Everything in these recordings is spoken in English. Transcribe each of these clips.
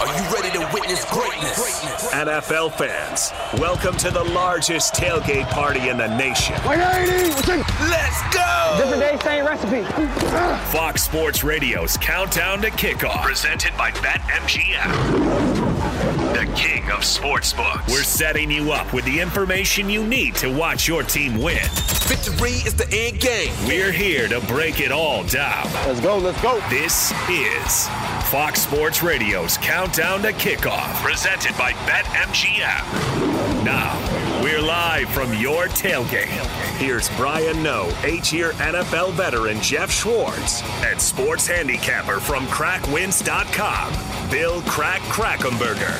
Are you ready to witness greatness? NFL fans, welcome to the largest tailgate party in the nation. Let's go! Different day, same recipe. Fox Sports Radio's Countdown to Kickoff, presented by BetMGM, the king of sportsbooks. We're setting you up with the information you need to watch your team win. Victory is the end game. We're here to break it all down. Let's go, let's go. This is Fox Sports Radio's Countdown to Kickoff, presented by BetMGM. Now, we're live from your tailgate. Here's Brian Noe, eight-year NFL veteran Geoff Schwartz, and sports handicapper from CrackWins.com, Bill Crack Krackomberger.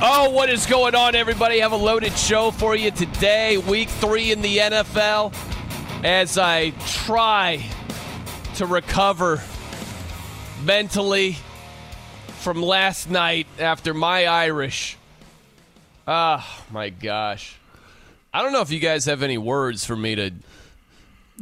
Oh, what is going on, everybody? Have a loaded show for you today, week three in the NFL. As I try to recover mentally from last night after my Irish. Ah, my gosh. I don't know if you guys have any words for me to.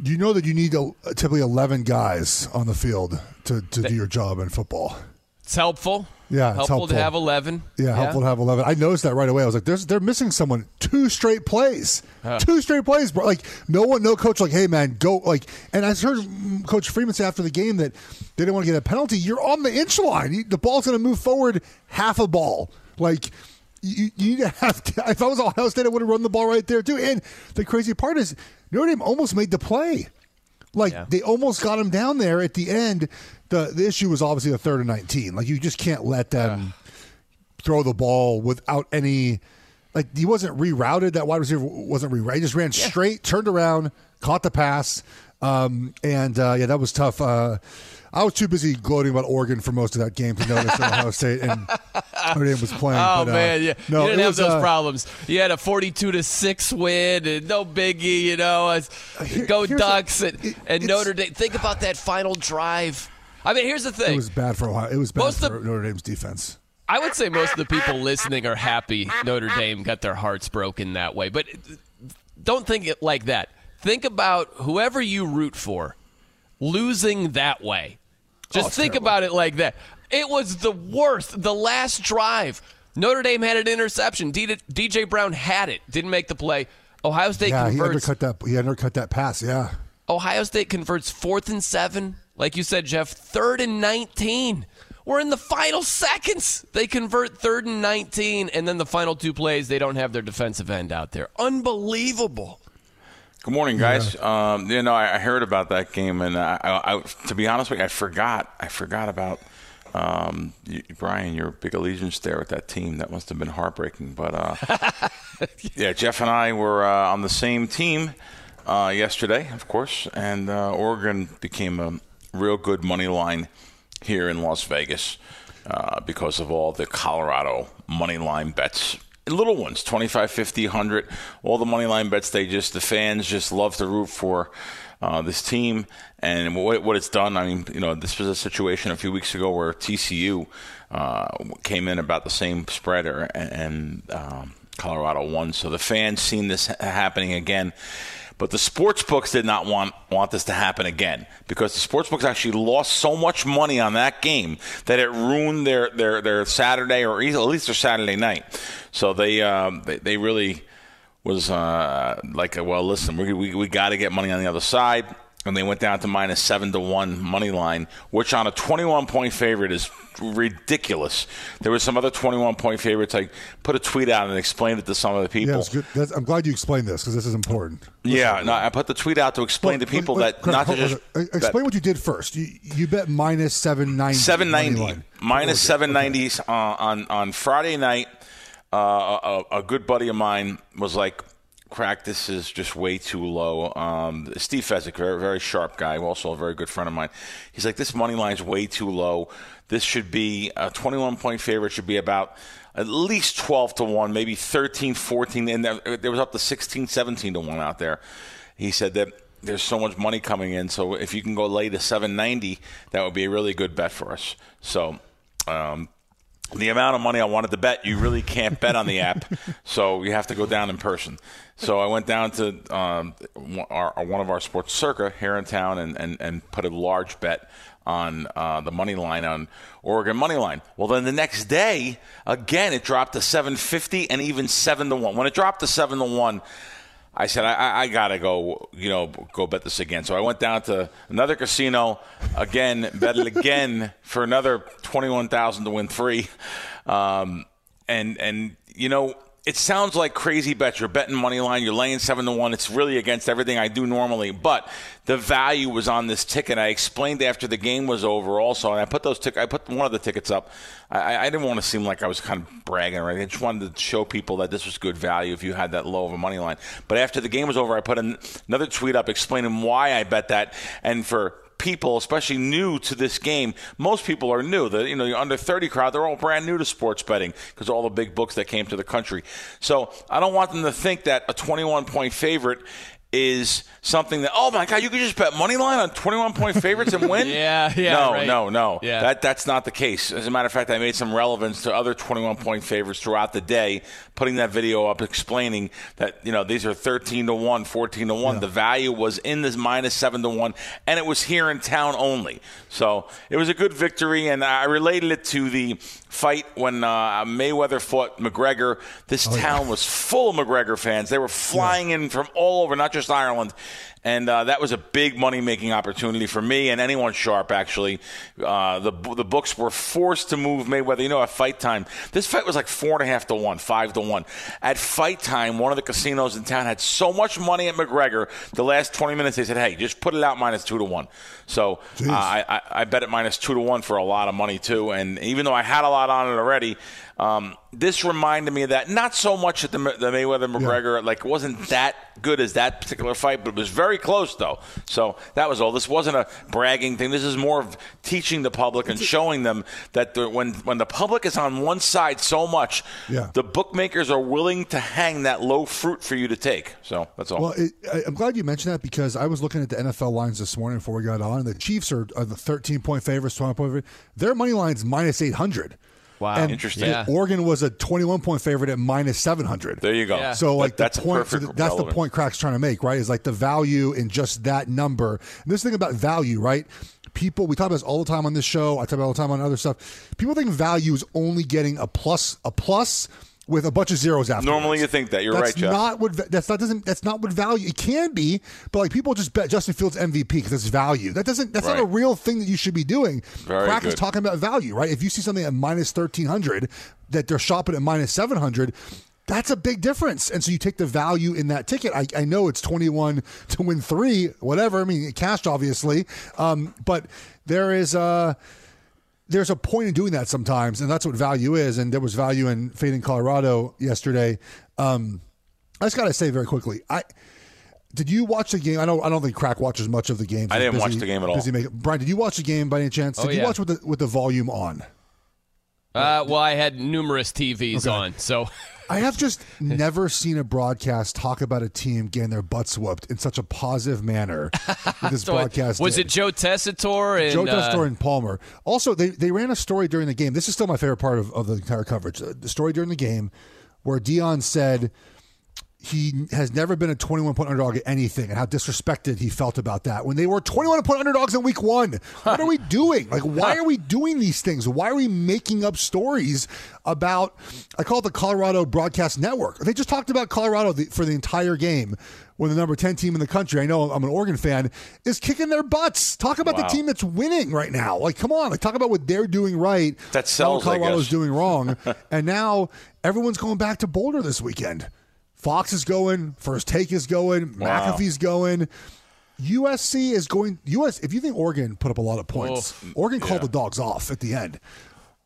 You know that you need typically 11 guys on the field to, to do your job in football. It's helpful. Yeah, it's helpful, to have 11. Yeah, helpful to have 11. I noticed that right away. I was like, "There's they're missing someone. Two straight plays, two straight plays, bro. Like no one, no coach. Like, hey man, go. Like, and I heard Coach Freeman say after the game that they didn't want to get a penalty. You're on the inch line. The ball's going to move forward half a ball. Like. You, you need to have. To, if I was Ohio State, I would have run the ball right there too. And the crazy part is, Notre Dame almost made the play. Like Yeah. they almost got him down there at the end. The the issue was obviously the third and nineteen. Like you just can't let them throw the ball without any like he wasn't rerouted. That wide receiver wasn't rerouted. He just ran straight, turned around, caught the pass, um, and uh, yeah, that was tough. Uh, I was too busy gloating about Oregon for most of that game to notice that Ohio State and Notre Dame was playing. Oh but, uh, man, yeah. no, you didn't have was, those uh, problems. You had a forty-two to six win, and no biggie. You know, Here- go Ducks a- and, it- and Notre Dame. Think about that final drive. I mean, here's the thing. It was bad for Ohio. It was bad Most for of- Notre Dame's defense. I would say most of the people listening are happy Notre Dame got their hearts broken that way. But don't think it like that. Think about whoever you root for losing that way. Just Oh, think terrible. about it like that. It was the worst. The last drive, Notre Dame had an interception. D- DJ Brown had it, didn't make the play. Ohio State Yeah, he undercut that. He undercut that pass. Yeah. Ohio State converts fourth and seven. Like you said, Geoff, third and 19. We're in the final seconds. They convert third and 19, and then the final two plays, they don't have their defensive end out there. Unbelievable. Good morning, guys. Um, you know, I, I heard about that game, and I, I, I, to be honest with you, I forgot. I forgot about um, you, Brian. Your big allegiance there with that team. That must have been heartbreaking. But uh, yeah, Geoff and I were uh, on the same team uh, yesterday, of course, and uh, Oregon became a real good money line here in Las Vegas uh, because of all the Colorado money line bets. Little ones, 25, 50, 100, all the money line bets. They just, the fans just love to root for uh, this team and what, what it's done. I mean, you know, this was a situation a few weeks ago where TCU uh, came in about the same spreader and, and um, Colorado won. So the fans seen this ha- happening again. But the sports books did not want want this to happen again because the sports books actually lost so much money on that game that it ruined their their, their Saturday or at least their Saturday night. So they um, they, they really was uh, like, well, listen, we we, we got to get money on the other side and they went down to minus seven to one money line, which on a 21 point favorite is ridiculous. There was some other 21 point favorites. I put a tweet out and explained it to some of the people. Yeah, it's good. That's, I'm glad you explained this because this is important. Yeah, no, I put the tweet out to explain to people that not to just explain that, what you did first. You, you bet minus 790. 790 minus 790 okay. uh, on on Friday night. Uh, a, a good buddy of mine was like, crack this is just way too low. Um, Steve Fezzik, very, very sharp guy, also a very good friend of mine. He's like, this money line's way too low. This should be a 21 point favorite, should be about at least 12 to 1, maybe 13, 14, and there was up to 16, 17 to 1 out there. He said that there's so much money coming in, so if you can go lay to 790, that would be a really good bet for us. So, um, the amount of money I wanted to bet, you really can't bet on the app, so you have to go down in person. So I went down to um, our, one of our sports circa here in town and, and, and put a large bet on uh, the money line on Oregon money line. Well, then the next day, again, it dropped to 750 and even 7 to 1. When it dropped to 7 to 1, I said, I, I, got to go, you know, go bet this again. So I went down to another casino, again, bet it again for another 21000 to win three. Um, and, and, you know, it sounds like crazy bet. You're betting money line. You're laying seven to one. It's really against everything I do normally. But the value was on this ticket. I explained after the game was over also, and I put those tick- I put one of the tickets up. I, I didn't want to seem like I was kind of bragging anything. I just wanted to show people that this was good value if you had that low of a money line. But after the game was over, I put an, another tweet up explaining why I bet that, and for people, especially new to this game, most people are new. The you know, the under 30 crowd, they're all brand new to sports betting because all the big books that came to the country. So I don't want them to think that a 21 point favorite is something that oh my god you could just bet money line on 21 point favorites and win yeah yeah no right. no no yeah. that that's not the case as a matter of fact i made some relevance to other 21 point favorites throughout the day putting that video up explaining that you know these are 13 to 1 14 to 1 yeah. the value was in this minus 7 to 1 and it was here in town only so it was a good victory and i related it to the fight when uh, Mayweather fought McGregor. This oh, town yeah. was full of McGregor fans. They were flying yeah. in from all over, not just Ireland and uh, that was a big money making opportunity for me and anyone sharp. Actually, uh, the the books were forced to move Mayweather. You know, at fight time, this fight was like four and a half to one, five to one. At fight time, one of the casinos in town had so much money at McGregor. The last twenty minutes, they said, "Hey, just put it out minus two to one." So uh, I, I, I bet it minus two to one for a lot of money too. And even though I had a lot on it already, um, this reminded me of that. Not so much at the, the Mayweather McGregor, yeah. like it wasn't that good as that particular fight, but it was very close though. So that was all. This wasn't a bragging thing. This is more of teaching the public and showing them that when when the public is on one side so much, yeah. the bookmakers are willing to hang that low fruit for you to take. So that's all. Well, it, I, am glad you mentioned that because I was looking at the NFL lines this morning before we got on. and The Chiefs are, are the 13 point favorites, 20 point favorites. Their money line's minus 800. Wow, and interesting. Yeah. Oregon was a 21 point favorite at minus 700. There you go. Yeah. So like that, that's the point, so that's relevant. the point Crack's trying to make, right? Is like the value in just that number. And this thing about value, right? People, we talk about this all the time on this show. I talk about all the time on other stuff. People think value is only getting a plus, a plus with a bunch of zeros after. Normally, you think that you're that's right, Geoff. Not what that's not doesn't that's not what value. It can be, but like people just bet Justin Fields MVP because it's value. That doesn't that's right. not a real thing that you should be doing. Very Crack good. is talking about value, right? If you see something at minus thirteen hundred that they're shopping at minus seven hundred. That's a big difference. And so you take the value in that ticket. I, I know it's 21 to win three, whatever. I mean, it cashed, obviously. Um, but there is a there's a point in doing that sometimes, and that's what value is. And there was value in fading Colorado yesterday. Um, I just got to say very quickly, I did you watch the game? I don't. I don't think Crack watches much of the game. I didn't busy, watch the game at all. Busy making, Brian, did you watch the game by any chance? Did oh, you yeah. watch with the with the volume on? Uh, well, I had numerous TVs okay. on, so I have just never seen a broadcast talk about a team getting their butts whooped in such a positive manner. This so broadcast was did. it Joe Tessitore and Joe Tessitore uh, and Palmer? Also, they they ran a story during the game. This is still my favorite part of, of the entire coverage. The story during the game where Deion said he has never been a 21 point underdog at anything and how disrespected he felt about that when they were 21 point underdogs in week one. What are we doing? Like, why are we doing these things? Why are we making up stories about, I call it the Colorado Broadcast Network? They just talked about Colorado the, for the entire game when the number 10 team in the country, I know I'm an Oregon fan, is kicking their butts. Talk about Wow. the team that's winning right now. Like, come on. Like, talk about what they're doing right. That sells, What Colorado's doing wrong. and now everyone's going back to Boulder this weekend. Fox is going. First Take is going. Wow. McAfee's going. USC is going. US. If you think Oregon put up a lot of points, Oregon called the dogs off at the end.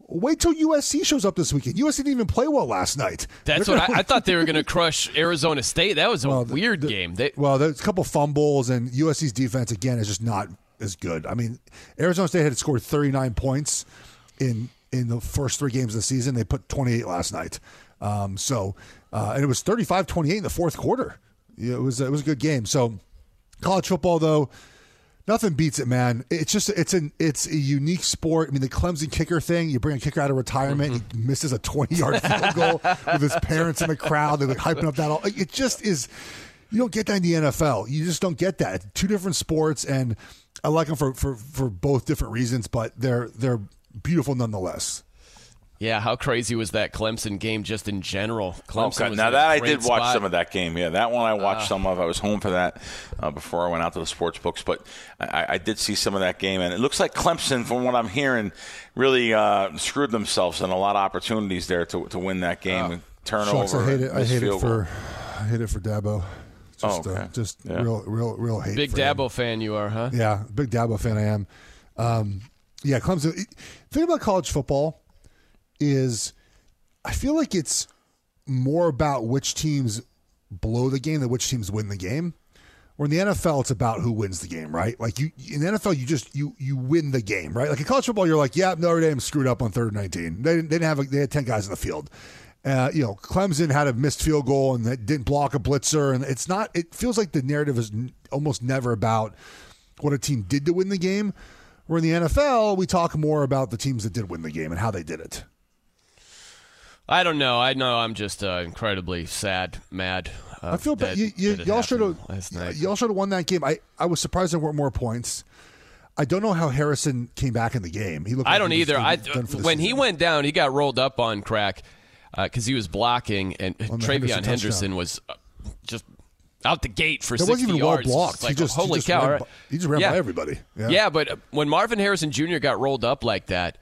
Wait till USC shows up this weekend. USC didn't even play well last night. That's They're what gonna- I, I thought they were going to crush Arizona State. That was a weird game. They, Well, there's a couple fumbles, and USC's defense again is just not as good. I mean, Arizona State had scored 39 points in in the first three games of the season. They put 28 last night. Um, so, uh, and it was 35-28 in the fourth quarter. It was it was a good game. So, college football though. Nothing beats it, man. It's just it's an it's a unique sport. I mean, the Clemson kicker thing. You bring a kicker out of retirement, he misses a twenty yard field goal with his parents in the crowd. They're like hyping up that. All it just is. You don't get that in the NFL. You just don't get that. Two different sports, and I like them for for for both different reasons, but they're they're beautiful nonetheless. Yeah, how crazy was that Clemson game just in general? Clemson Okay, was now in a that I great did watch spot. some of that game. Yeah, that one I watched Ah. some of. I was home for that uh, before I went out to the sports books. But I, I did see some of that game, and it looks like Clemson, from what I'm hearing, really uh, screwed themselves in a lot of opportunities there to to win that game. Turnover, Shucks, I hate it. I missed hate it field goal. for I hate it for Dabo. Just, Oh, okay. uh, just Yeah. real, real, real hate. Big for him. Dabo fan you are, huh? Yeah, big Dabo fan I am. Um, yeah, Clemson. The thing about college football is I feel like it's more about which teams blow the game than which teams win the game. Where in the NFL, it's about who wins the game, right? Like you in the NFL, you just you you win the game, right? Like in college football, you're like, yeah, Notre Dame screwed up on third and nineteen. They didn't, they didn't have a, they had ten guys in the field. Uh, you know, Clemson had a missed field goal and they didn't block a blitzer, and it's not. It feels like the narrative is n- almost never about what a team did to win the game. Where in the NFL, we talk more about the teams that did win the game and how they did it. I don't know. I know I'm just uh, incredibly sad, mad. Uh, I feel bad. You, y'all should have. Y'all should have won that game. I, I was surprised there weren't more points. I don't know how Harrison came back in the game. He looked. I like don't he either. I done for the when he went down, he got rolled up on crack because he was blocking, and On TreVeyon Henderson Henderson, was uh, just out the gate for That 60 wasn't even well yards. blocked. It's He Like, just- he holy just cow! ran right? by- he just ran by everybody. Yeah. but uh, when Marvin Harrison Jr. got rolled up like that,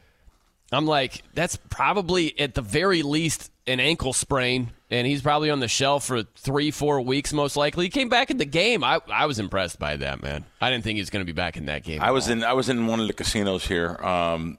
I'm like, that's probably at the very least an ankle sprain, and he's probably on the shelf for three, four weeks, most likely. He came back in the game. I, I was impressed by that, man. I didn't think he was going to be back in that game. I was all. in I was in one of the casinos here, um,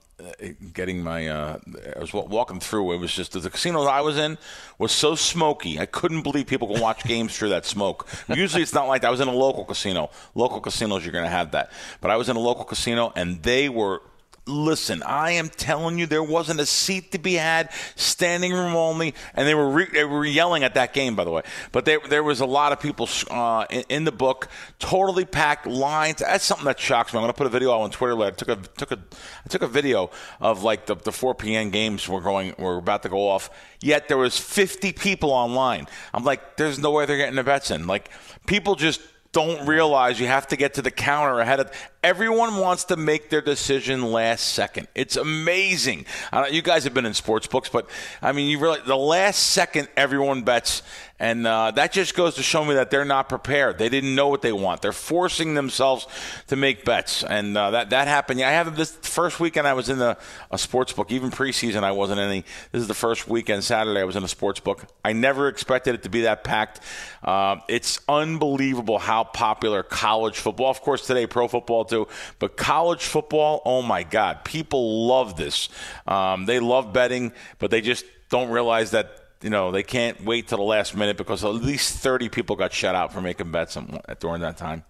getting my. Uh, I was walking through. It was just the casino I was in was so smoky. I couldn't believe people can watch games through that smoke. Usually it's not like that. I was in a local casino. Local casinos you're going to have that, but I was in a local casino and they were. Listen, I am telling you, there wasn't a seat to be had, standing room only, and they were re- they were yelling at that game, by the way. But there there was a lot of people uh, in, in the book, totally packed lines. That's something that shocks me. I'm going to put a video out on Twitter. later. I took a took a I took a video of like the, the 4 p.m. games were going were about to go off. Yet there was 50 people online. I'm like, there's no way they're getting the bets in. Like people just don't realize you have to get to the counter ahead of everyone wants to make their decision last second. It's amazing. You guys have been in sports books but i mean you realize the last second everyone bets and uh, that just goes to show me that they're not prepared. They didn't know what they want. They're forcing themselves to make bets and uh, that, that happened. I have this first weekend i was in a, a sports book. Even preseason i wasn't any. This is the first weekend saturday i was in a sports book. I never expected it to be that packed. Uh, it's unbelievable how popular college football of course today pro football too but college football oh my god people love this. Um, they love betting but they just don't realize that you know they can't wait till the last minute because at least 30 people got shut out for making bets during that time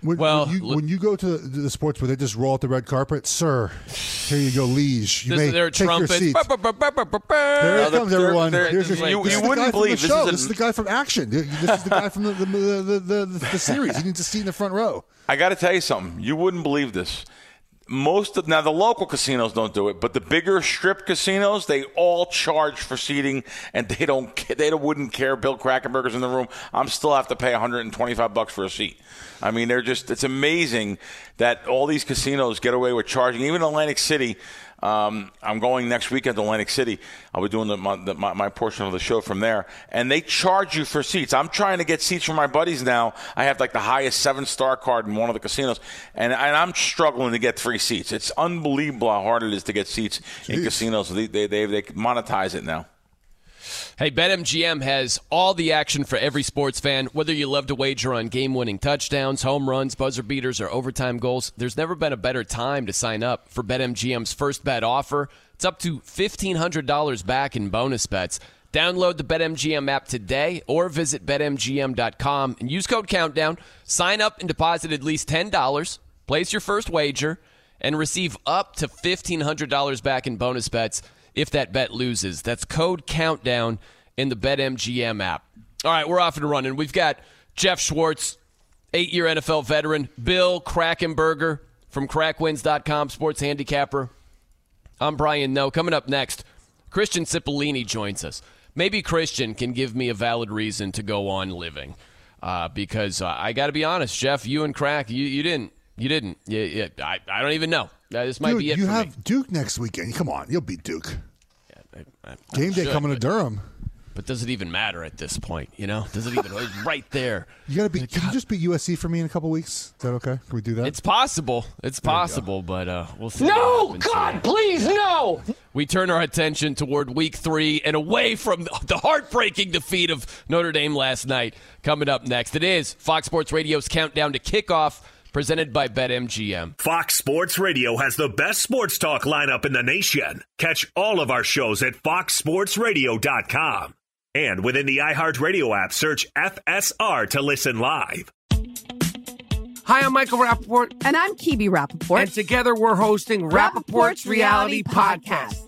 When, Well, when, you, when you go to the, the sports where they just roll out the red carpet, sir, here you go, liege. You This may is their take trumpets. your seats. There Now, it comes, they're- everyone. they're- Here's your, you- you wouldn't believe this is This is the guy from Action. This is the guy from the the, the, the, the, the series. You need to see in the front row. I got to tell you something. You wouldn't believe this. Most of now the local casinos don't do it, but the bigger strip casinos they all charge for seating, and they don't they wouldn't care. Bill Krackomberger's in the room. I'm still have to pay 125 bucks for a seat. I mean, they're just it's amazing that all these casinos get away with charging. Even Atlantic City, um, I'm going next weekend to Atlantic City. I'll be doing the, my, the, my, my, portion of the show from there, and they charge you for seats. I'm trying to get seats for my buddies now. I have like the highest seven star card in one of the casinos, and, and I'm struggling to get free seats. It's unbelievable how hard it is to get seats Jeez. in casinos. They, they, they, they monetize it now. Hey, BetMGM has all the action for every sports fan. Whether you love to wager on game winning touchdowns, home runs, buzzer beaters, or overtime goals, there's never been a better time to sign up for BetMGM's first bet offer. It's up to $1,500 back in bonus bets. Download the BetMGM app today or visit BetMGM.com and use code COUNTDOWN. Sign up and deposit at least $10. Place your first wager and receive up to $1,500 back in bonus bets if that bet loses. That's code countdown in the BetMGM app. All right, we're off and running. We've got Geoff Schwartz, eight year NFL veteran, Bill Krackomberger from crackwins.com, sports handicapper. I'm Brian Noe. Coming up next, Christian Cipollini joins us. Maybe Christian can give me a valid reason to go on living. Uh, because uh, I got to be honest, Geoff, you and Crack, you, you didn't. You didn't. You, you, I, I don't even know. Uh, this might Dude, be it You have me. Duke next weekend. Come on, you'll beat Duke. I, I, Game day should, coming to Durham. But does it even matter at this point? You know, does it even right there? You gotta be. Can you just beat USC for me in a couple weeks? Is that okay? Can we do that? It's possible. It's possible, but uh, we'll see. No, God, here. please, no. We turn our attention toward Week Three and away from the heartbreaking defeat of Notre Dame last night. Coming up next, it is Fox Sports Radio's countdown to kickoff presented by BetMGM. Fox Sports Radio has the best sports talk lineup in the nation. Catch all of our shows at foxsportsradio.com. And within the iHeartRadio app, search FSR to listen live. Hi, I'm Michael Rapaport. And I'm Kibi Rapaport. And together we're hosting Rapaport's, Rapaport's Reality, Reality Podcast. Podcast.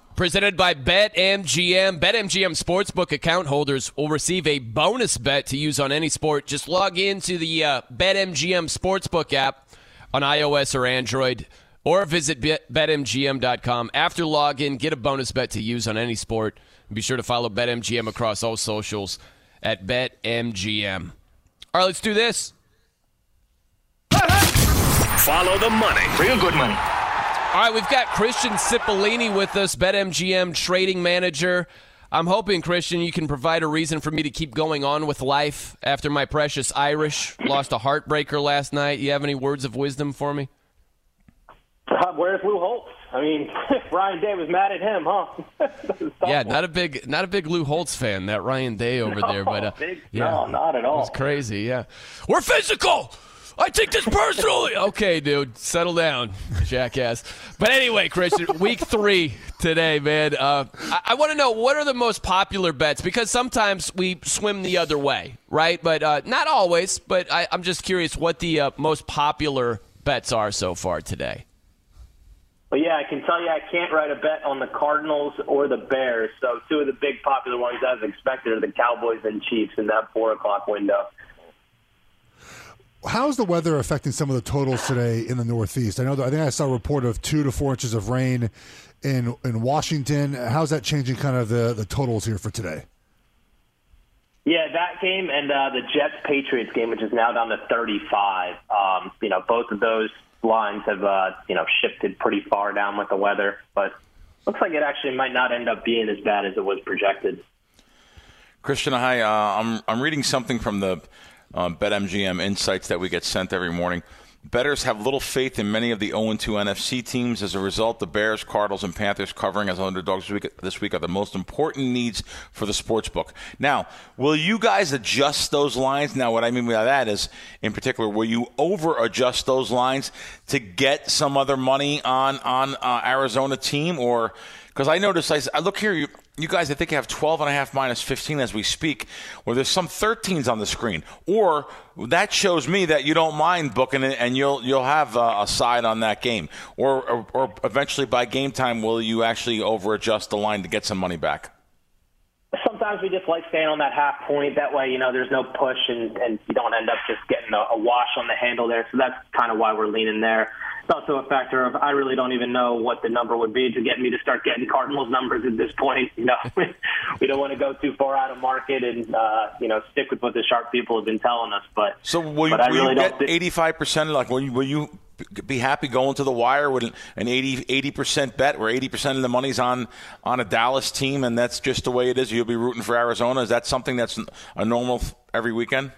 presented by BetMGM. BetMGM Sportsbook account holders will receive a bonus bet to use on any sport. Just log into the uh, BetMGM Sportsbook app on iOS or Android. or visit betmgm.com. After login, get a bonus bet to use on any sport. Be sure to follow BetMGM across all socials at BetMGM. All right, let's do this. Follow the money. Real good money. All right, we've got Christian Cipollini with us, BetMGM trading manager. I'm hoping, Christian, you can provide a reason for me to keep going on with life after my precious Irish lost a heartbreaker last night. You have any words of wisdom for me? Uh, where's Lou Holtz? I mean, Ryan Day was mad at him, huh? yeah, not a big, not a big Lou Holtz fan. That Ryan Day over no, there, but uh, big, yeah, no, not at all. It's crazy. Yeah, we're physical. I take this personally. okay, dude, settle down, jackass. But anyway, Christian, week three today, man. Uh, I, I want to know what are the most popular bets because sometimes we swim the other way, right? But uh, not always. But I, am just curious what the uh, most popular bets are so far today. Well, yeah, I can tell you I can't write a bet on the Cardinals or the Bears. So two of the big popular ones, as expected, are the Cowboys and Chiefs in that four o'clock window. How's the weather affecting some of the totals today in the Northeast? I know that I think I saw a report of two to four inches of rain in in Washington. How's that changing kind of the, the totals here for today? Yeah, that game and uh, the Jets Patriots game, which is now down to 35. Um, you know, both of those lines have uh, you know shifted pretty far down with the weather, but looks like it actually might not end up being as bad as it was projected. Christian, hi. Uh, I'm I'm reading something from the um, BetMGM insights that we get sent every morning. Bettors have little faith in many of the 0 2 NFC teams. As a result, the Bears, Cardinals, and Panthers covering as underdogs this week, this week are the most important needs for the sports book. Now, will you guys adjust those lines? Now, what I mean by that is, in particular, will you over adjust those lines to get some other money on on uh, Arizona team, or because I noticed I, I look here, you, you guys, I think, have 12 and a half minus 15 as we speak, where there's some 13s on the screen. Or that shows me that you don't mind booking it and you'll you'll have a, a side on that game. Or, or, or eventually by game time, will you actually over adjust the line to get some money back? Sometimes we just like staying on that half point. That way, you know, there's no push and, and you don't end up just getting a, a wash on the handle there. So that's kind of why we're leaning there it's also a factor of I really don't even know what the number would be to get me to start getting Cardinals numbers at this point. You know, we don't want to go too far out of market and uh, you know stick with what the sharp people have been telling us. But so will you, will really you get eighty five percent? Like will you, will you be happy going to the wire with an 80 percent bet where eighty percent of the money's on on a Dallas team, and that's just the way it is. You'll be rooting for Arizona. Is that something that's a normal every weekend?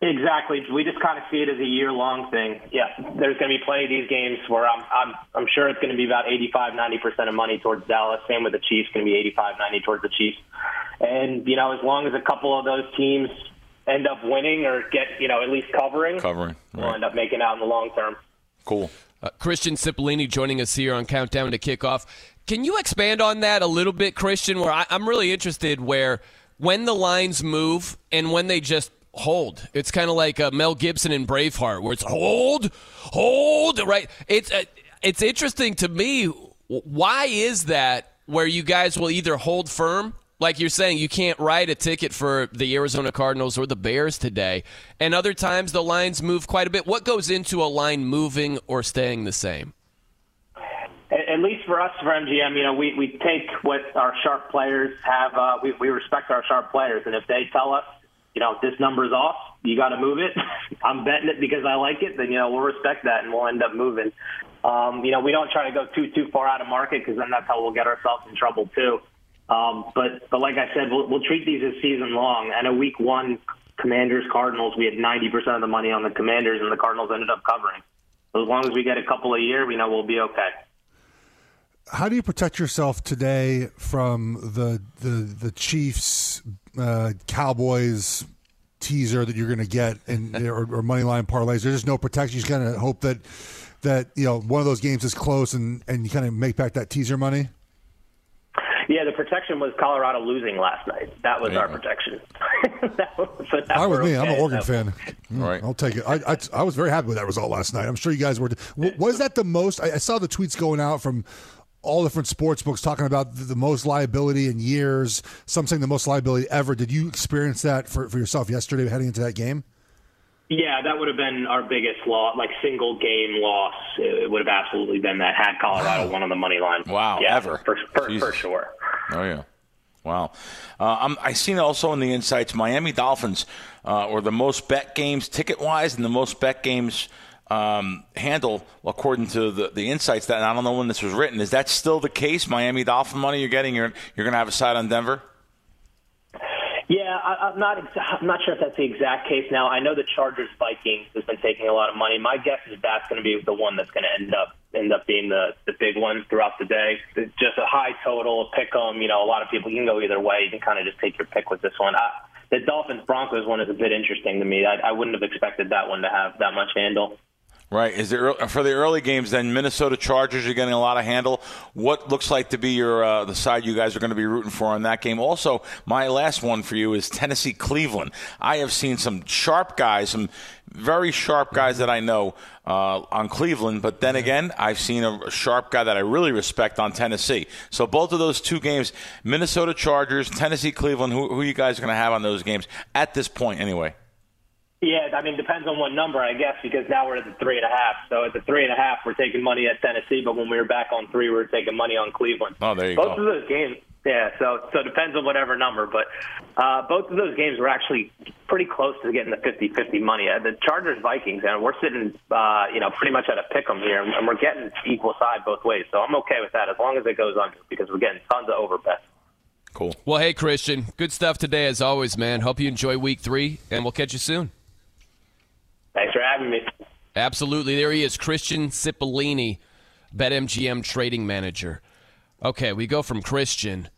Exactly. We just kind of see it as a year long thing. Yeah, there's going to be plenty of these games where I'm I'm I'm sure it's going to be about 85 90 percent of money towards Dallas. Same with the Chiefs, going to be 85 90 towards the Chiefs. And you know, as long as a couple of those teams end up winning or get you know at least covering, covering, right. we'll end up making out in the long term. Cool. Uh, Christian Cipollini joining us here on Countdown to Kickoff. Can you expand on that a little bit, Christian? Where I, I'm really interested where when the lines move and when they just hold. It's kind of like uh, Mel Gibson in Braveheart, where it's hold, hold, right? It's uh, it's interesting to me. Why is that? Where you guys will either hold firm, like you're saying, you can't write a ticket for the Arizona Cardinals or the Bears today, and other times the lines move quite a bit. What goes into a line moving or staying the same? At least for us, for MGM, you know, we, we take what our sharp players have. Uh, we, we respect our sharp players, and if they tell us you know, this number's off, you got to move it. I'm betting it because I like it. Then you know we'll respect that and we'll end up moving. Um, you know, we don't try to go too too far out of market because then that's how we'll get ourselves in trouble too. Um, but but like I said, we'll, we'll treat these as season long. And a week one, Commanders Cardinals, we had 90% of the money on the Commanders, and the Cardinals ended up covering. As long as we get a couple a year, we know we'll be okay how do you protect yourself today from the the the Chiefs uh, Cowboys teaser that you're going to get and or, or money line parlays? There's just no protection. You just kind of hope that that you know one of those games is close and and you kind of make back that teaser money. Yeah, the protection was Colorado losing last night. That was yeah. our protection. that was, so Fine with me. I'm an Oregon fan. Mm, right. I'll take it. I, I, I, was very happy with that result last night. I'm sure you guys were. Was that the most? I, I saw the tweets going out from all different sports books talking about the, the, most liability in years, some saying the most liability ever. Did you experience that for, for yourself yesterday heading into that game? Yeah, that would have been our biggest loss, like single game loss. It would have absolutely been that had Colorado won on the money line. Wow, yeah, ever. for, for, for sure. Oh yeah. Wow. Uh, I'm, I seen also in the insights Miami Dolphins uh, were the most bet games ticket wise and the most bet games um, handle according to the, the insights that I don't know when this was written. Is that still the case? Miami Dolphin money you're getting you're you're going to have a side on Denver? Yeah, I, I'm not. I'm not sure if that's the exact case. Now, I know the Chargers Vikings has been taking a lot of money. My guess is that's going to be the one that's going to end up end up being the the big one throughout the day. It's just a high total, pick 'em. You know, a lot of people you can go either way. You can kind of just take your pick with this one. I, the Dolphins Broncos one is a bit interesting to me. I, I wouldn't have expected that one to have that much handle. Right. Is there for the early games? Then Minnesota Chargers are getting a lot of handle. What looks like to be your uh, the side you guys are going to be rooting for in that game? Also, my last one for you is Tennessee Cleveland. I have seen some sharp guys, some very sharp guys that I know uh, on Cleveland. But then again, I've seen a sharp guy that I really respect on Tennessee. So both of those two games, Minnesota Chargers, Tennessee Cleveland. Who, who you guys are going to have on those games at this point, anyway? Yeah, I mean, depends on what number, I guess, because now we're at the three and a half. So at the three and a half, we're taking money at Tennessee, but when we were back on three, we were taking money on Cleveland. Oh, there you both go. of those games, yeah. So so it depends on whatever number, but uh, both of those games were actually pretty close to getting the 50-50 money. Uh, the Chargers Vikings, and we're sitting, uh, you know, pretty much at a pick 'em here, and we're getting equal side both ways. So I'm okay with that as long as it goes under because we're getting tons of over bets. Cool. Well, hey, Christian, good stuff today as always, man. Hope you enjoy week three, and we'll catch you soon. Thanks for having me. Absolutely. There he is, Christian Cipollini, BetMGM trading manager. Okay, we go from Christian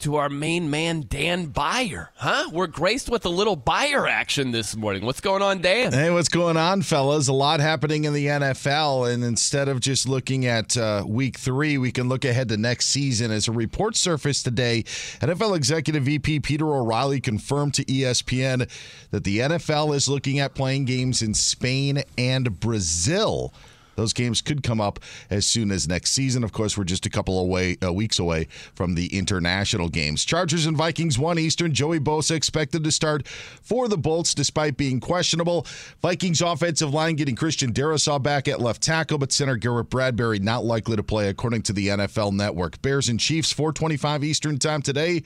to our main man, Dan Byer. Huh? We're graced with a little Byer action this morning. What's going on, Dan? Hey, what's going on, fellas? A lot happening in the NFL, and instead of just looking at uh, week three, we can look ahead to next season. As a report surfaced today, NFL Executive VP Peter O'Reilly confirmed to ESPN that the NFL is looking at playing games in Spain and Brazil. Those games could come up as soon as next season. Of course, we're just a couple away uh, weeks away from the international games. Chargers and Vikings one Eastern. Joey Bosa expected to start for the Bolts despite being questionable. Vikings offensive line getting Christian Darrisaw back at left tackle, but center Garrett Bradbury not likely to play according to the NFL Network. Bears and Chiefs 425 Eastern time today.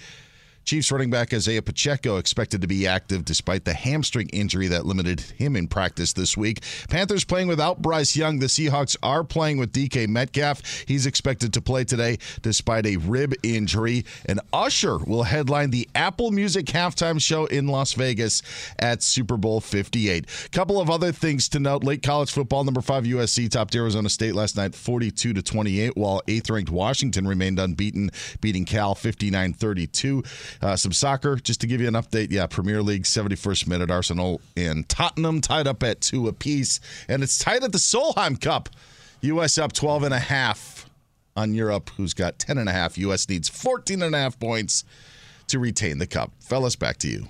Chiefs running back Isaiah Pacheco expected to be active despite the hamstring injury that limited him in practice this week. Panthers playing without Bryce Young. The Seahawks are playing with DK Metcalf. He's expected to play today despite a rib injury. And Usher will headline the Apple Music halftime show in Las Vegas at Super Bowl 58. Couple of other things to note. Late college football, number five USC topped Arizona State last night 42 to 28, while eighth ranked Washington remained unbeaten, beating Cal 59 32. Uh, some soccer, just to give you an update. Yeah, Premier League, 71st minute. Arsenal and Tottenham tied up at two apiece. And it's tied at the Solheim Cup. U.S. up 12 and a half on Europe, who's got 10 and a half. U.S. needs 14 and a half points to retain the cup. Fellas, back to you.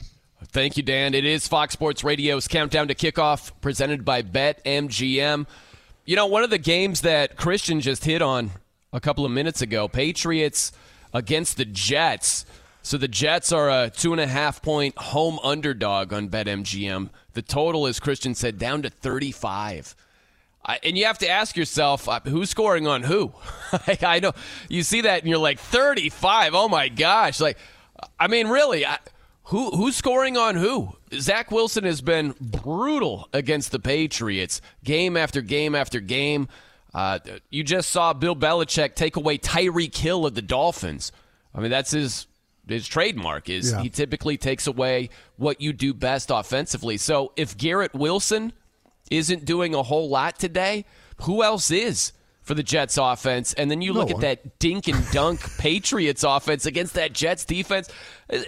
Thank you, Dan. It is Fox Sports Radio's countdown to kickoff, presented by BetMGM. You know, one of the games that Christian just hit on a couple of minutes ago, Patriots against the Jets. So the Jets are a two and a half point home underdog on BetMGM. The total, as Christian said, down to 35. I, and you have to ask yourself, uh, who's scoring on who? Like, I know you see that and you're like 35. Oh my gosh! Like, I mean, really, I, who who's scoring on who? Zach Wilson has been brutal against the Patriots, game after game after game. Uh, you just saw Bill Belichick take away Tyreek Hill of the Dolphins. I mean, that's his his trademark is Yeah. he typically takes away what you do best offensively. So if Garrett Wilson isn't doing a whole lot today, who else is for the Jets offense? And then you No look at that dink and dunk Patriots offense against that Jets defense.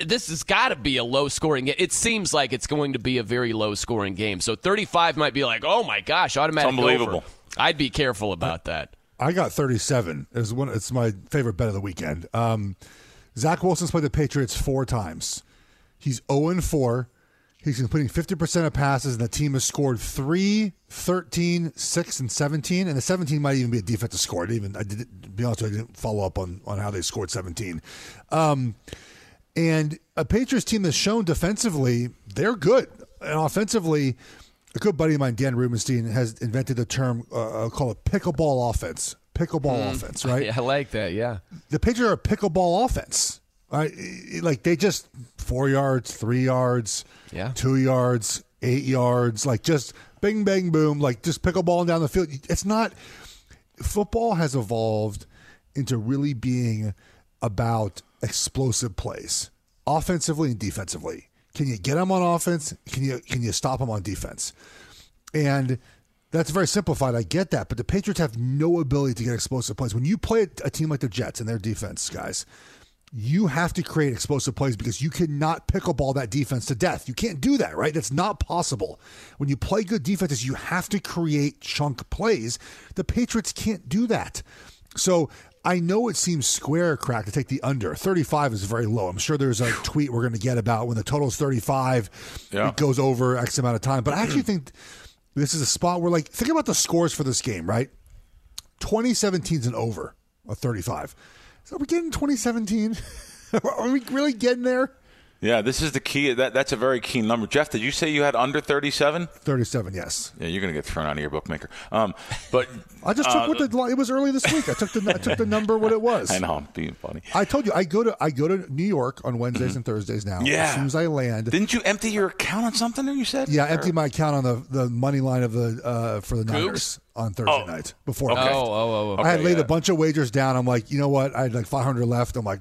This has got to be a low scoring game. It seems like it's going to be a very low scoring game. So 35 might be like, oh my gosh, automatic. It's unbelievable. over. I'd be careful about that. I got 37. It's one. It's my favorite bet of the weekend. Um, Zach Wilson's played the Patriots four times. He's 0 and 4. He's completing 50% of passes, and the team has scored 3, 13, 6, and 17. And the 17 might even be a defensive score. I didn't even, I did, to be honest I didn't follow up on, on how they scored 17. Um, and a Patriots team that's shown defensively, they're good. And offensively, a good buddy of mine, Dan Rubenstein, has invented a term uh, called a pickleball offense. Pickleball Mm. offense, right? Yeah, I like that. Yeah. The Patriots are a pickleball offense. Right? Like they just four yards, three yards, Yeah. two yards, eight yards, like just bing, bang, boom, like just pickleball down the field. It's not. Football has evolved into really being about explosive plays, offensively and defensively. Can you get them on offense? Can you can you stop them on defense? And that's very simplified. I get that, but the Patriots have no ability to get explosive plays. When you play a, team like the Jets and their defense, guys, you have to create explosive plays because you cannot pickleball that defense to death. You can't do that, right? That's not possible. When you play good defenses, you have to create chunk plays. The Patriots can't do that. So I know it seems square crack to take the under. 35 is very low. I'm sure there's a tweet we're going to get about when the total is 35, Yeah. it goes over X amount of time. But I actually think this is a spot where, like, think about the scores for this game, right? 2017 is an over a 35. So are we getting 2017? are we really getting there? Yeah, this is the key. That that's a very key number. Geoff, did you say you had under 37? 37, yes. Yeah, you're going to get thrown out of your bookmaker. Um, but I just uh, took what the it was early this week. I took the I took the number what it was. I know I'm being funny. I told you I go to I go to New York on Wednesdays and Thursdays now. Yeah. As soon as I land. Didn't you empty your account on something? You said. Yeah, I emptied my account on the, the money line of the uh, for the Niners on Thursday Oh. night before. Okay. the game. Oh, oh, oh, I had laid yeah. a bunch of wagers down. I'm like, you know what? I had like 500 left. I'm like,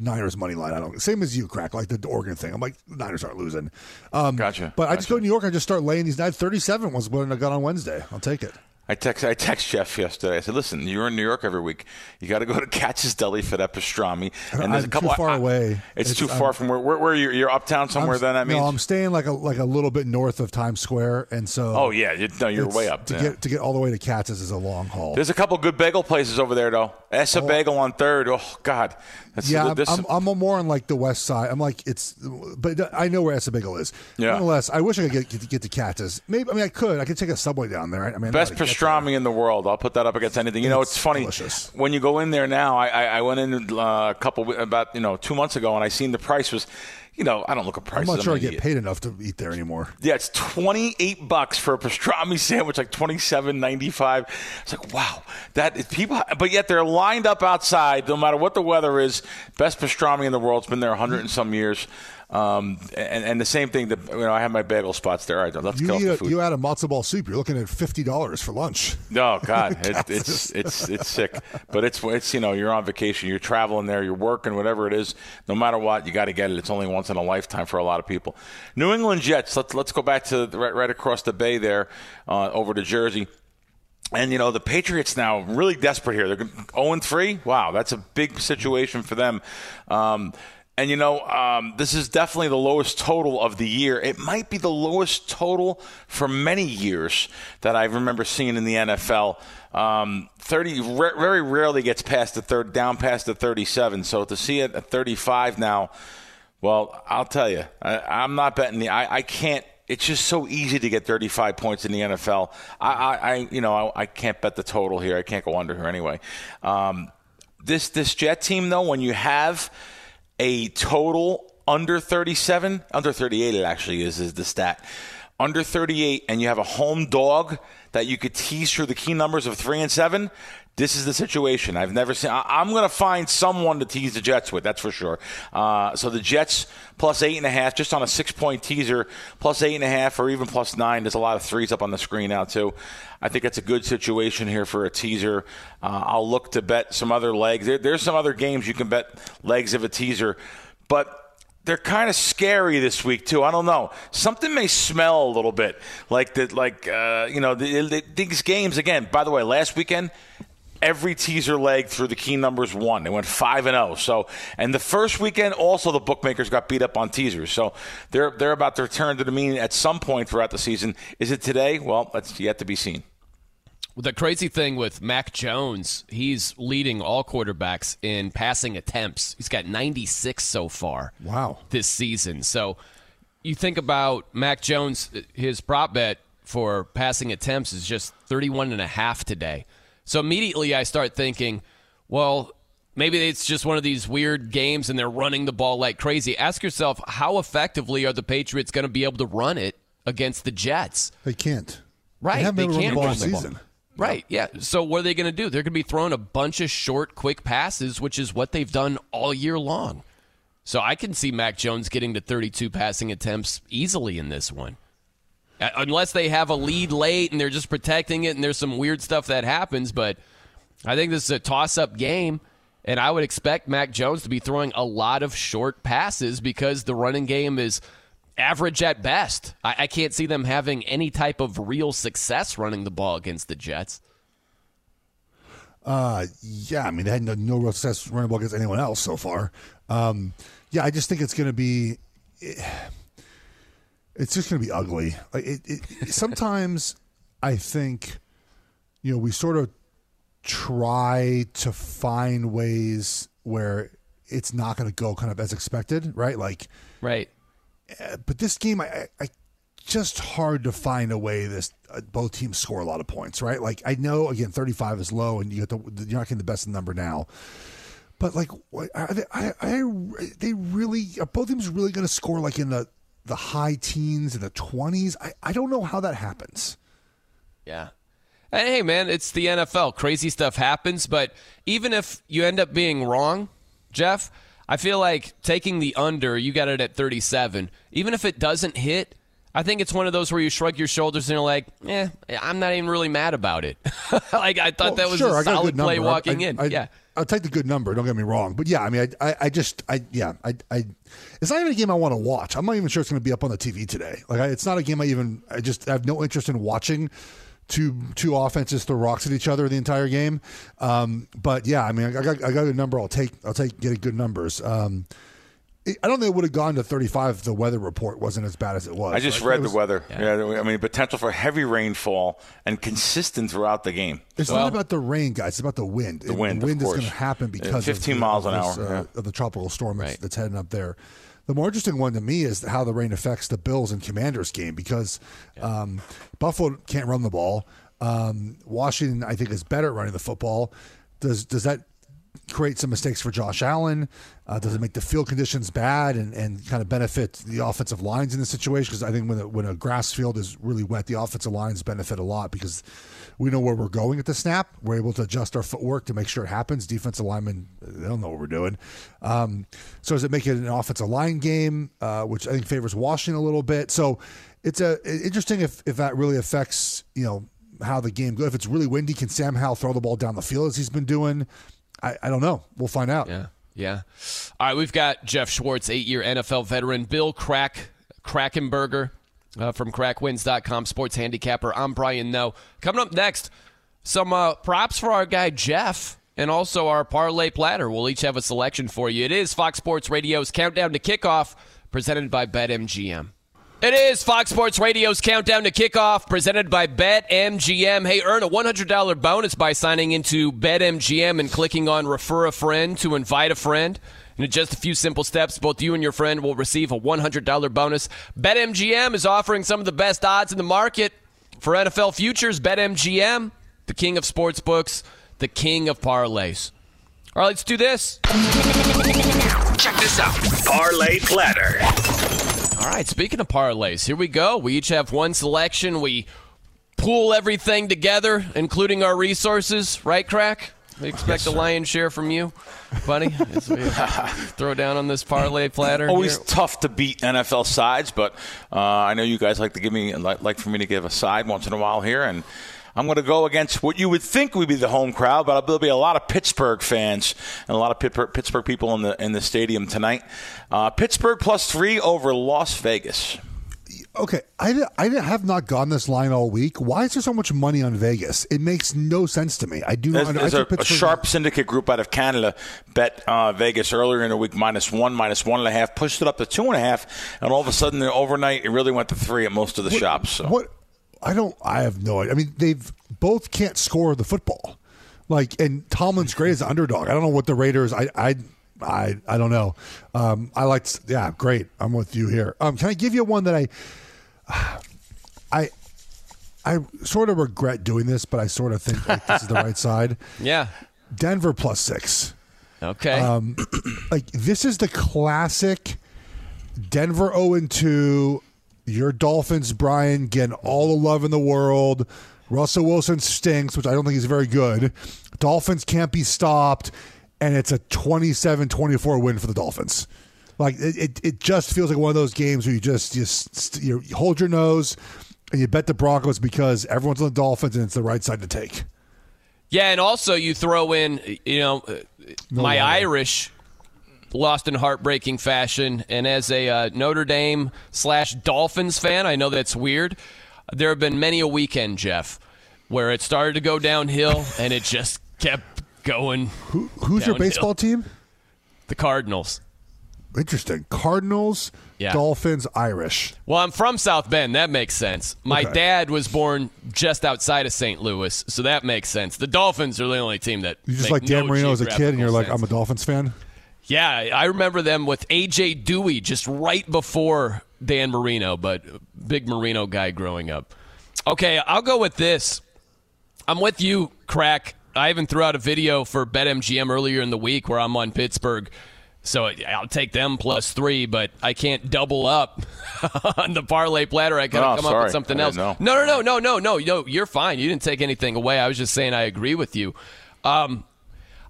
Niners money line. I don't. Same as you, crack like the Oregon thing. I'm like, Niners aren't losing. Um, Gotcha, But I just go to New York. I just start laying these. nights. 37 was what I got on Wednesday. I'll take it. I text I text Geoff yesterday. I said, "Listen, you're in New York every week. You got to go to Katz's Deli for that pastrami." And there's a I'm couple too far I- away. It's, It's- too I'm- far from where where, where you're, you're uptown somewhere. I'm, then that means. no, I'm staying like a like a little bit north of Times Square, and so. oh yeah, you, no, you're way up. to yeah. get to get all the way to Katz's is a long haul. There's a couple good bagel places over there though. Essa oh. Bagel on Third. Oh God, that's yeah, I'm, this- I'm, I'm more on like the west side. I'm like it's, but I know where Ess-a-Bagel is. Yeah. Nonetheless, I wish I could get get, get to Katz's. Maybe I mean I could. I could take a subway down there. I mean, I Best know how to get pastrami in the world. I'll put that up against anything. You know, it's, It's funny delicious. when you go in there now. I, I, I went in uh, a couple about you know two months ago, and I seen the price was, you know, I don't look at prices. I'm not sure I an get idiot. paid enough to eat there anymore. Yeah, it's twenty eight bucks for a pastrami sandwich, like twenty seven ninety five. It's like wow, that is people, but yet they're lined up outside, no matter what the weather is. Best pastrami in the world. It's been there a hundred and some years. Um, and, and the same thing. That you know, I have my bagel spots there. All right, let's You get eat the a, food. you add a matzo ball soup, you're looking at fifty dollars for lunch. Oh God, it, it's it's it's sick. But it's it's you know you're on vacation, you're traveling there, you're working, whatever it is. No matter what, you got to get it. It's only once in a lifetime for a lot of people. New England Jets. Let's let's go back to the, right right across the bay there, uh, over to Jersey. And you know the Patriots now really desperate here. They're 0 3. Wow, that's a big situation for them. Um, and you know um, this is definitely the lowest total of the year. It might be the lowest total for many years that I remember seeing in the NFL. Um, Thirty ra- very rarely gets past the third down past the thirty-seven. So to see it at thirty-five now, well, I'll tell you, I, I'm not betting the. I, I can't. It's just so easy to get 35 points in the NFL. I, I, I you know, I, I can't bet the total here. I can't go under here anyway. Um, this this Jet team though, when you have a total under 37, under 38, it actually is is the stat. Under 38, and you have a home dog that you could tease through the key numbers of three and seven. This is the situation. I've never seen. I, I'm going to find someone to tease the Jets with. That's for sure. Uh, so the Jets plus eight and a half, just on a six-point teaser, plus eight and a half, or even plus nine. There's a lot of threes up on the screen now too. I think that's a good situation here for a teaser. Uh, I'll look to bet some other legs. There, there's some other games you can bet legs of a teaser, but they're kind of scary this week too. I don't know. Something may smell a little bit like that. Like uh, you know, the, the, these games again. By the way, last weekend. Every teaser leg through the key numbers one. They went five and zero. So, and the first weekend also the bookmakers got beat up on teasers. So they're they're about to return to the mean at some point throughout the season. Is it today? Well, that's yet to be seen. The crazy thing with Mac Jones, he's leading all quarterbacks in passing attempts. He's got 96 so far. Wow. This season. So you think about Mac Jones, his prop bet for passing attempts is just 31 and a half today. So immediately I start thinking, well, maybe it's just one of these weird games and they're running the ball like crazy. Ask yourself, how effectively are the Patriots going to be able to run it against the Jets. They can't. Right. They haven't been able to run can't the ball run the ball. season. Right. Yeah. So what are they going to do? They're going to be throwing a bunch of short, quick passes, which is what they've done all year long. So I can see Mac Jones getting to 32 passing attempts easily in this one. Uh, Unless they have a lead late and they're just protecting it and there's some weird stuff that happens, but I think this is a toss-up game and I would expect Mac Jones to be throwing a lot of short passes because the running game is average at best. I, I can't see them having any type of real success running the ball against the Jets. Uh, yeah, I mean, they had no, no real success running the ball against anyone else so far. Um, yeah, I just think it's going to be. It's just going to be ugly. Like it, it, sometimes I think, you know, we sort of try to find ways where it's not going to go kind of as expected, right? Like, right. Uh, but this game, I, I, I just hard to find a way this uh, both teams score a lot of points, right? Like I know again, thirty five is low, and you get the you're not getting the best number now. But like, what, are they, I, I, they really are both teams really going to score like in the the high teens and the twenties? I, I don't know how that happens. Yeah. And hey, man, it's the NFL. Crazy stuff happens, but even if you end up being wrong, Geoff, I feel like taking the under, you got it at 37. Even if it doesn't hit, I think it's one of those where you shrug your shoulders and you're like, eh, I'm not even really mad about it. like, I thought Well, that was sure, a solid good play number. Walking I- in. I- yeah. I'll take the good number. Don't get me wrong, but yeah, I mean, I, I, I just, I, yeah, I, I, it's not even a game I want to watch. I'm not even sure it's going to be up on the TV today. Like, I, it's not a game I even, I just I have no interest in watching two two offenses throw rocks at each other the entire game. Um, but yeah, I mean, I got, I got a number. I'll take, I'll take getting good numbers. Um, I don't think it would have gone to 35 if the weather report wasn't as bad as it was. I just Like, read was- the weather. Yeah. I mean, potential for heavy rainfall and consistent throughout the game. It's not about the rain, guys. It's about the wind. The wind, the wind of is going to course. happen Yeah, because 15 of the- miles of an this, hour, uh, yeah. of the tropical storm that's, that's heading up there. The more interesting one to me is how the rain affects the Bills and Commanders game because um, Buffalo can't run the ball. Um, Washington, I think, is better at running the football. Does does that create some mistakes for Josh Allen? Uh, does it make the field conditions bad and, and kind of benefit the offensive lines in the situation? Because I think when a, when a grass field is really wet, the offensive lines benefit a lot because we know where we're going at the snap. We're able to adjust our footwork to make sure it happens. Defensive linemen, they don't know what we're doing. Um, so does it make it an offensive line game, uh, which I think favors Washington a little bit? So it's a interesting if, if that really affects, you know, how the game goes. If it's really windy, can Sam Howell throw the ball down the field as he's been doing? I, I don't know. We'll find out. Yeah. Yeah. All right, we've got Geoff Schwartz, eight year NFL veteran, Bill Crack Krackomberger uh, from crackwins.com, sports handicapper. I'm Brian Noe. Coming up next, some uh, props for our guy Geoff and also our parlay platter. We'll each have a selection for you. It is Fox Sports Radio's Countdown to Kickoff, presented by BetMGM. It is Fox Sports Radio's Countdown to Kickoff, presented by BetMGM. Hey, earn a $100 bonus by signing into BetMGM and clicking on Refer a Friend to invite a friend. In just a few simple steps, both you and your friend will receive a $100 bonus. BetMGM is offering some of the best odds in the market for NFL futures. BetMGM, the king of sports books, the king of parlays. All right, let's do this. Check this out. Parlay platter. All right, speaking of parlays, here we go. We each have one selection. We pool everything together, including our resources, right, Crack? We expect a lion's share from you, buddy, throw down on this parlay platter. Always here. tough to beat NFL sides, but uh, I know you guys like to give me like, like for me to give a side once in a while here, and I'm going to go against what you would think would be the home crowd, but there'll be a lot of Pittsburgh fans and a lot of Pittsburgh, people in the in the stadium tonight. Uh, Pittsburgh plus three over Las Vegas. Okay, I, I have not gone this line all week. Why is there so much money on Vegas? It makes no sense to me. I do not. There's, I there's a, a sharp syndicate group out of Canada bet uh, Vegas earlier in the week minus one, minus one and a half, pushed it up to two and a half, and all of a sudden, overnight, it really went to three at most of the shops. So. What? I don't. I have no idea. I mean, they've both can't score the football. Like, and Tomlin's great as an underdog. I don't know what the Raiders. I. I I, I don't know. Um, I like. Yeah, great. I'm with you here. Um, can I give you one that I, I, I sort of regret doing this, but I sort of think like, this is the right side. Yeah. Denver plus six. Okay. Um, like this is the classic Denver 0 and 2. Your Dolphins, Brian, getting all the love in the world. Russell Wilson stinks, which I don't think he's very good. Dolphins can't be stopped, and it's a 27-24 win for the Dolphins. Like it, it, it just feels like one of those games where you just just you hold your nose and you bet the Broncos because everyone's on the Dolphins and it's the right side to take. Yeah, and also you throw in, you know, No my way. Irish lost in heartbreaking fashion, and as a uh, Notre Dame slash Dolphins fan, I know that's weird. There have been many a weekend, Geoff, where it started to go downhill, and it just kept going. Who, who's your baseball team? The Cardinals. Interesting. Cardinals, Yeah. Dolphins, Irish. Well, I'm from South Bend. That makes sense. My Okay. dad was born just outside of St. Louis, so that makes sense. The Dolphins are the only team that You just like Dan no Marino as a kid, and you're geographical like, sense. I'm a Dolphins fan. Yeah, I remember them with AJ Duhe just right before Dan Marino, but big Marino guy growing up. Okay, I'll go with this. I'm with you, Crack. I even threw out a video for BetMGM earlier in the week where I'm on Pittsburgh. So I'll take them plus three, but I can't double up on the parlay platter. I got to Oh, come up with something else. No, no, no, no, no, no, no. You're fine. You didn't take anything away. I was just saying I agree with you. Um,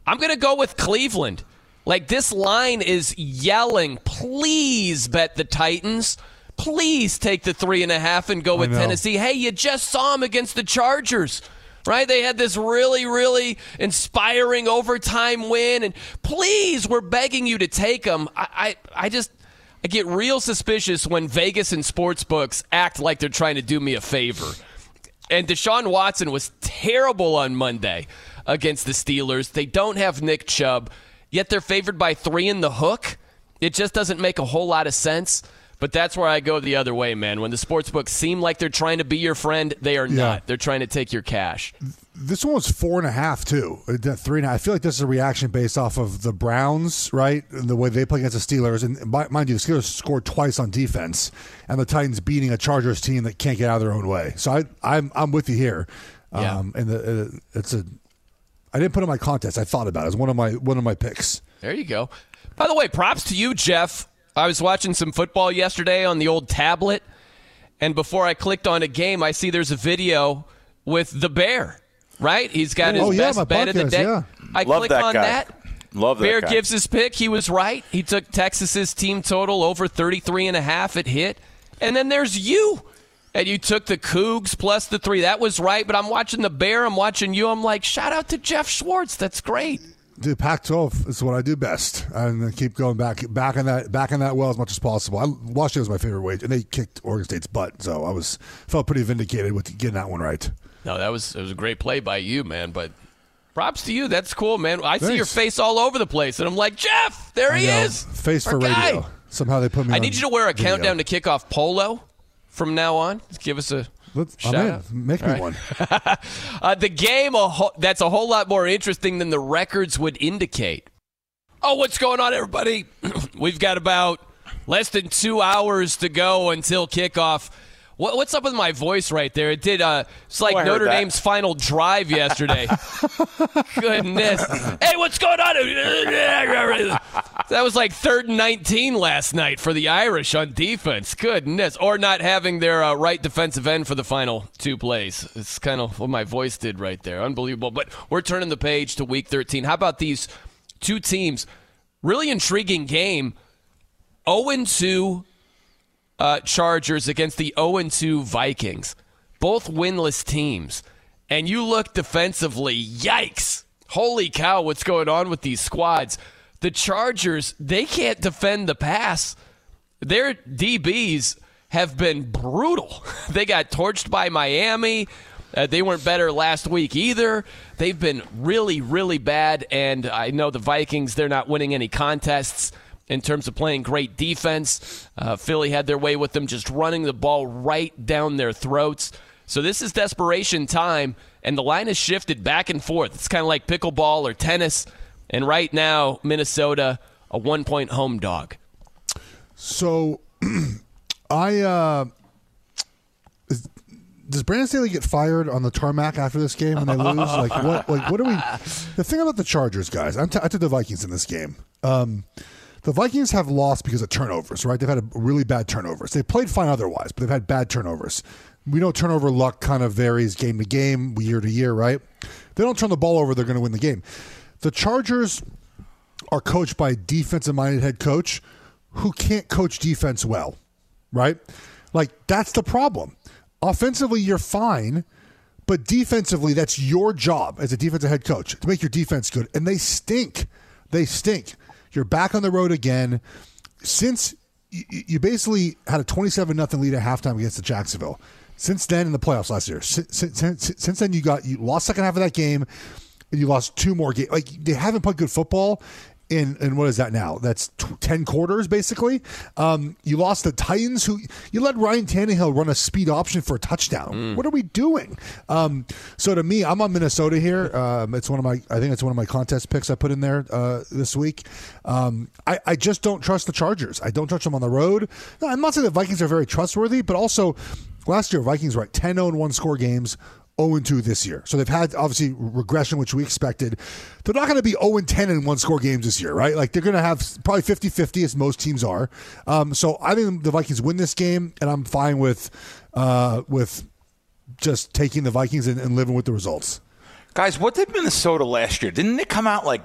I'm going to go with Cleveland. Like this line is yelling, please bet the Titans. Please take the three and a half and go with. Tennessee. Hey, you just saw them against the Chargers. Right? They had this really, really inspiring overtime win. And please, we're begging you to take them. I, I, I just, I get real suspicious when Vegas and sports books act like they're trying to do me a favor. And Deshaun Watson was terrible on Monday against the Steelers. They don't have Nick Chubb, yet they're favored by three in the hook. It just doesn't make a whole lot of sense. But that's where I go the other way, man. When the sports books seem like they're trying to be your friend, they are Yeah. not. They're trying to take your cash. This one was four and a half too. Uh, Three and a half. I feel like this is a reaction based off of the Browns, right? And the way they play against the Steelers. And mind you, the Steelers scored twice on defense, and the Titans beating a Chargers team that can't get out of their own way. So I, I'm I'm with you here. Yeah. Um, and the, uh, it's a. I didn't put in my contest. I thought about it. It's one of my one of my picks. There you go. By the way, props to you, Geoff. I was watching some football yesterday on the old tablet, and before I clicked on a game, I see there's a video with the Bear. Right? He's got his Oh, yeah, best my bet of the podcast, day. yeah. I Love click that on guy. that. Love that Bear guy. gives his pick. He was right. He took Texas's team total over 33 and a half. It hit. And then there's you. And you took the Cougs plus the three. That was right. But I'm watching the Bear. I'm watching you. I'm like, shout out to Geoff Schwartz. That's great. Dude, Pac-12 is what I do best, and I keep going back, back in that, back in that well as much as possible. I, Washington was my favorite wage, and they kicked Oregon State's butt, so I was felt pretty vindicated with getting that one right. No, that was it was a great play by you, man. But props to you. That's cool, man. I see your face all over the place, and I'm like, Geoff, there he know. is. Face Our for guy. radio. Somehow they put me. I need you to wear a video. countdown to kickoff polo from now on. Give us a Let's, shout I'm in. out. Make me All right. one. Uh, the game a whole, that's a whole lot more interesting than the records would indicate. Oh, what's going on, everybody? We've got about less than two hours to go until kickoff. What, what's up with my voice right there? It did. Uh, it's like Oh, Notre. Dame's final drive yesterday. Goodness. hey, what's going on? that was like third and 19 last night for the Irish on defense. Goodness. Or not having their uh, right defensive end for the final two plays. It's kind of what my voice did right there. Unbelievable. But we're turning the page to week 13. How about these two teams? Really intriguing game. 0 2 uh, Chargers against the 0 2 Vikings. Both winless teams. And you look defensively, yikes. Holy cow, what's going on with these squads? The Chargers, they can't defend the pass. Their DBs have been brutal. They got torched by Miami. Uh, they weren't better last week either. They've been really, really bad. And I know the Vikings, they're not winning any contests in terms of playing great defense. Uh, Philly had their way with them, just running the ball right down their throats. So this is desperation time, and the line has shifted back and forth. It's kind of like pickleball or tennis. And right now, Minnesota, a one point home dog. So, I uh, does Brandon Staley get fired on the tarmac after this game when they lose? like what? Like what do we? The thing about the Chargers guys, I'm t- I took the Vikings in this game. Um, the Vikings have lost because of turnovers, right? They've had a really bad turnovers. They played fine otherwise, but they've had bad turnovers. We know turnover luck kind of varies game to game, year to year, right? They don't turn the ball over, they're going to win the game. The Chargers are coached by a defensive minded head coach who can't coach defense well, right? Like, that's the problem. Offensively, you're fine, but defensively, that's your job as a defensive head coach to make your defense good. And they stink. They stink. You're back on the road again. Since you, basically had a 27 nothing lead at halftime against the Jacksonville. Since then, in the playoffs last year, since, since, since then you got you lost second half of that game, and you lost two more games. Like they haven't played good football, in in what is that now? That's t- ten quarters basically. Um, you lost the Titans, who you let Ryan Tannehill run a speed option for a touchdown. Mm. What are we doing? Um, so to me, I'm on Minnesota here. Um, it's one of my I think it's one of my contest picks I put in there uh, this week. Um, I, I just don't trust the Chargers. I don't trust them on the road. No, I'm not saying the Vikings are very trustworthy, but also last year Vikings were at 10 0 1 score games. 0 2 this year. So they've had obviously regression, which we expected. They're not going to be 0 10 in one score games this year, right? Like they're going to have probably 50 50 as most teams are. Um, so I think the Vikings win this game, and I'm fine with uh, with just taking the Vikings and, and living with the results. Guys, what did Minnesota last year? Didn't they come out like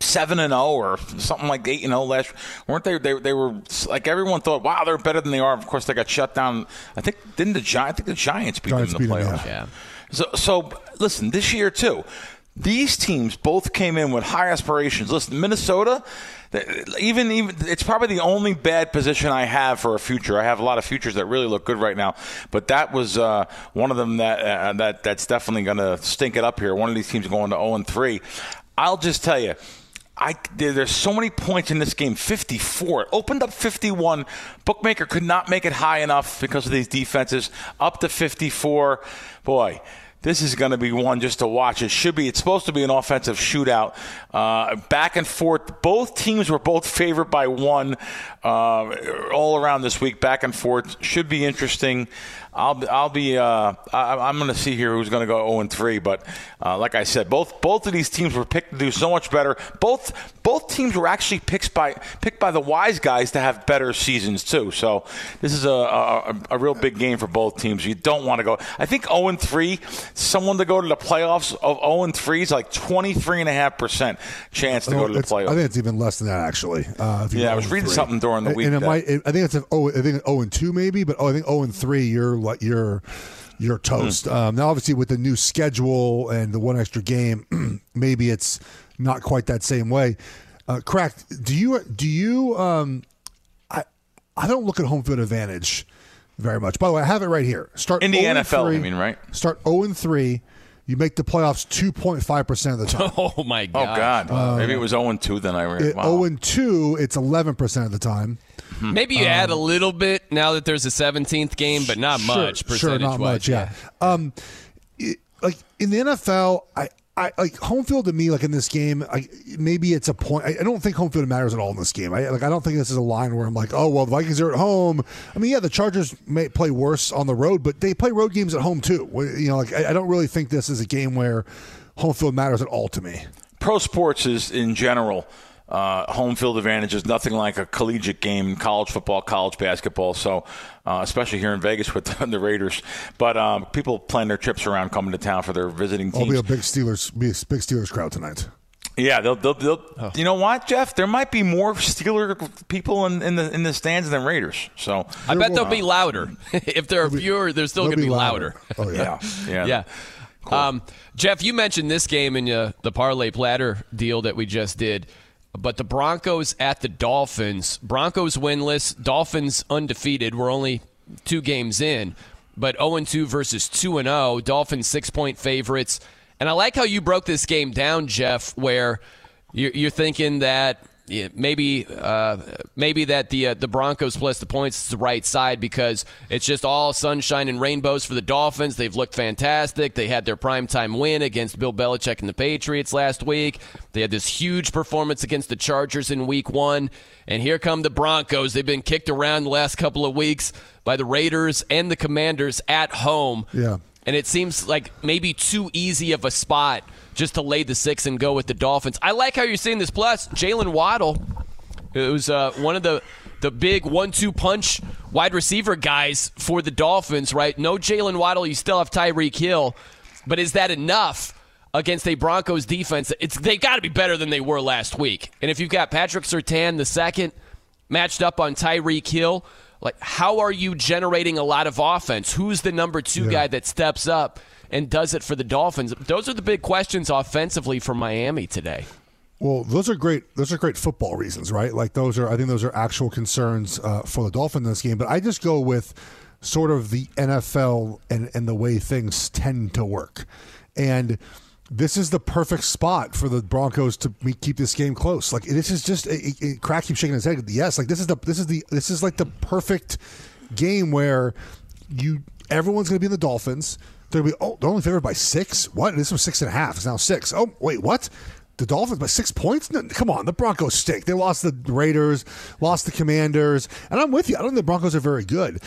seven and zero or something like eight and zero last? Weren't they? They they were like everyone thought. Wow, they're better than they are. Of course, they got shut down. I think didn't the Giants? I think the Giants beat Giants them in the beat them, playoffs. yeah. So so listen, this year too. These teams both came in with high aspirations. Listen, Minnesota, even even it's probably the only bad position I have for a future. I have a lot of futures that really look good right now, but that was uh, one of them that uh, that that's definitely going to stink it up here. One of these teams going to 0 and 3. I'll just tell you. I, there, there's so many points in this game. 54. It opened up 51. Bookmaker could not make it high enough because of these defenses. Up to 54. Boy, this is going to be one just to watch. It should be. It's supposed to be an offensive shootout, uh, back and forth. Both teams were both favored by one uh, all around this week, back and forth. Should be interesting. I'll I'll be uh, I, am going to see here who's going to go 0 and 3. But uh, like I said, both both of these teams were picked to do so much better. Both both teams were actually picked by picked by the wise guys to have better seasons too. So this is a a, a real big game for both teams. You don't want to go. I think 0 and 3. Someone to go to the playoffs of 0 and 3 is like 23 and a half percent chance to go to the playoffs. I think it's even less than that actually. Uh, Yeah, I was reading something during the week and it that- might. It, I think it's a, oh, I think zero and two maybe, but oh, I think zero and three. You're like you're you're toast. Um, now, obviously, with the new schedule and the one extra game, maybe it's not quite that same way. Uh, cracked. Do you do you? Um, I I don't look at home field advantage very much. By the way, I have it right here. Start In the 0 and NFL, I 3, mean, right? Start zero and three. You make the playoffs two point five percent of the time. Oh my god! Oh god. God, maybe it was 0 and 2. Then I read. Wow. 0 and 2, it's 11% of the time. Maybe you add a little bit now that there's a 17th game, but not Sure, much Sure, not wise. much, yeah. Um, it- like in the NFL, I, I like home field to me, like in this game, I, maybe it's a point. I, I don't think home field matters at all in this game. I like. I don't think this is a line where I'm like, oh well, the Vikings are at home. I mean, yeah, the Chargers may play worse on the road, but they play road games at home too. You know, like I, I don't really think this is a game where home field matters at all to me. pro sports is in general uh, home field advantage is nothing like a collegiate game college football college basketball so uh, especially here in vegas with the raiders but um, people plan their trips around coming to town for their visiting I'll be a big Steelers, be a big Steelers crowd tonight. yeah they'll, they'll, they'll you know what geoff there might be more steeler people in, in the in the stands than raiders so I bet they'll be louder. if there are fewer, they're still going to be be louder. louder. Oh, yeah. Yeah. yeah. Um, Geoff, you mentioned this game in uh, the parlay platter deal that we just did, but the Broncos at the Dolphins. Broncos winless, Dolphins undefeated. We're only two games in, but 0 2 versus 2 0. Dolphins six point favorites. And I like how you broke this game down, Geoff, where you're, you're thinking that yeah, maybe uh, maybe that the uh, the Broncos plus the points is the right side because it's just all sunshine and rainbows for the Dolphins. They've looked fantastic. They had their primetime win against Bill Belichick and the Patriots last week. They had this huge performance against the Chargers in Week One, and here come the Broncos. They've been kicked around the last couple of weeks by the Raiders and the Commanders at home. Yeah. And it seems like maybe too easy of a spot just to lay the six and go with the Dolphins. I like how you're seeing this. Plus, Jalen Waddle It was uh, one of the the big one-two punch wide receiver guys for the Dolphins. Right? No Jalen Waddle. You still have Tyreek Hill, but is that enough? Against a Broncos defense, it's they got to be better than they were last week. And if you've got Patrick Surtain the second matched up on Tyreek Hill, like how are you generating a lot of offense? Who's the number two Yeah. guy that steps up and does it for the Dolphins? Those are the big questions offensively for Miami today. Well, those are great. Those are great football reasons, right? Like those are. I think those are actual concerns uh, for the Dolphins in this game. But I just go with sort of the NFL and and the way things tend to work, and this is the perfect spot for the Broncos to keep this game close. Like this is just. Crack keeps shaking his head. Yes, like this is the this is the this is like the perfect game where you everyone's going to be in the Dolphins. They're be oh they're only favored by six. What this was six and a half. It's now six. Oh wait what? The Dolphins by six points? No, come on, the Broncos stink. They lost the Raiders, lost the Commanders, and I'm with you. I don't think the Broncos are very good,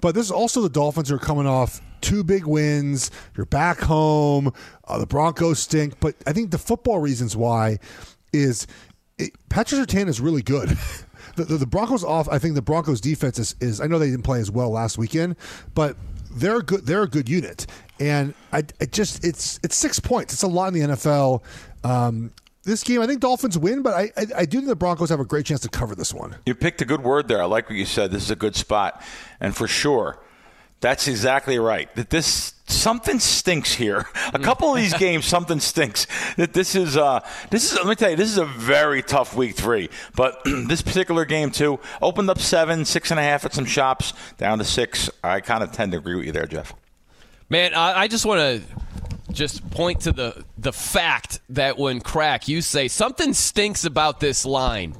but this is also the Dolphins are coming off two big wins. You're back home. Uh, the Broncos stink, but I think the football reasons why is it, Patrick Surtain is really good. The, the, the Broncos off. I think the Broncos defense is, is. I know they didn't play as well last weekend, but they're good. They're a good unit, and I, I just it's it's six points. It's a lot in the NFL. Um, this game, I think Dolphins win, but I, I I do think the Broncos have a great chance to cover this one. You picked a good word there. I like what you said. This is a good spot, and for sure, that's exactly right. That this something stinks here. A couple of these games, something stinks. That this is uh, this is. Let me tell you, this is a very tough week three. But this particular game too opened up seven, six and a half at some shops, down to six. I kind of tend to agree with you there, Geoff. Man, I, I just want to just point to the the fact that when crack you say something stinks about this line.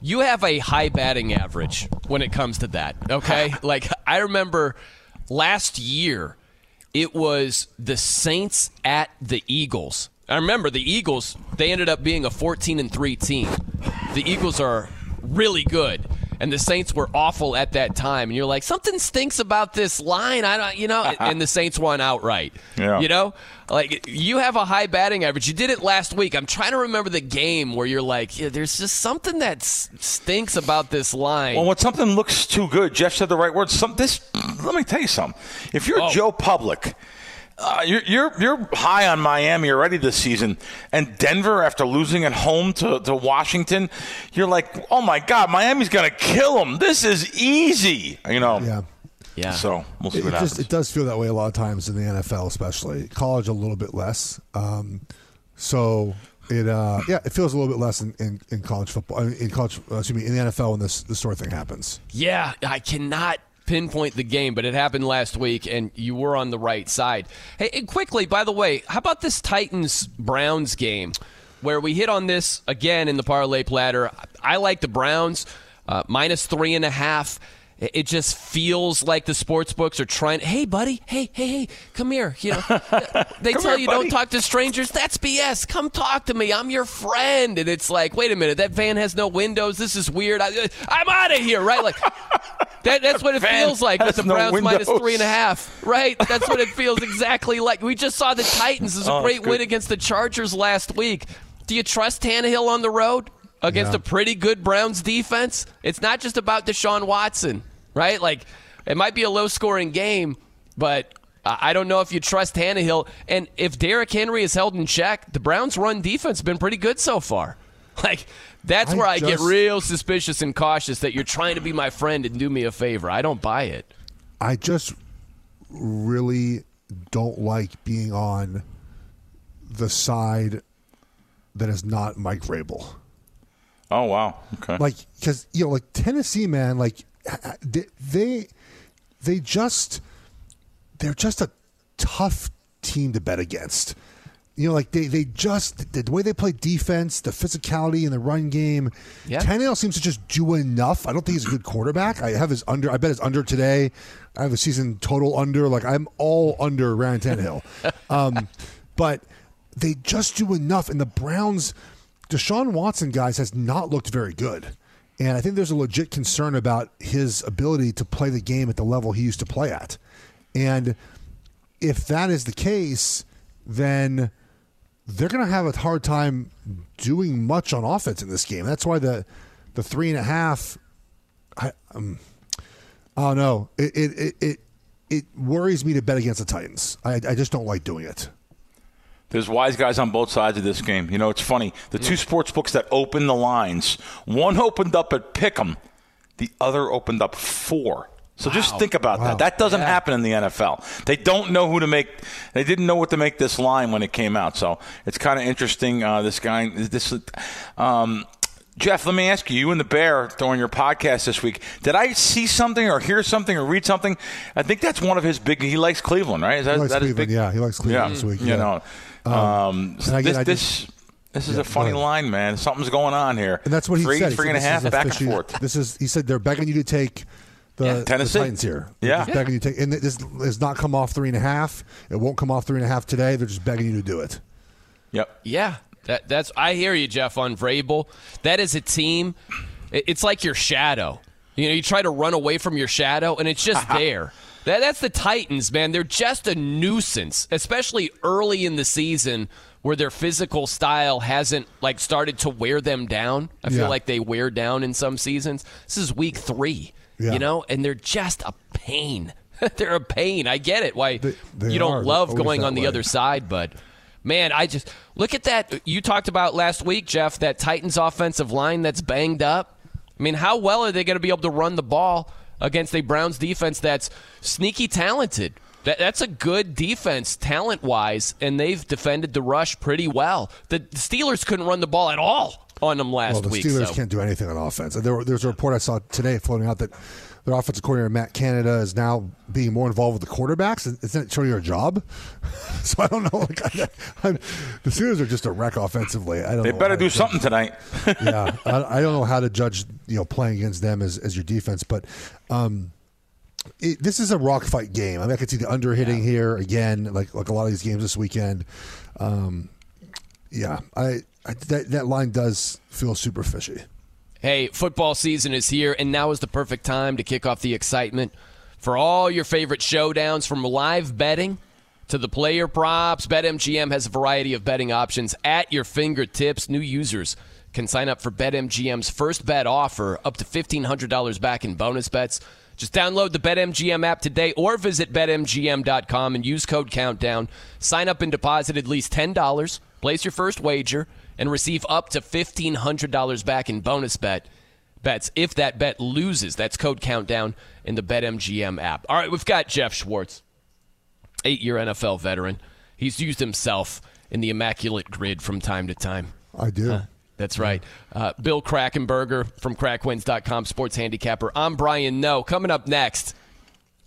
You have a high batting average when it comes to that. Okay, like I remember last year, it was the Saints at the Eagles. I remember the Eagles. They ended up being a 14 and three team. The Eagles are really good, and the Saints were awful at that time. And you're like, something stinks about this line. I don't, you know. and the Saints won outright. Yeah. You know, like you have a high batting average. You did it last week. I'm trying to remember the game where you're like, yeah, there's just something that stinks about this line. Well, when something looks too good, Geoff said the right word. Some this. Let me tell you something. If Oh. you're Joe Public. Uh, you're, you're you're high on Miami already this season, and Denver after losing at home to, to Washington, you're like, oh my God, Miami's gonna kill them. This is easy, you know. Yeah. Yeah. So we'll see It, what it happens. just it does feel that way a lot of times in the NFL, especially college, a little bit less. Um, so it uh, yeah, it feels a little bit less in, in, in college football, in college, uh, excuse me, in the NFL when this this sort of thing happens. Yeah, I cannot pinpoint the game, but it happened last week, and you were on the right side. Hey, and quickly, by the way, how about this Titans Browns game where we hit on this again in the parlay platter? I like the Browns uh, minus three and a half. It it just feels like the sports books are trying. Hey, buddy. Hey, hey, hey. Come here. You know, they tell here, you buddy. don't talk to strangers. That's BS. Come talk to me. I'm your friend. And it's like, wait a minute. That van has no windows. This is weird. I, uh, I'm out of here. Right? Like that, that's what it Van feels like with the no Browns minus windows. three and a half. Right? That's what it feels exactly like. We just saw the Titans. It was a Oh, great win against the Chargers last week. Do you trust Tannehill on the road against Yeah. a pretty good Browns defense? It's not just about Deshaun Watson, right? Like it might be a low scoring game, but I I don't know if you trust Tannehill. And if Derrick Henry is held in check, the Browns' run defense has been pretty good so far. Like that's I where I get real suspicious and cautious that you're trying to be my friend and do me a favor. I don't buy it. I just really don't like being on the side that is not Mike Vrabel. oh wow. Okay. like because you know like tennessee man like they- they just they're just a tough team to bet against. You know like they they just the way they play defense the physicality in the run game Yeah. Tannehill seems to just do enough. I don't think he's a good quarterback. I have his under i bet his under today. I have a season total under. Like i'm all under ryan Tannehill. Um but they just do enough. And the browns Deshaun Watson, guys, has not looked very good. And I think there's a legit concern about his ability to play the game at the level he used to play at. And if that is the case, then they're going to have a hard time doing much on offense in this game. That's why the the three and a half. I um, I don't know. It it it it, worries me to bet against the Titans. I I just don't like doing it. There's wise guys on both sides of this game. You know, it's funny. The two sports books that open the lines, one opened up at Pick'em, the other opened up four. So just think about that. That doesn't happen in the NFL. They don't know who to make. They didn't know what to make this line when it came out. So it's kind of interesting. Uh, this guy, this, um, Geoff. Let me ask you. You and the Bear during your podcast this week. Did I see something or hear something or read something? I think that's one of his big. He likes Cleveland, right? Is that, He likes that Cleveland, big? yeah, he likes Cleveland this week, You yeah. know, Um, um, and again, this, I this this is Yeah, a funny go line, man. Something's going on here. And that's what he three, said. He Three said and a this half, is back and forth. This is. He said they're begging you to take the, Yeah, the Tennessee. Titans here. They're Yeah. just begging you to take. And this has not come off three and a half. It won't come off three and a half today. They're just begging you to do it. Yep. Yeah, that, that's. I hear you, Geoff. On Vrabel, that is a team. it- It's like your shadow. You know, you try to run away from your shadow, and it's just there. That, that's the Titans, man. They're just a nuisance, especially early in the season where their physical style hasn't like started to wear them down. I feel Yeah. like they wear down in some seasons. This is week three, Yeah. you know, and they're just a pain. they're a pain. I get it. Why they you don't are. Love going on the way. other side, but man, I just look at that. You talked about last week, Geoff, that Titans offensive line that's banged up. I mean, how well are they going to be able to run the ball against a Browns defense that's sneaky talented? That, that's a good defense, talent wise, and they've defended the rush pretty well. The Steelers couldn't run the ball at all on them last week. well, the week. Steelers so. can't do anything on offense. There, there's a report I saw today floating out that their offensive coordinator Matt Canada is now being more involved with the quarterbacks. Isn't that showing your job? so I don't know. Like, I, I'm, the Steelers are just a wreck offensively. I don't. They better do something tonight. yeah, I, I don't know how to judge you know playing against them as, as your defense, but um, it, this is a rock fight game. I mean, I could see the under hitting here again, like like a lot of these games this weekend. Um, yeah, I, I that that line does feel super fishy. Hey, football season is here, and now is the perfect time to kick off the excitement for all your favorite showdowns from live betting to the player props. BetMGM has a variety of betting options at your fingertips. New users can sign up for BetMGM's first bet offer up to $1,500 back in bonus bets. Just download the BetMGM app today or visit BetMGM.com and use code COUNTDOWN. Sign up and deposit at least $10. Place your first wager and receive up to $1,500 back in bonus bet bets if that bet loses. That's code countdown in the BetMGM app. All right, we've got Geoff Schwartz, eight year NFL veteran. He's used himself in the immaculate grid from time to time. I do. That's right. Uh, Bill Krackomberger from crackwins.com, sports handicapper. I'm Brian Noe. Coming up next,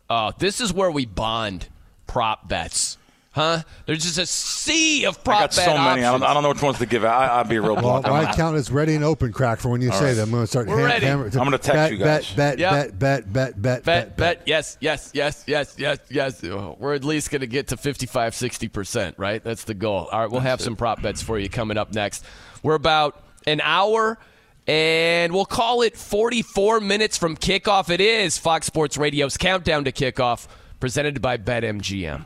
uh, this is where we bond prop bets. Huh? There's just a sea of prop I got so many. I don't. I don't know which ones to give out. I, I'll be real Well, my account is ready and open, crack. For when you All say right. them, I'm going to start. We're ham- ready. hammer- I'm gonna text bet, you guys. Bet, bet, Yep. bet, bet, bet, bet, Bet, bet, yes, yes, yes, yes, yes, yes. We're at least going to get to 55, 60%, right? That's the goal. All right, we'll have some prop bets for you coming up next. We're about an hour and we'll call it 44 minutes from kickoff. It is Fox Sports Radio's countdown to kickoff, presented by BetMGM.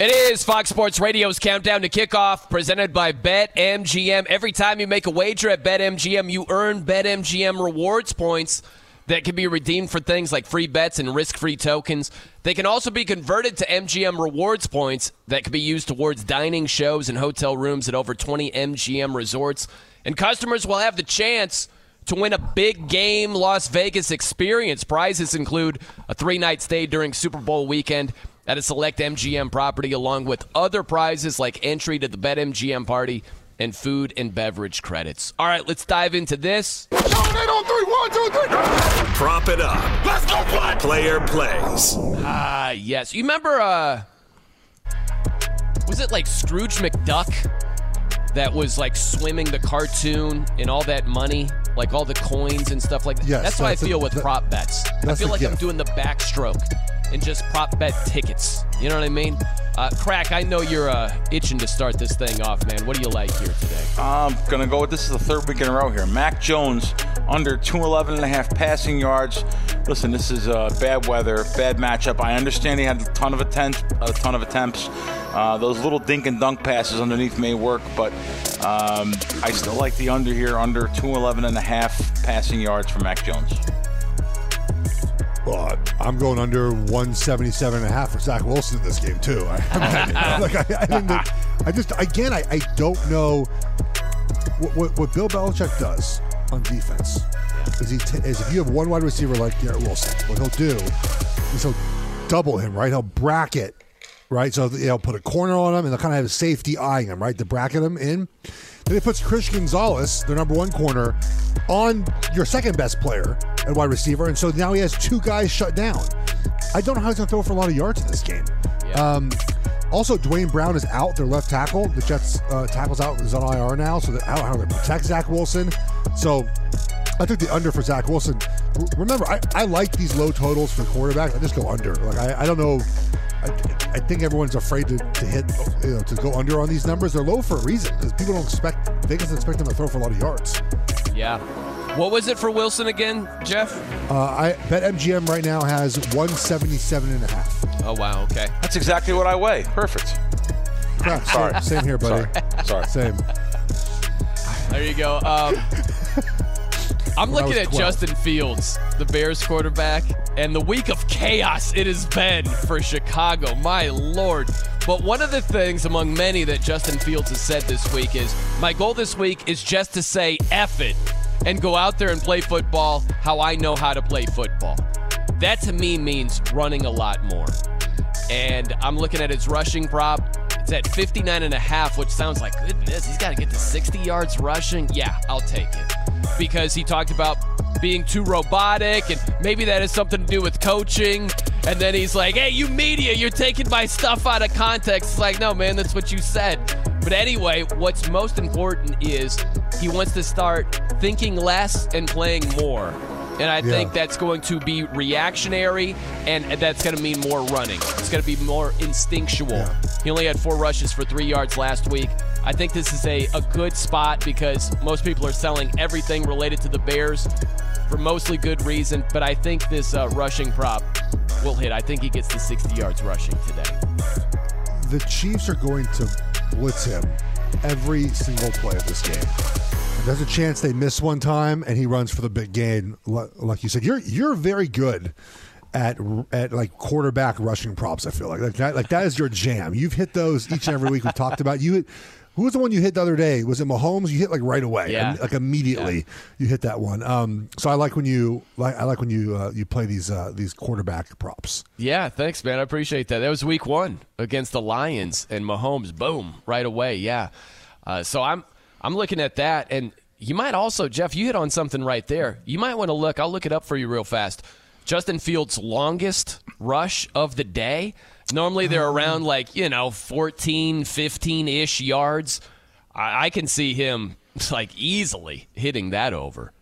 It is Fox Sports Radio's countdown to kickoff, presented by BetMGM. Every time you make a wager at BetMGM, you earn BetMGM rewards points that can be redeemed for things like free bets and risk-free tokens. They can also be converted to MGM rewards points that can be used towards dining shows and hotel rooms at over 20 MGM resorts. And customers will have the chance to win a big game Las Vegas experience. Prizes include a three-night stay during Super Bowl weekend at a select MGM property, along with other prizes like entry to the BetMGM party and food and beverage credits. All right, let's dive into this. Prop it up. Let's go play. Player plays. Ah, yes. You remember, uh, was it like Scrooge McDuck that was like swimming the cartoon and all that money, like all the coins and stuff like that? Yes, that's how I that's a- feel with that- prop bets. I feel a like I'm doing the backstroke and just prop bet tickets. You know what I mean? Uh, Crack, I know you're uh, itching to start this thing off, man. What do you like here today? I'm going to go with this is the third week in a row here. Mac Jones under 211 and a half passing yards. Listen, this is uh, bad weather, bad matchup. I understand he had a ton of attempts. A ton of attempts. Uh, those little dink and dunk passes underneath may work, but um, I still like the under here, under 211 and a half passing yards for Mac Jones. I'm going under 177 and a half for Zach Wilson in this game too. I, I, like, I, I, I just again I, I don't know what, what, what Bill Belichick does on defense is he t- is if you have one wide receiver like Garrett Wilson, what he'll do is he'll double him, right? He'll bracket, right? So he'll put a corner on him and they'll kind of have a safety eyeing him, right, to bracket him in. Then he puts Chris Gonzalez, their number one corner, on your second best player at wide receiver, and so now he has two guys shut down. I don't know how he's going to throw for a lot of yards in this game. Um, also, Duane Brown is out, their left tackle. The Jets uh, tackles out is on IR now, so that, how, how do they protect Zach Wilson? So I took the under for Zach Wilson. Remember, I, I like these low totals for quarterbacks. I just go under. Like I, I don't know. I, I think everyone's afraid to, to hit, you know, to go under on these numbers. They're low for a reason because people don't expect Vegas doesn't expect them to throw for a lot of yards. Yeah. What was it for Wilson again, Geoff? Uh, I bet MGM right now has 177 and a half. Oh, wow. Okay. That's exactly what I weigh. Perfect. Yeah, Sorry. Same, same here, buddy. Sorry. Same. There you go. Um, I'm looking at 12. Justin Fields, the Bears quarterback, and the week of chaos it has been for Chicago. My lord. But one of the things among many that Justin Fields has said this week is my goal this week is just to say F it and go out there and play football how I know how to play football. That to me means running a lot more. And I'm looking at his rushing prop. It's at 59 and a half, which sounds like goodness, he's got to get to 60 yards rushing. Yeah, I'll take it. Because he talked about being too robotic and maybe that has something to do with coaching. And then he's like, "Hey, you media, you're taking my stuff out of context." It's like, "No, man, that's what you said." But anyway, what's most important is he wants to start thinking less and playing more. And I Yeah. think that's going to be reactionary, and that's going to mean more running. It's going to be more instinctual. He only had four rushes for three yards last week. I think this is a, a good spot because most people are selling everything related to the Bears for mostly good reason, but I think this uh, rushing prop will hit. I think he gets to 60 yards rushing today. the Chiefs are going to blitz him every single play of this game. There's a chance they miss one time and he runs for the big gain. Like you said, you're you're very good at at like quarterback rushing props. I feel like like that like that is your jam. You've hit those each and every week. We've talked about you. Hit, who was the one you hit the other day? Was it Mahomes? You hit like right away, Yeah. like immediately. You hit that one. Um, so I like when you like I like when you uh, you play these uh, these quarterback props. Yeah, thanks, man. I appreciate that. That was week one against the Lions and Mahomes. Boom, right away. Yeah. Uh, so I'm I'm looking at that, and you might also, Geoff, you hit on something right there. You might want to look. I'll look it up for you real fast. Justin Fields' longest rush of the day. Normally they're oh. around like you know 14, 15 ish yards. I, I can see him like easily hitting that over.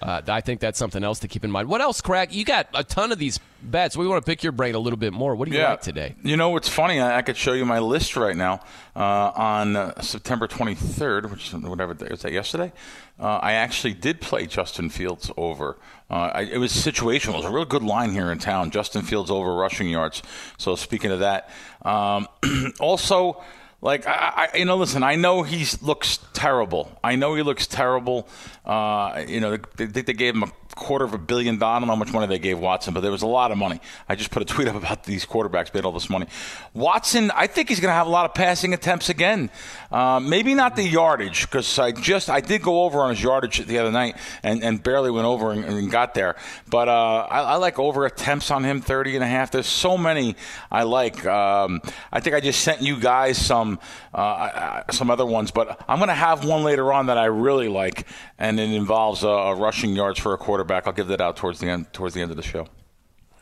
Uh, I think that's something else to keep in mind. What else, Craig? You got a ton of these bets. We want to pick your brain a little bit more. What do you like today? You know what's funny? I, I could show you my list right now. Uh, on uh, September 23rd, which is whatever day was that yesterday, uh, I actually did play Justin Fields over. Uh, I, it was situational. It was a real good line here in town. Justin Fields over rushing yards. So speaking of that, um, also. Like I, I, you know, listen. I know he looks terrible. I know he looks terrible. Uh, you know, they, they, they gave him a quarter of a billion dollars. I don't know how much money they gave Watson, but there was a lot of money. I just put a tweet up about these quarterbacks made all this money. Watson, I think he's going to have a lot of passing attempts again. Uh, maybe not the yardage because I just I did go over on his yardage the other night and, and barely went over and, and got there. But uh, I, I like over attempts on him, 30 and a half. There's so many I like. Um, I think I just sent you guys some uh, some other ones, but I'm going to have one later on that I really like, and it involves rushing yards for a quarterback. I'll give that out towards the end towards the end of the show.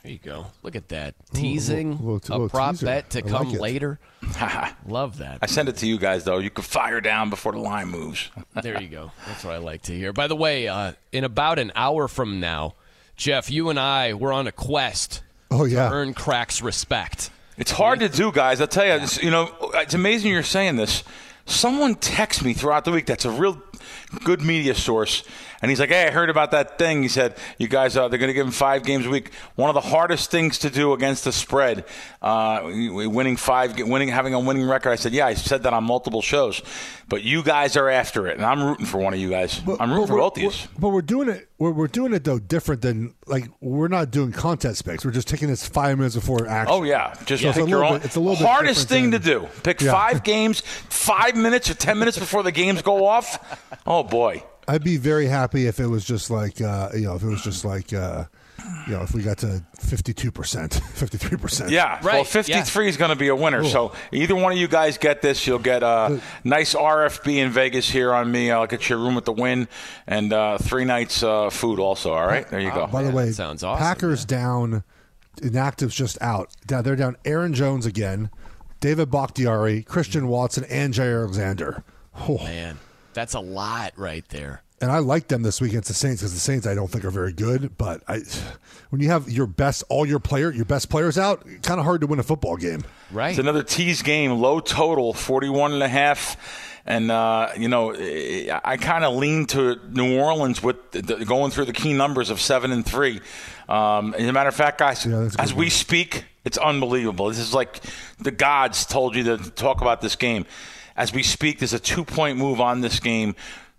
There you go. Look at that teasing little- little- a little prop teaser. bet to I come like later. Love that. I send it to you guys though. You can fire down before the line moves. there you go. That's what I like to hear. By the way, uh, in about an hour from now, Jeff, you and I we're on a quest. Oh yeah. To earn Crack's respect. It's hard to do, guys. I'll tell you. It's, you know, it's amazing you're saying this. Someone texts me throughout the week. That's a real good media source, and he's like, "Hey, I heard about that thing." He said, "You guys, uh, they're going to give him five games a week. One of the hardest things to do against the spread, uh, winning five, winning, having a winning record." I said, "Yeah, I said that on multiple shows, but you guys are after it, and I'm rooting for one of you guys. I'm rooting for both of you." But we're doing it. We're, we're doing it though different than like we're not doing contest picks. We're just taking this five minutes before action. Oh yeah, just a pick your little own. bit- it's a little hardest thing different to do. Pick Yeah. five games, five minutes or ten minutes before the games go off. Oh boy. I'd be very happy if it was just like uh, you know if it was just like uh, you know if we got to fifty two percent, fifty three percent. Yeah, well, 53 is going to be a winner. So either one of you guys get this, you'll get a nice RFB in Vegas here on me. I'll get you a room with the win and uh, three nights uh, food also. All right, there you go. By the way, sounds awesome. Packers down, inactives just out. Now They're down Aaron Jones again, David Bakhtiari, Christian Watson, and Jaire Alexander. Oh. Man, that's a lot right there. And I like them this week against the Saints because the Saints I don't think are very good. But I, when you have your best, all your player, your best players out, kind of hard to win a football game. Right. It's another tease game, low total, 41 and a half. And, uh, you know, I kind of lean to New Orleans with the, going through the key numbers of 7 and 3. Um, as a matter of fact, guys, as we speak, it's unbelievable. This is like the gods told you to talk about this game. As we speak, there's a two point move on this game.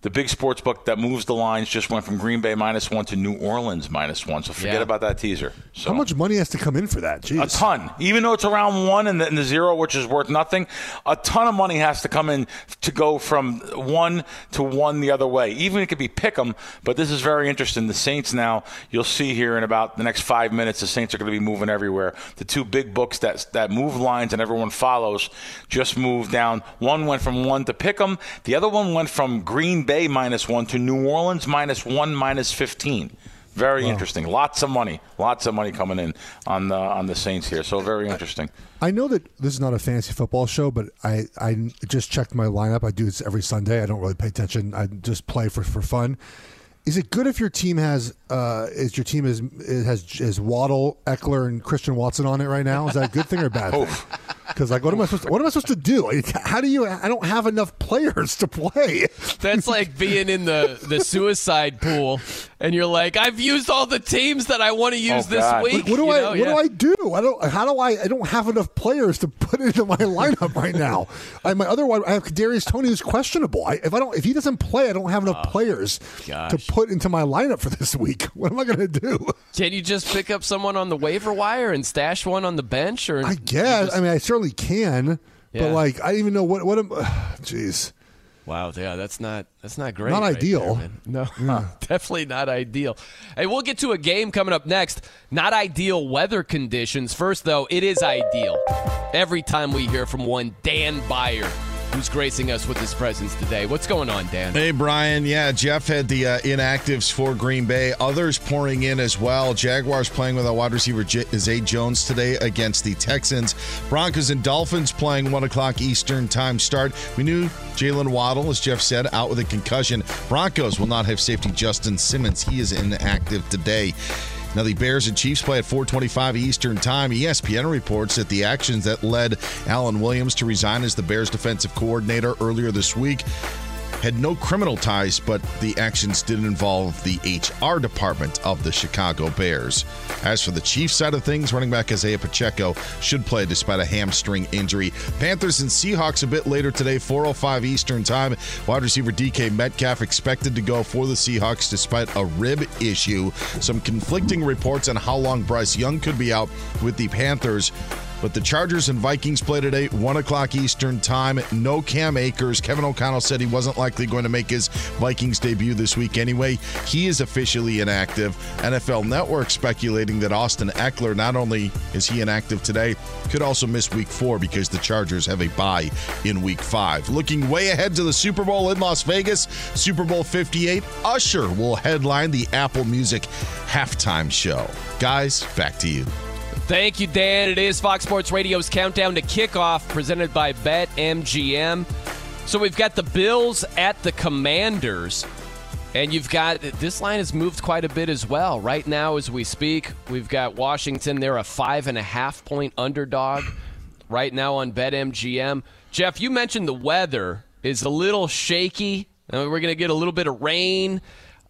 The big sports book that moves the lines just went from Green Bay minus one to New Orleans minus one. So forget Yeah. about that teaser. So. How much money has to come in for that? Jeez. A ton. Even though it's around one and the, and the zero, which is worth nothing, a ton of money has to come in to go from one to one the other way. Even it could be pick 'em, but this is very interesting. The Saints now, you'll see here in about the next five minutes, the Saints are going to be moving everywhere. The two big books that that move lines and everyone follows just moved down. One went from one to pick 'em. The other one went from Green Bay minus one to New Orleans minus one minus fifteen. Very interesting. Lots of money. Lots of money coming in on the on the Saints here. So very interesting. I know that this is not a fantasy football show, but I, I just checked my lineup. I do this every Sunday. I don't really pay attention. I just play for, for fun. Is it good if your team has uh, is your team is has is Waddle, Ekeler, and Christian Watson on it right now? Is that a good thing or a bad thing? Because like, what am I supposed to, what am I supposed to do? How do you? I don't have enough players to play. That's like being in the the suicide pool, and you're like, I've used all the teams that I want to use Oh, this God. week. What do you I? know? What Yeah. do I do? I don't. How do I? I don't have enough players to put into my lineup right now. I my other one. I have Darius Toney who's questionable. I, if I don't, if he doesn't play, I don't have enough oh, players to put into my lineup for this week. What am I going to do? Can you just pick up someone on the waiver wire and stash one on the bench? Or I guess. I mean, I certainly can, Yeah. but like, I don't even know what. What am? Jeez. Wow, yeah, that's not that's not great. Not right ideal. there, no, definitely not ideal. Hey, we'll get to a game coming up next. Not ideal weather conditions. First, though, it is ideal. Every time we hear from one Dan Beyer, who's gracing us with his presence today. What's going on, Dan? Hey, Brian. Yeah, Geoff had the uh, inactives for Green Bay. Others pouring in as well. Jaguars playing with a wide receiver J- Zay Jones today against the Texans. Broncos and Dolphins playing 1 o'clock Eastern time start. We knew Jaylen Waddle, as Geoff said, out with a concussion. Broncos will not have safety Justin Simmons. He is inactive today. Now the Bears and Chiefs play at 4:25 Eastern Time. ESPN reports that the actions that led Alan Williams to resign as the Bears defensive coordinator earlier this week had no criminal ties, but the actions did involve the HR department of the Chicago Bears. As for the Chiefs side of things, running back Isaiah Pacheco should play despite a hamstring injury. Panthers and Seahawks a bit later today, 4:05 Eastern Time. Wide receiver DK Metcalf expected to go for the Seahawks despite a rib issue. Some conflicting reports on how long Bryce Young could be out with the Panthers. But the Chargers and Vikings play today, 1 o'clock Eastern Time. No Cam Akers. Kevin O'Connell said he wasn't likely going to make his Vikings debut this week anyway. He is officially inactive. NFL Network speculating that Austin Ekeler, not only is he inactive today, could also miss week four because the Chargers have a bye in week five. Looking way ahead to the Super Bowl in Las Vegas, Super Bowl 58, Usher will headline the Apple Music halftime show. Guys, back to you. Thank you, Dan. It is Fox Sports Radio's countdown to kickoff, presented by BetMGM. So we've got the Bills at the Commanders, and you've got this line has moved quite a bit as well. Right now, as we speak, we've got Washington. They're a five and a half point underdog right now on BetMGM. Geoff, you mentioned the weather is a little shaky. Uh, We're going to get a little bit of rain.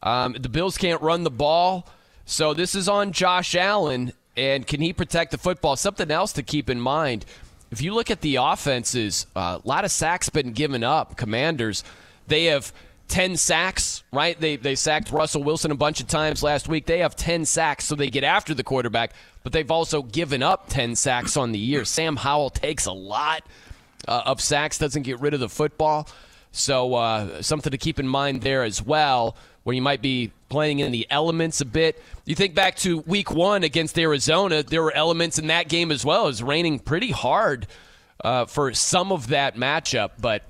Um, the Bills can't run the ball. So this is on Josh Allen, and can he protect the football? Something else to keep in mind. If you look at the offenses, uh, a lot of sacks been given up. Commanders, they have 10 sacks, right? They, they sacked Russell Wilson a bunch of times last week. They have 10 sacks, so they get after the quarterback, but they've also given up 10 sacks on the year. Sam Howell takes a lot uh, of sacks, doesn't get rid of the football. So uh, something to keep in mind there as well, where you might be playing in the elements a bit. You think back to Week One against Arizona, there were elements in that game as well. It was raining pretty hard uh, for some of that matchup, but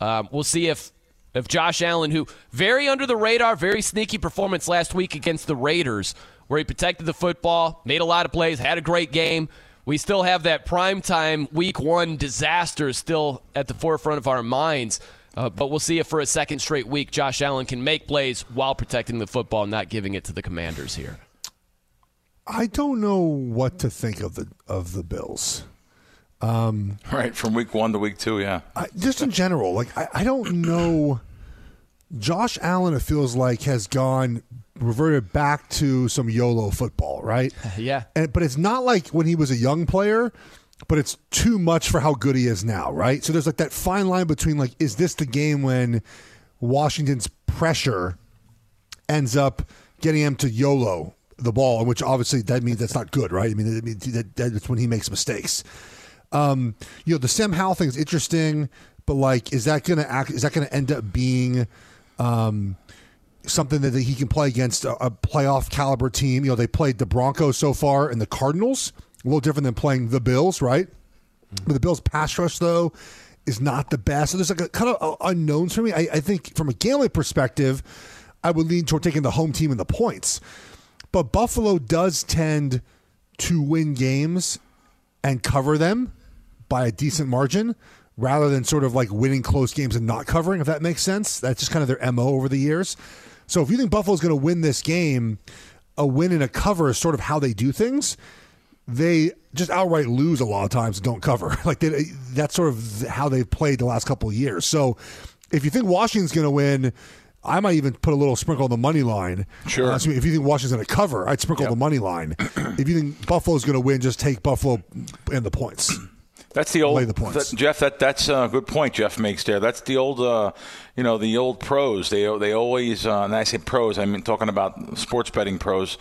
um, we'll see if if Josh Allen, who very under the radar, very sneaky performance last week against the Raiders, where he protected the football, made a lot of plays, had a great game. We still have that primetime week one disaster still at the forefront of our minds. Uh, but we'll see if for a second straight week Josh Allen can make plays while protecting the football, and not giving it to the Commanders here. I don't know what to think of the of the Bills. Um, Right, from week one to week two, yeah. I, just in general, like I, I don't know. Josh Allen, it feels like has gone reverted back to some YOLO football, right? yeah. And but it's not like when he was a young player, but it's too much for how good he is now, right? So there's like that fine line between like, is this the game when Washington's pressure ends up getting him to YOLO the ball, which obviously that means that's not good, right? I mean, that that's when he makes mistakes. Um, you know, the Sam Howell thing is interesting, but like, is that going to act? Is that going to end up being um, something that he can play against a playoff caliber team? You know, they played the Broncos so far and the Cardinals, a little different than playing the Bills, right? But the Bills' pass rush though is not the best. So there's like a kind of unknowns for me. I, I think from a gambling perspective, I would lean toward taking the home team and the points. But Buffalo does tend to win games and cover them by a decent margin rather than sort of like winning close games and not covering, if that makes sense. That's just kind of their MO over the years. So if you think Buffalo's going to win this game, a win and a cover is sort of how they do things. They just outright lose a lot of times and don't cover. Like they, that's sort of how they've played the last couple of years. So if you think Washington's going to win, I might even put a little sprinkle on the money line. Sure. Uh, so if you think Washington's going to cover, I'd sprinkle the money line. if you think Buffalo's going to win, just take Buffalo and the points. That's the old Lay the points. that- Geoff. That that's a good point Geoff makes there. That's the old, uh, you know, the old pros. They they always, uh, and I say pros. I mean talking about sports betting pros.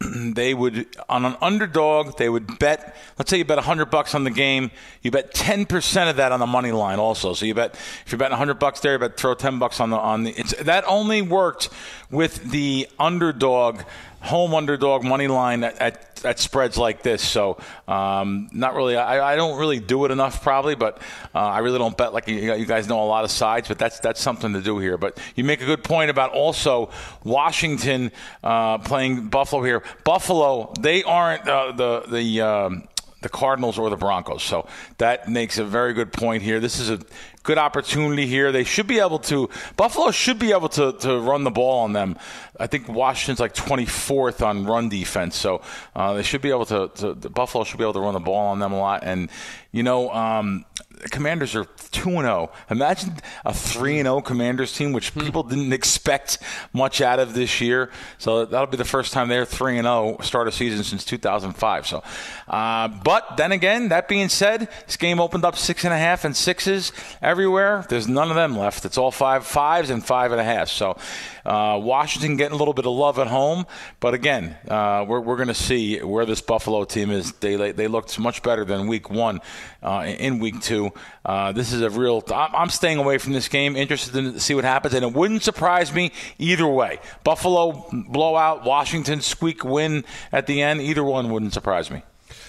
They would on an underdog. They would bet. Let's say you bet hundred bucks on the game. You bet ten percent of that on the money line. Also, so you bet if you're betting hundred bucks there, you bet throw ten bucks on the on the. That only worked with the underdog home underdog money line at, at, at spreads like this. So, um, not really. I, I don't really do it enough, probably, but uh, I really don't bet like you, you guys know a lot of sides. But that's that's something to do here. But you make a good point about also Washington uh, playing Buffalo here. Buffalo, they aren't uh, the the. Um, the Cardinals or the Broncos. So that makes a very good point here. This is a good opportunity here. They should be able to, Buffalo should be able to, to run the ball on them. I think Washington's like 24th on run defense. So uh, they should be able to, to, the Buffalo should be able to run the ball on them a lot. And, you know, um, the Commanders are 2 and 0. Imagine a 3 and 0 Commanders team, which people didn't expect much out of this year. So that'll be the first time they're 3 and 0 start a season since 2005. So, uh, but then again, that being said, this game opened up six and a half and sixes everywhere. There's none of them left. It's all five fives and five and a half. So, uh, Washington getting a little bit of love at home, but again, uh, we're, we're going to see where this Buffalo team is. They they looked much better than Week One. Uh, in Week Two, uh, this is a real. I'm staying away from this game. Interested to see what happens, and it wouldn't surprise me either way. Buffalo blowout, Washington squeak win at the end. Either one wouldn't surprise me.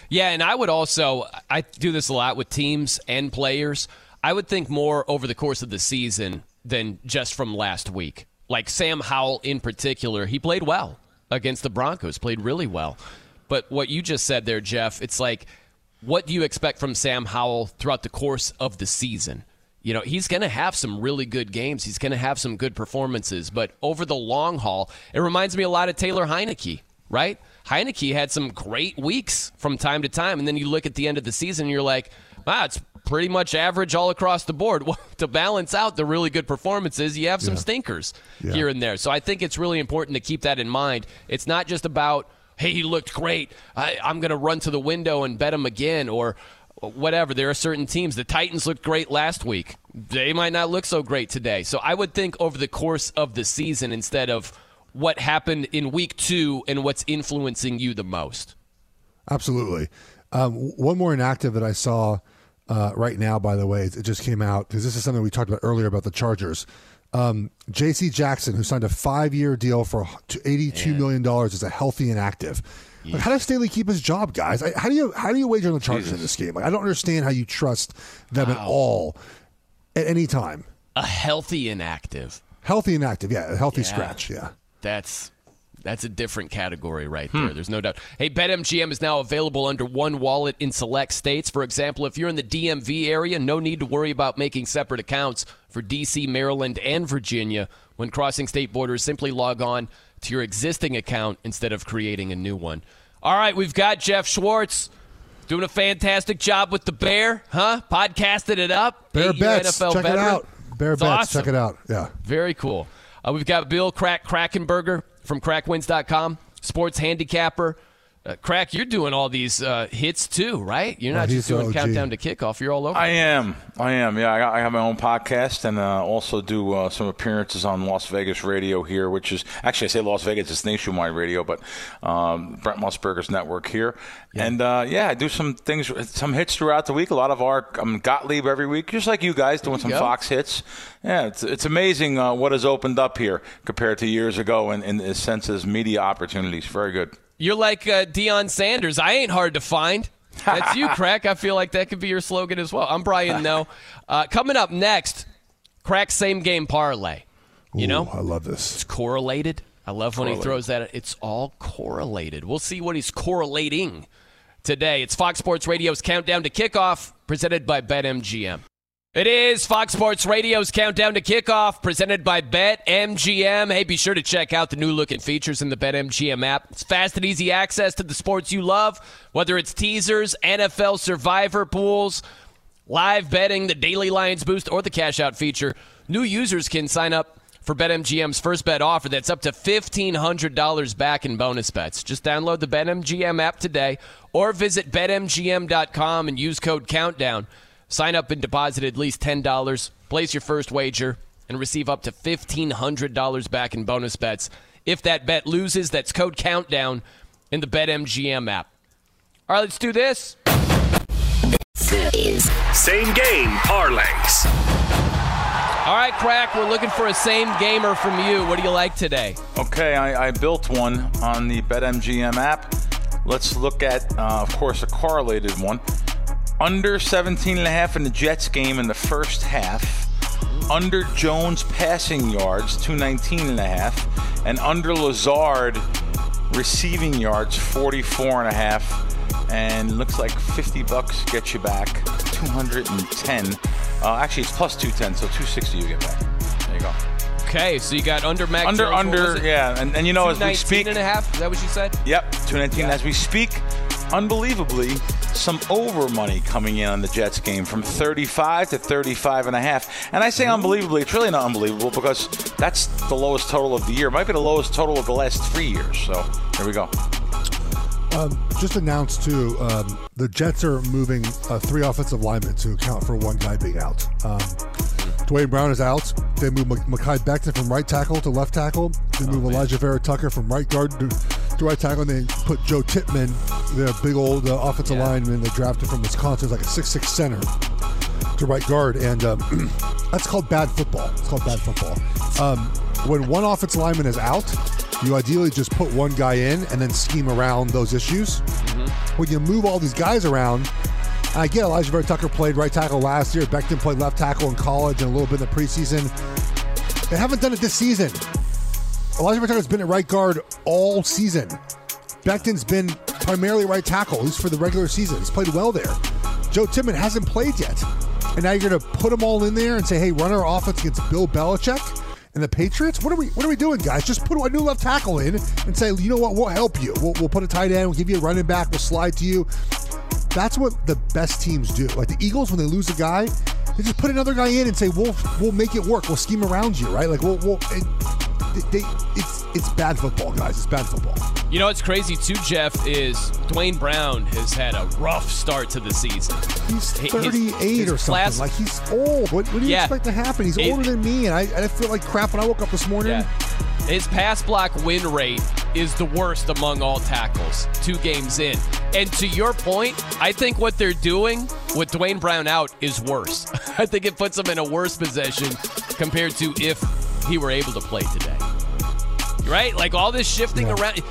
Yeah, and I would also I do this a lot with teams and players. I would think more over the course of the season than just from last week. Like Sam Howell in particular, he played well against the Broncos, played really well. But what you just said there, Geoff, it's like what do you expect from Sam Howell throughout the course of the season? You know, he's going to have some really good games. He's going to have some good performances, but over the long haul, it reminds me a lot of Taylor Heinicke, right? Heinicke had some great weeks from time to time, and then you look at the end of the season, and you're like, wow, it's pretty much average all across the board. Well, to balance out the really good performances, you have some stinkers Yeah. here and there. So I think it's really important to keep that in mind. It's not just about, hey, he looked great. I, I'm going to run to the window and bet him again, or whatever. There are certain teams. The Titans looked great last week. They might not look so great today. So I would think over the course of the season instead of what happened in week two and what's influencing you the most. Absolutely. Um, one more inactive that I saw uh, right now, by the way, it just came out because this is something we talked about earlier about the Chargers. Um, J.C. Jackson, who signed a five-year deal for eighty-two million dollars, is a healthy inactive. Like, how does Staley keep his job, guys? I, how do you how do you wager on the Chargers in this game? Like, I don't understand how you trust them at all at any time. A healthy inactive. Healthy inactive, yeah, a healthy Yeah. scratch, yeah. That's that's a different category right Hmm. there. There's no doubt. Hey, BetMGM is now available under one wallet in select states. For example, if you're in the DMV area, no need to worry about making separate accounts for DC, Maryland, and Virginia. When crossing state borders, simply log on to your existing account instead of creating a new one. All right, we've got Geoff Schwartz doing a fantastic job with the Bear, huh? Podcasted it up. Bear Eight-year bets, NFL check it out. Bear It's bets, awesome. check it out. Yeah. Very cool. Uh, we've got Bill Crack Krackomberger from crackwins.com, sports handicapper. Uh, Crack, you're doing all these uh, hits too, right? You're not Oh, just doing countdown to kickoff. You're all over. I am. I am. Yeah, I, got, I have my own podcast and uh, also do uh, some appearances on Las Vegas radio here, which is actually I say Las Vegas, it's nationwide radio, but um, Brent Musburger's network here. And uh, yeah, I do some things, some hits throughout the week. A lot of our um, Gottlieb every week, just like you guys doing some go. Fox hits. Yeah, it's it's amazing uh, what has opened up here compared to years ago in, in the sense as media opportunities. Very good. You're like uh, Deion Sanders. I ain't hard to find. That's you, Crack. I feel like that could be your slogan as well. I'm Brian Noe. Uh, coming up next, Crack same game parlay. You know, I love this. It's correlated. I love when he throws that. It's all correlated. We'll see what he's correlating today. It's Fox Sports Radio's countdown to kickoff, presented by BetMGM. It is Fox Sports Radio's Countdown to Kickoff, presented by BetMGM. Hey, be sure to check out the new look and features in the BetMGM app. It's fast and easy access to the sports you love, whether it's teasers, NFL survivor pools, live betting, the daily Lions boost, or the cash out feature. New users can sign up for BetMGM's first bet offer that's up to $1,500 back in bonus bets. Just download the BetMGM app today or visit BetMGM.com and use code COUNTDOWN. Sign up and deposit at least $10. Place your first wager and receive up to $1,500 back in bonus bets. If that bet loses, that's code COUNTDOWN in the BetMGM app. All right, let's do this. Same game parlays. All right, Crack, we're looking for a same gamer from you. What do you like today? Okay, I, I built one on the BetMGM app. Let's look at, uh, of course, a correlated one. Under 17 and a half in the Jets game in the first half. Under Jones passing yards, 219 and a half. And under Lazard receiving yards, 44 and a half. And looks like 50 bucks gets you back 210. Uh, actually, it's plus 210, so 260 you get back. There you go. Okay, so you got under Mac Under, Jones, under, yeah. And, and you know, as we speak. and a half? Is that what you said? Yep, 219 as we speak. Unbelievably, some over money coming in on the Jets game from 35 to 35 and a half. And I say unbelievably, it's really not unbelievable because that's the lowest total of the year. It might be the lowest total of the last three years. So here we go. Um, just announced too, um, the Jets are moving uh, three offensive linemen to account for one guy being out. Um, Duane Brown is out. They move Mekhi Becton from right tackle to left tackle. They move Alijah Vera-Tucker from right guard to, to right tackle. And they put Joe Tippmann, their big old uh, offensive lineman they drafted from Wisconsin, is like a six-six center to right guard, and um, that's called bad football. It's called bad football. Um, when one offensive lineman is out, you ideally just put one guy in and then scheme around those issues. When you move all these guys around, Uh, I get Alijah Vera-Tucker played right tackle last year. Becton played left tackle in college and a little bit in the preseason. They haven't done it this season. Alijah Vera-Tucker's been at right guard all season. Becton's been primarily right tackle, at least for the regular season. He's played well there. Joe Tippmann hasn't played yet. And now you're going to put them all in there and say, hey, run our offense against Bill Belichick and the Patriots? What are we What are we doing, guys? Just put a new left tackle in and say, you know what? We'll help you. We'll, we'll put a tight end. We'll give you a running back. We'll slide to you. That's what the best teams do. Like the Eagles, when they lose a guy, they just put another guy in and say, "We'll we'll make it work. We'll scheme around you, right?" Like we'll, we'll it, they, they, it's it's bad football, guys. It's bad football. You know what's crazy too, Geoff, is Duane Brown has had a rough start to the season. He's 38 his or something. class- like he's old. What, what do you Yeah. expect to happen? He's It- older than me, and I, I feel like crap when I woke up this morning. Yeah. His pass block win rate is the worst among all tackles, two games in. And to your point, I think what they're doing with Duane Brown out is worse. I think it puts him in a worse position compared to if he were able to play today. Right? Like all this shifting around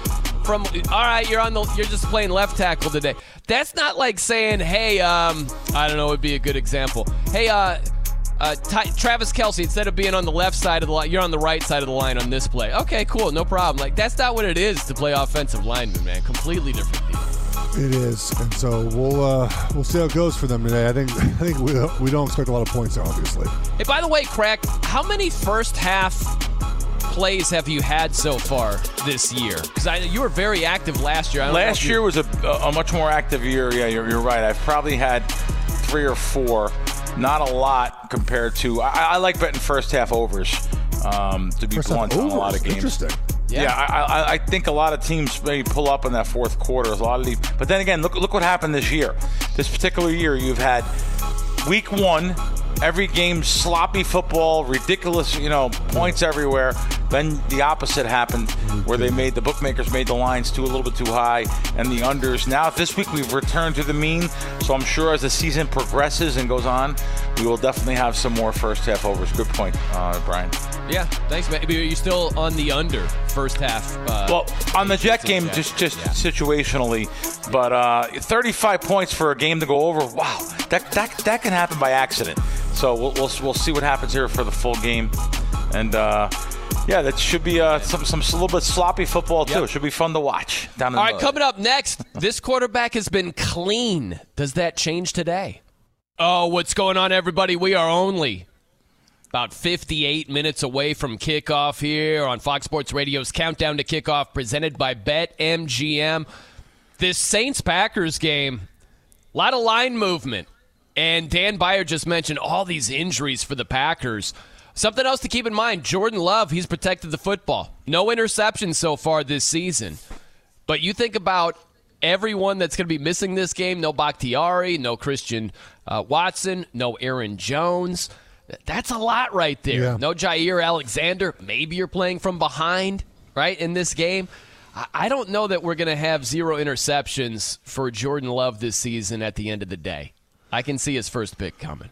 from all right, you're on the you're just playing left tackle today. That's not like saying, "Hey, um, I don't know, would be a good example. Hey, uh uh, Ty- Travis Kelce, instead of being on the left side of the line, you're on the right side of the line on this play. Okay, cool, no problem. Like that's not what it is to play offensive lineman, man. Completely different deal. It is, and so we'll uh, we'll see how it goes for them today. I think I think we, we don't expect a lot of points there, obviously. Hey, by the way, Crack, how many first half plays have you had so far this year? Because you were very active last year. I don't Last if you- year was a, a much more active year. Yeah, you're, you're right. I've probably had three or four. Not a lot compared to. I, I like betting first half overs. Um, to be First half blunt, on a lot of games. Interesting. Yeah, I, I, I think a lot of teams may pull up in that fourth quarter. A lot of these, but then again, look look what happened this year. This particular year, you've had week one, every game sloppy football, ridiculous, you know, points everywhere. Then the opposite happened, where they made the bookmakers made the lines too a little bit too high, and the unders. Now this week we've returned to the mean, so I'm sure as the season progresses and goes on, we will definitely have some more first half overs. Good point, uh, Brian. Yeah, thanks, man. But You're still on the under first half. Uh, Well, on the Jet Jets. game, just just situationally, but uh, 35 points for a game to go over. Wow, that that that can happen by accident. So we'll we'll, we'll see what happens here for the full game, and uh, yeah, that should be uh, some some a little bit sloppy football too. Yep. Should be fun to watch down in All the coming up next, this quarterback has been clean. Does that change today? Oh, what's going on, everybody? We are only about 58 minutes away from kickoff here on Fox Sports Radio's Countdown to Kickoff, presented by BetMGM. This Saints Packers game, a lot of line movement. And Dan Beyer just mentioned all these injuries for the Packers. Something else to keep in mind Jordan Love, he's protected the football. No interceptions so far this season. But you think about everyone that's going to be missing this game no Bakhtiari, no Christian uh, Watson, no Aaron Jones. That's a lot right there. Yeah. No Jaire Alexander. Maybe you're playing from behind, right, in this game. I- don't know that we're going to have zero interceptions for Jordan Love this season at the end of the day. I can see his first pick coming.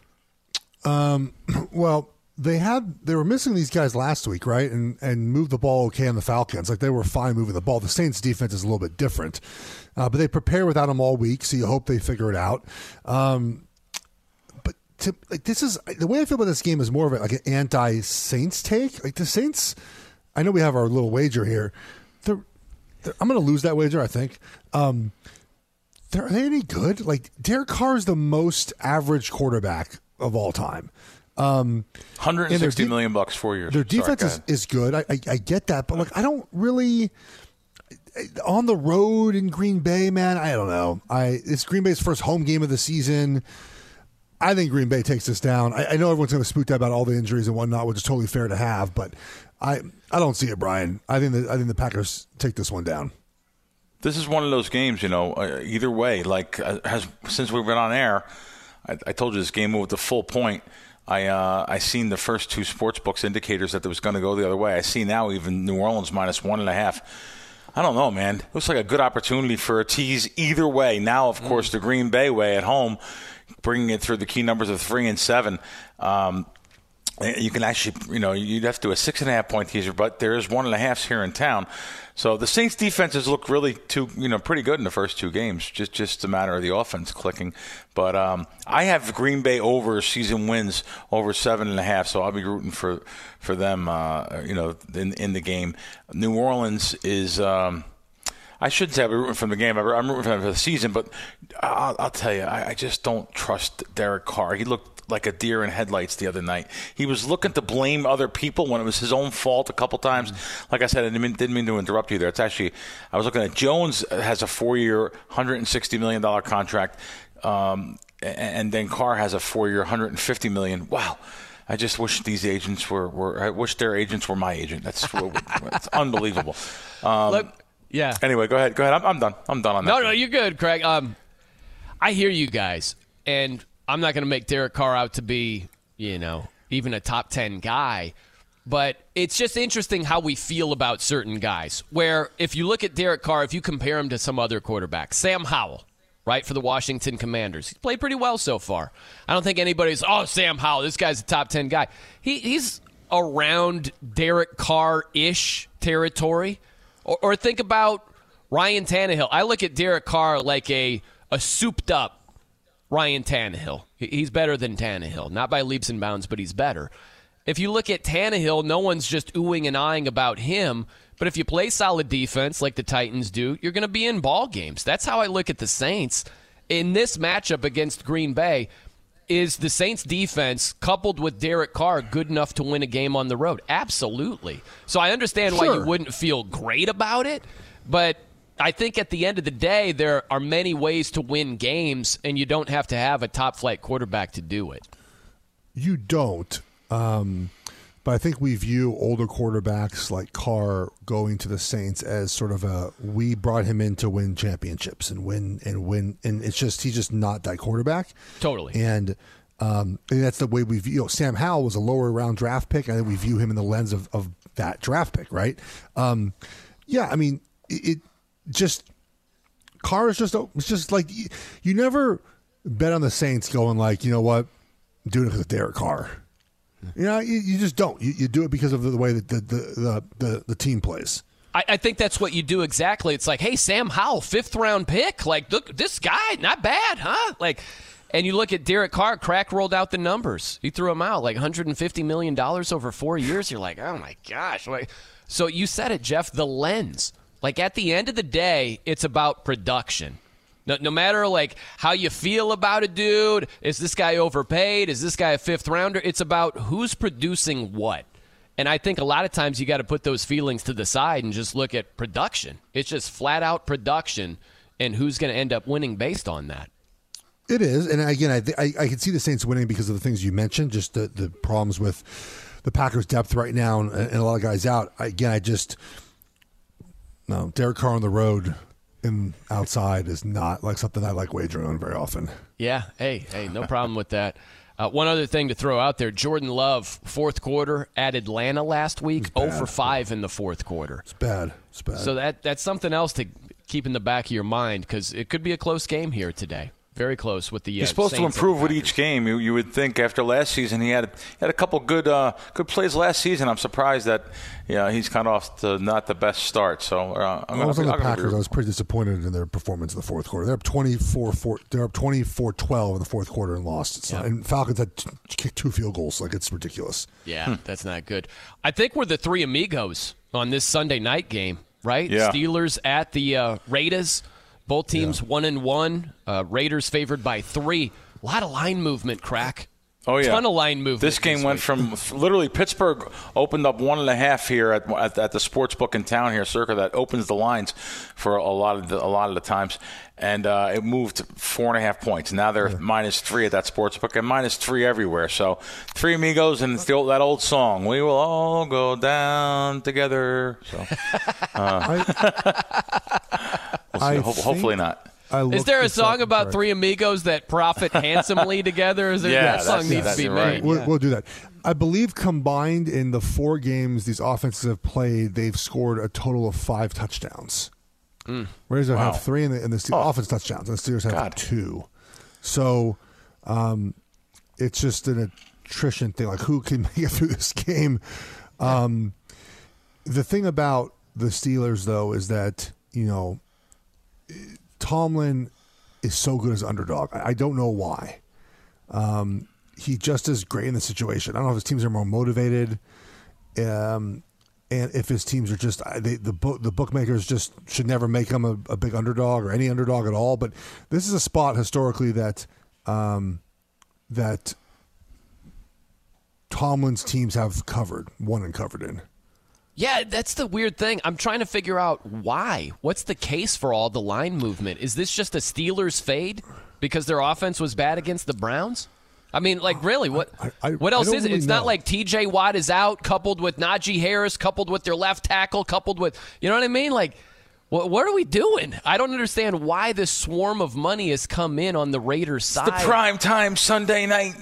Um, well, they had they were missing these guys last week, right? And and moved the ball okay on the Falcons. Like they were fine moving the ball. The Saints defense is a little bit different, uh, but they prepare without them all week, so you hope they figure it out. Um, to, like this is the way I feel about this game is more of a, like an anti Saints take. Like the Saints, I know we have our little wager here. They're, they're, I'm going to lose that wager. I think. Um, are they any good? Like Derek Carr is the most average quarterback of all time. Um, 160 de- million bucks four years. Their Sorry, defense go is, is good. I, I I get that, but like I don't really on the road in Green Bay, man. I don't know. I it's Green Bay's first home game of the season. I think Green Bay takes this down. I, I know everyone's going to spook out about all the injuries and whatnot, which is totally fair to have, but I I don't see it, Brian. I think the I think the Packers take this one down. This is one of those games, you know. Uh, either way, like uh, has since we've been on air, I, I told you this game moved to full point. I uh, I seen the first two sports books indicators that it was going to go the other way. I see now even New Orleans minus one and a half. I don't know, man. Looks like a good opportunity for a tease either way. Now, of course, the Green Bay way at home, bringing it through the key numbers of three and seven. Um, you can actually, you know, you'd have to do a six and a half point teaser, but there is one and a half here in town. So the Saints defenses look really too, you know, pretty good in the first two games. Just just a matter of the offense clicking. But um, I have Green Bay over season wins over seven and a half, so I'll be rooting for for them. Uh, you know, in in the game. New Orleans is. Um, I shouldn't say I'm rooting from the game. I'm rooting for them for the season, but I'll, I'll tell you, I, I just don't trust Derek Carr. He looked like a deer in headlights the other night. He was looking to blame other people when it was his own fault a couple times. Like I said, I didn't mean, didn't mean to interrupt you there. It's actually, I was looking at Jones has a four-year, $160 million contract, um, and, and then Carr has a four-year, 150 million. Wow. I just wish these agents were, were I wish their agents were my agent. That's, that's unbelievable. Um, Look, yeah. Anyway, go ahead. Go ahead. I'm, I'm done. I'm done on that. No, no, you're good, Craig. Um, I hear you guys, and I'm not going to make Derek Carr out to be, you know, even a top 10 guy. But it's just interesting how we feel about certain guys. Where if you look at Derek Carr, if you compare him to some other quarterbacks, Sam Howell, right, for the Washington Commanders, he's played pretty well so far. I don't think anybody's, oh, Sam Howell, this guy's a top 10 guy. He, he's around Derek Carr ish territory. Or, or think about Ryan Tannehill. I look at Derek Carr like a, a souped up Ryan Tannehill. He's better than Tannehill. Not by leaps and bounds, but he's better. If you look at Tannehill, no one's just oohing and eyeing about him. But if you play solid defense like the Titans do, you're going to be in ball games. That's how I look at the Saints. In this matchup against Green Bay, is the Saints defense coupled with Derek Carr good enough to win a game on the road? Absolutely. So I understand why you wouldn't feel great about it, but I think at the end of the day, there are many ways to win games, and you don't have to have a top flight quarterback to do it. You don't. Um, but I think we view older quarterbacks like Carr going to the Saints as sort of a we brought him in to win championships and win and win and it's just he's just not that quarterback. Totally. And um, and that's the way we view. You know, Sam Howell was a lower round draft pick. I think we view him in the lens of, of that draft pick, right? Um, yeah, I mean, it, it just Carr is just it's just like you, you never bet on the Saints going like you know what, I'm doing it with Derek Carr. You know, you, you just don't. You, you do it because of the, way that the the, the, the team plays. I, I think that's what you do exactly. It's like, hey, Sam Howell, fifth round pick. Like, look, this guy, not bad, huh? Like, and you look at Derek Carr, crack rolled out the numbers. He threw him out like 150 million dollars over four years. You're like, oh my gosh. Like, so you said it, Geoff. The lens. Like at the end of the day, it's about production. No, no matter like how you feel about a dude, is this guy overpaid? Is this guy a fifth rounder? It's about who's producing what. And I think a lot of times you got to put those feelings to the side and just look at production. It's just flat out production and who's going to end up winning based on that. It is, and again, I, I I can see the Saints winning because of the things you mentioned, just the the problems with the Packers' depth right now, and, and a lot of guys out. Again, I just no Derek Carr on the road and outside is not like something I like wagering on very often. Yeah, hey, hey, no problem with that. Uh, one other thing to throw out there: Jordan Love, fourth quarter at Atlanta last week, zero for five in the fourth quarter. It's bad. It's bad. So that that's something else to keep in the back of your mind because it could be a close game here today. Very close with the. Uh, He's supposed to Saints and improve with each game. You, you would think after last season he had he had a couple good uh, good plays last season. I'm surprised that yeah he's kind of off to not the best start. So uh, I'm I was on gonna, the I'm gonna Packers. I was pretty disappointed in their performance in the fourth quarter. They're up 24 4 they're up 24-12 in the fourth quarter and lost. It's not- and Falcons had t- kicked two field goals. Like it's ridiculous. Yeah, that's not good. I think we're the three amigos on this Sunday night game, right? Yeah. Steelers at the uh, Raiders. Both teams one and one. Uh, Raiders favored by three. A lot of line movement, crack. Oh yeah, ton of line movement. This game went from literally Pittsburgh opened up one and a half here at, at, at the sports book in town here, Circa, that opens the lines for a lot of the, a lot of the times, and uh, it moved four and a half points. Now they're minus three at that sports book and minus three everywhere. So three amigos and it's the old, that old song, "We will all go down together." So uh, we'll see. Ho- hopefully not. I Is there a song about correct. three amigos that profit handsomely together? Is there, Yeah, that song that's- needs that's to be right. made. We'll, Yeah. we'll do that. I believe combined in the four games these offenses have played, they've scored a total of five touchdowns. Raiders Wow. have three, and the, and the Ste- offense touchdowns, and the Steelers have God. two. So um, it's just an attrition thing. Like who can make it through this game? Um, the thing about the Steelers, though, is that you know Tomlin is so good as underdog. I I don't know why. Um, he just is great in the situation. I don't know if his teams are more motivated, um, and if his teams are just they, the book the bookmakers just should never make him a, a big underdog or any underdog at all. But this is a spot historically that um, that Tomlin's teams have covered, won and covered in. Yeah, that's the weird thing. I'm trying to figure out why. What's the case for all the line movement? Is this just a Steelers fade because their offense was bad against the Browns? I mean, like, really, what I- what else is it? really It's not like T.J. Watt is out, coupled with Najee Harris, coupled with their left tackle, coupled with you know what I mean? Like, what what are we doing? I don't understand why this swarm of money has come in on the Raiders side. The prime time Sunday night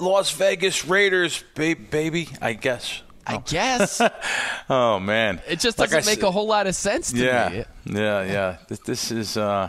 Las Vegas Raiders, ba- baby. I guess. I guess Oh man, it just doesn't I make said- a whole lot of sense to yeah, me. Yeah, yeah. This, this is. Uh,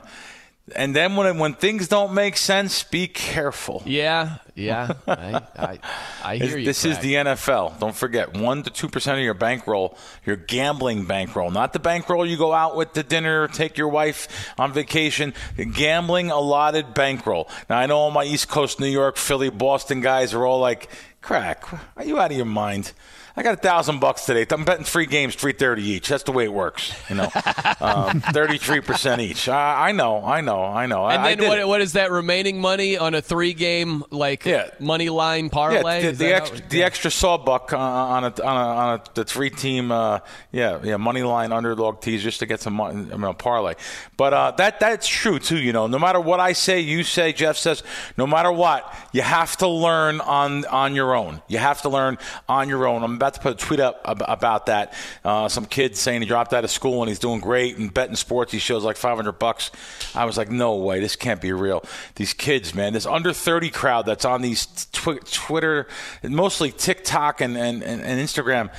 and then when when things don't make sense, be careful. Yeah, yeah. I I, I hear you. This is the NFL. Don't forget, one to two percent of your bankroll, your gambling bankroll, not the bankroll you go out with to dinner, take your wife on vacation. The gambling allotted bankroll. Now I know all my East Coast, New York, Philly, Boston guys are all like, "Crack, are you out of your mind?" I got a thousand bucks today. I'm betting three games, three thirty each. That's the way it works, you know. Thirty-three percent each. I, I know, I know, I know. And I then did what, what is that remaining money on a three game like money line parlay? Yeah, the, the extra the extra sawbuck uh, on a on a, on a the three team uh, yeah yeah money line underdog tees just to get some money, I mean, a parlay. But uh, that that's true too. You know, no matter what I say, you say, Geoff says, no matter what, you have to learn on on your own. You have to learn on your own. I'm about to put a tweet up about that. Uh, some kid saying he dropped out of school and he's doing great and betting sports. He shows like 500 bucks. I was like, no way, this can't be real. These kids, man, this under 30 crowd that's on these tw- Twitter, mostly TikTok and, and, and, and Instagram.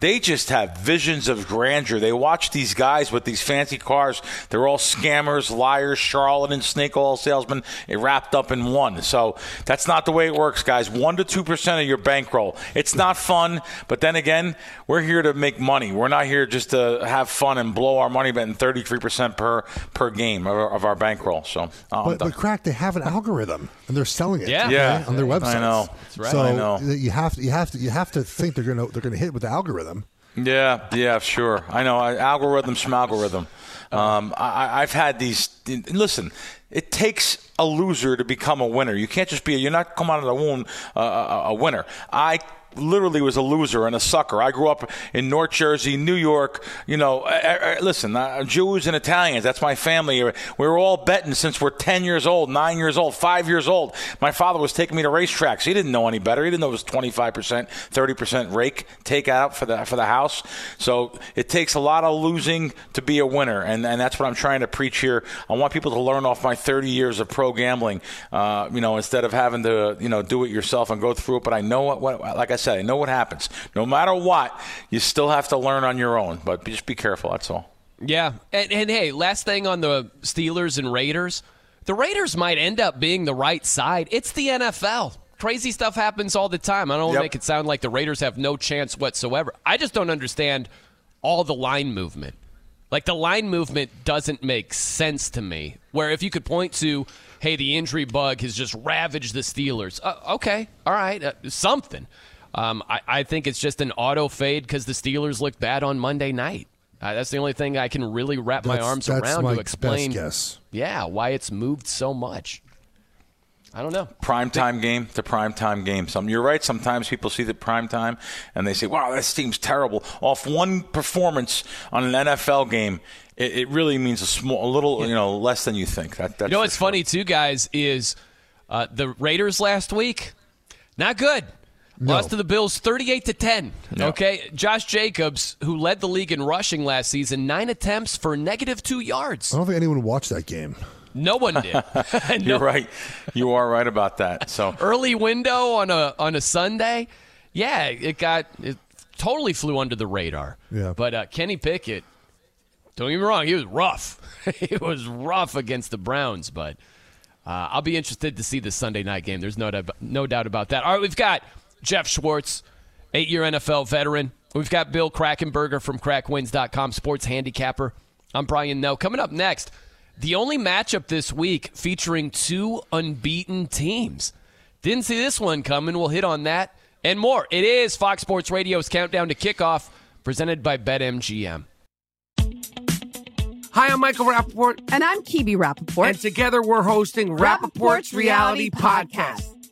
They just have visions of grandeur. They watch these guys with these fancy cars. They're all scammers, liars, charlatans, snake oil salesmen, eh, wrapped up in one. So that's not the way it works, guys. One to two percent of your bankroll. It's not fun, but then again, we're here to make money. We're not here just to have fun and blow our money betting thirty three percent per per game of, our- of our bankroll. So, uh, But, but crack, they have an algorithm and they're selling it. Yeah. okay, Yeah. on their website. I website. know. That's right. So I know. you have to you have to you have to think they're gonna they're gonna hit with the algorithm. Yeah, yeah, sure. I know. I, algorithm, schmalgorithm. Um, I, I've had these. Listen, it takes a loser to become a winner. You can't just be. A, You're not come out of the womb uh, a, a winner. I literally was a loser and a sucker. I grew up in North Jersey, New York. You know, uh, listen, uh, Jews and Italians. That's my family. We were all betting since we're 10 years old, nine years old, five years old. My father was taking me to racetracks. He didn't know any better. He didn't know it was 25%, 30% rake take out for the for the house. So it takes a lot of losing to be a winner, and and that's what I'm trying to preach here. I want people to learn off my 30 years of pro gambling. Uh, you know, instead of having to you know do it yourself and go through it. But I know what, what like I said said, I know what happens. No matter what, you still have to learn on your own, but just be careful. That's all. Yeah. And, and hey, last thing on the Steelers and Raiders the Raiders might end up being the right side. It's the NFL. Crazy stuff happens all the time. I don't yep. make it sound like the Raiders have no chance whatsoever. I just don't understand all the line movement. Like the line movement doesn't make sense to me. Where if you could point to, hey, the injury bug has just ravaged the Steelers. Uh, okay, all right, uh, something. Um, I, I, think it's just an auto fade because the Steelers looked bad on Monday night. Uh, that's the only thing I can really wrap that's, my arms around to explain. Yeah, why it's moved so much. I don't know. Prime time game to prime time game. Some you're right. Sometimes people see the prime time and they say, "Wow, this team's terrible." Off one performance on an NFL game, it, it really means a small, a little, yeah. you know, less than you think. That, you know what's sure. funny too, guys, is uh, the Raiders last week. Not good. No. Lost to the Bills 38 to 10. No. Okay. Josh Jacobs, who led the league in rushing last season, nine attempts for negative two yards. I don't think anyone watched that game. No one did. no. You're right. You are right about that. So early window on a on a Sunday, yeah, it got it totally flew under the radar. Yeah. But uh, Kenny Pickett, don't get me wrong, he was rough. he was rough against the Browns, but uh, I'll be interested to see the Sunday night game. There's no no doubt about that. All right, we've got Geoff Schwartz, eight year NFL veteran. We've got Bill Krackomberger from crackwins.com, sports handicapper. I'm Brian Noe. Coming up next, the only matchup this week featuring two unbeaten teams. Didn't see this one coming. We'll hit on that and more. It is Fox Sports Radio's Countdown to Kickoff, presented by BetMGM. Hi, I'm Michael Rapaport. And I'm Kebe Rapaport. And together we're hosting Rapaport's, Rapaport's Reality, Reality Podcast. Podcast.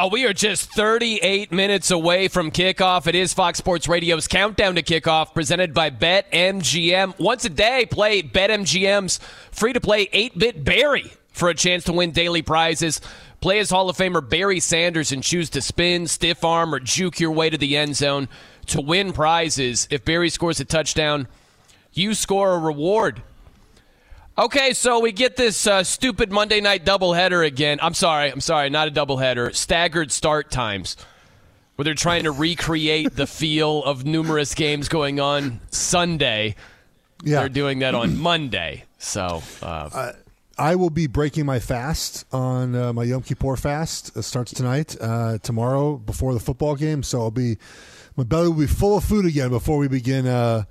Oh, we are just 38 minutes away from kickoff. It is Fox Sports Radio's countdown to kickoff, presented by BetMGM. Once a day, play BetMGM's free to play 8 bit Barry for a chance to win daily prizes. Play as Hall of Famer Barry Sanders and choose to spin, stiff arm, or juke your way to the end zone to win prizes. If Barry scores a touchdown, you score a reward. Okay, so we get this uh, stupid Monday night doubleheader again. I'm sorry, I'm sorry, not a doubleheader. Staggered start times, where they're trying to recreate the feel of numerous games going on Sunday. Yeah. They're doing that on Monday. So, uh, I will be breaking my fast on uh, my Yom Kippur fast. It starts tonight, uh, tomorrow before the football game. So I'll be my belly will be full of food again before we begin uh,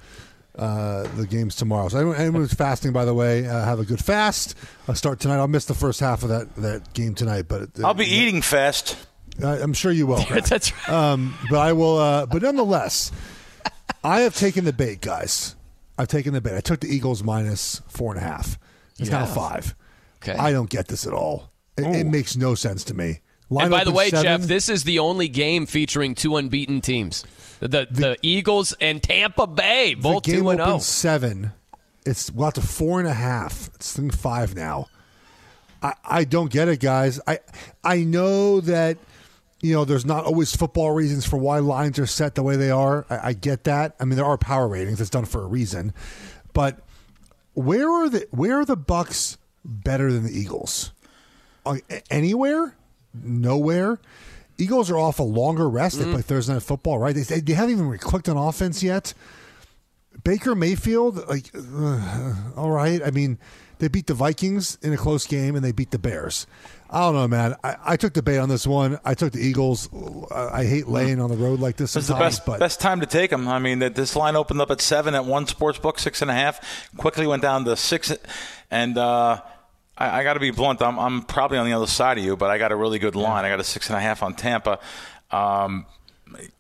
uh, the games tomorrow. So anyone, anyone who's fasting, by the way, uh, have a good fast. I'll start tonight. I'll miss the first half of that that game tonight, but I'll be eating fast. I, I'm sure you will. That's right. Um, but I will. Uh, but nonetheless, I have taken the bait, guys. I've taken the bait. I took the Eagles minus four and a half. It's now five. Okay. I don't get this at all. It, it makes no sense to me. Line and by the way, seven. Geoff, this is the only game featuring two unbeaten teams. The the, Eagles and Tampa Bay, both the game two and oh. zero. seven. It's well to four and a half. It's in five now. I, I don't get it, guys. I I know that you know there's not always football reasons for why lines are set the way they are. I, I get that. I mean, there are power ratings. It's done for a reason. But where are the where are the Bucks better than the Eagles? Anywhere? Nowhere. Eagles are off a longer rest. They play Thursday night football, right? They, they, they haven't even clicked on offense yet. Baker Mayfield, like, uh, all right. I mean, they beat the Vikings in a close game, and they beat the Bears. I don't know, man. I, I took the bait on this one. I took the Eagles. I, I hate laying on the road like this This is the best but best time to take them. I mean, that this line opened up at seven at one sports book, six and a half. Quickly went down to six, and uh, I, I got to be blunt. I'm, I'm probably on the other side of you, but I got a really good line. I got a six and a half on Tampa. Um,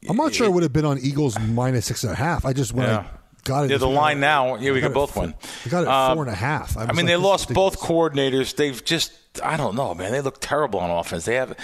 I'm not sure it would have been on Eagles minus six and a half. I just when Yeah. I got it. yeah, the line now. Yeah, we got could both four- win. I got it Um, four and a half. I I, mean, like, they lost both coordinators. They've just, I don't know, man. They look terrible on offense. They have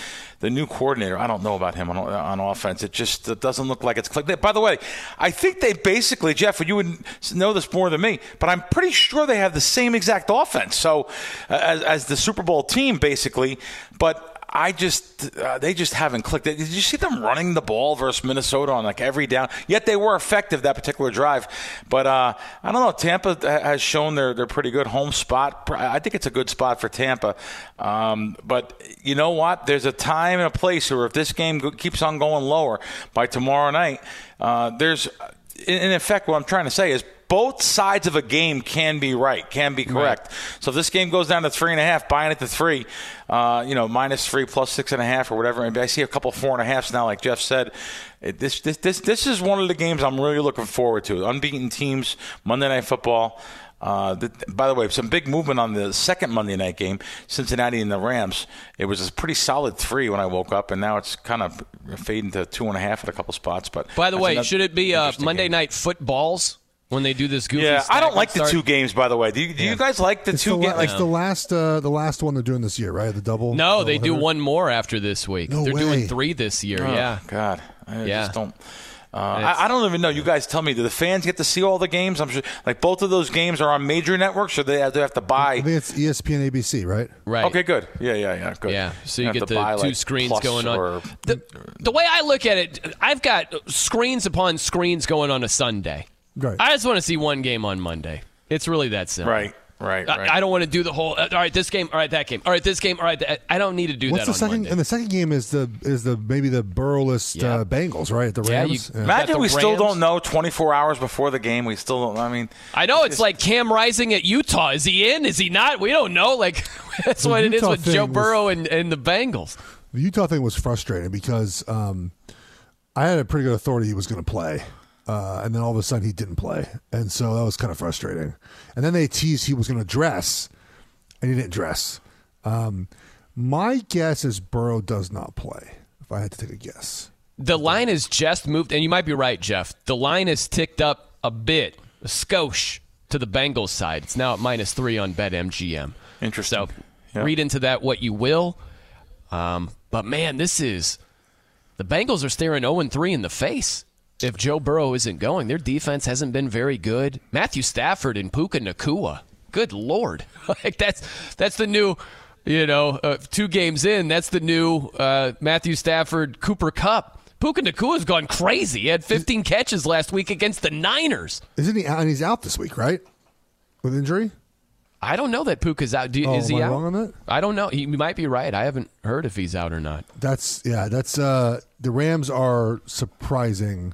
the new coordinator. I don't know about him on, on offense. It just it doesn't look like it's clicked. By the way, I think they basically, Geoff, you would know this more than me, but I'm pretty sure they have the same exact offense. So, uh, as, as the Super Bowl team, basically, but. I just uh, they just haven't clicked. Did you see them running the ball versus Minnesota on like every down? Yet they were effective that particular drive. But uh, I don't know. Tampa has shown they're they're pretty good home spot. I think it's a good spot for Tampa. Um, but you know what? There's a time and a place where if this game keeps on going lower by tomorrow night, uh, there's in in effect what I'm trying to say is both sides of a game can be right, can be correct. So if this game goes down to three and a half, buying it to three, uh, you know, minus three plus six and a half or whatever. And I see a couple four and a halfs now, like Geoff said. This, this, this, this is one of the games I'm really looking forward to. Unbeaten teams, Monday Night Football. Uh, the, by the way, some big movement on the second Monday night game, Cincinnati and the Rams. It was a pretty solid three when I woke up, and now it's kind of fading to two and a half at a couple spots. But By the way, should it be uh, Monday game. night footballs when they do this goofy? Yeah, I don't staggered like the start? two games. By the way, do you, do you guys like the It's two the, la- games? Like, it's the last uh, the last one they're doing this year, right? The double. No, they double do one more after this week. No They're way. doing three this year. Oh, yeah. God, I Yeah. just don't. Uh, I, I don't even know. You guys tell me. Do the fans get to see all the games? I'm sure. Like both of those games are on major networks, or they have, they have to buy. I think it's ESPN, ABC, right? Right. Okay, good. Yeah, yeah, yeah. Good. Yeah, so you have get the buy, two like, screens Plus going on. or- The, the way I look at it, I've got screens upon screens going on a Sunday. Right. I just want to see one game on Monday. It's really that simple. Right, right, I, right. I don't want to do the whole. uh, all right, this game. All right, that game. All right, this game. All right, that, I don't need to do What's that the on second? Monday. And the second game is the is the maybe the Burrowless Yeah. uh, Bengals, right? The Yeah, you- Rams. Yeah. Imagine the we still don't know 24 hours before the game. We still don't. I mean, I know it's like Cam Rising at Utah. Is he in? Is he not? We don't know. Like that's The what it is with thing Joe was- Burrow and, and the Bengals. The Utah thing was frustrating because um, I had a pretty good authority he was going to play, uh, and then all of a sudden he didn't play, and so that was kind of frustrating. And then they teased he was going to dress, and he didn't dress, Um, my guess is Burrow does not play. If I had to take a guess, The line has just moved, and you might be right, Geoff. The line has ticked up a bit, a skosh to the Bengals side. It's now at minus three on BetMGM. Interesting. So read into that what you will. Um, but man, this is the Bengals are staring 0 3 in the face. If Joe Burrow isn't going, their defense hasn't been very good. Matthew Stafford and Puka Nacua. Good lord, like that's that's the new, you know, uh, two games in. That's the new uh, Matthew Stafford Cooper Kupp. Puka Nacua's gone crazy. He had 15 catches last week against the Niners. isn't he? out? And he's out this week, right? With injury. I don't know that Puka's out. Do, Oh, is he I out? wrong on that? I don't know. He might be right. I haven't heard if he's out or not. That's yeah. That's uh the Rams are surprising.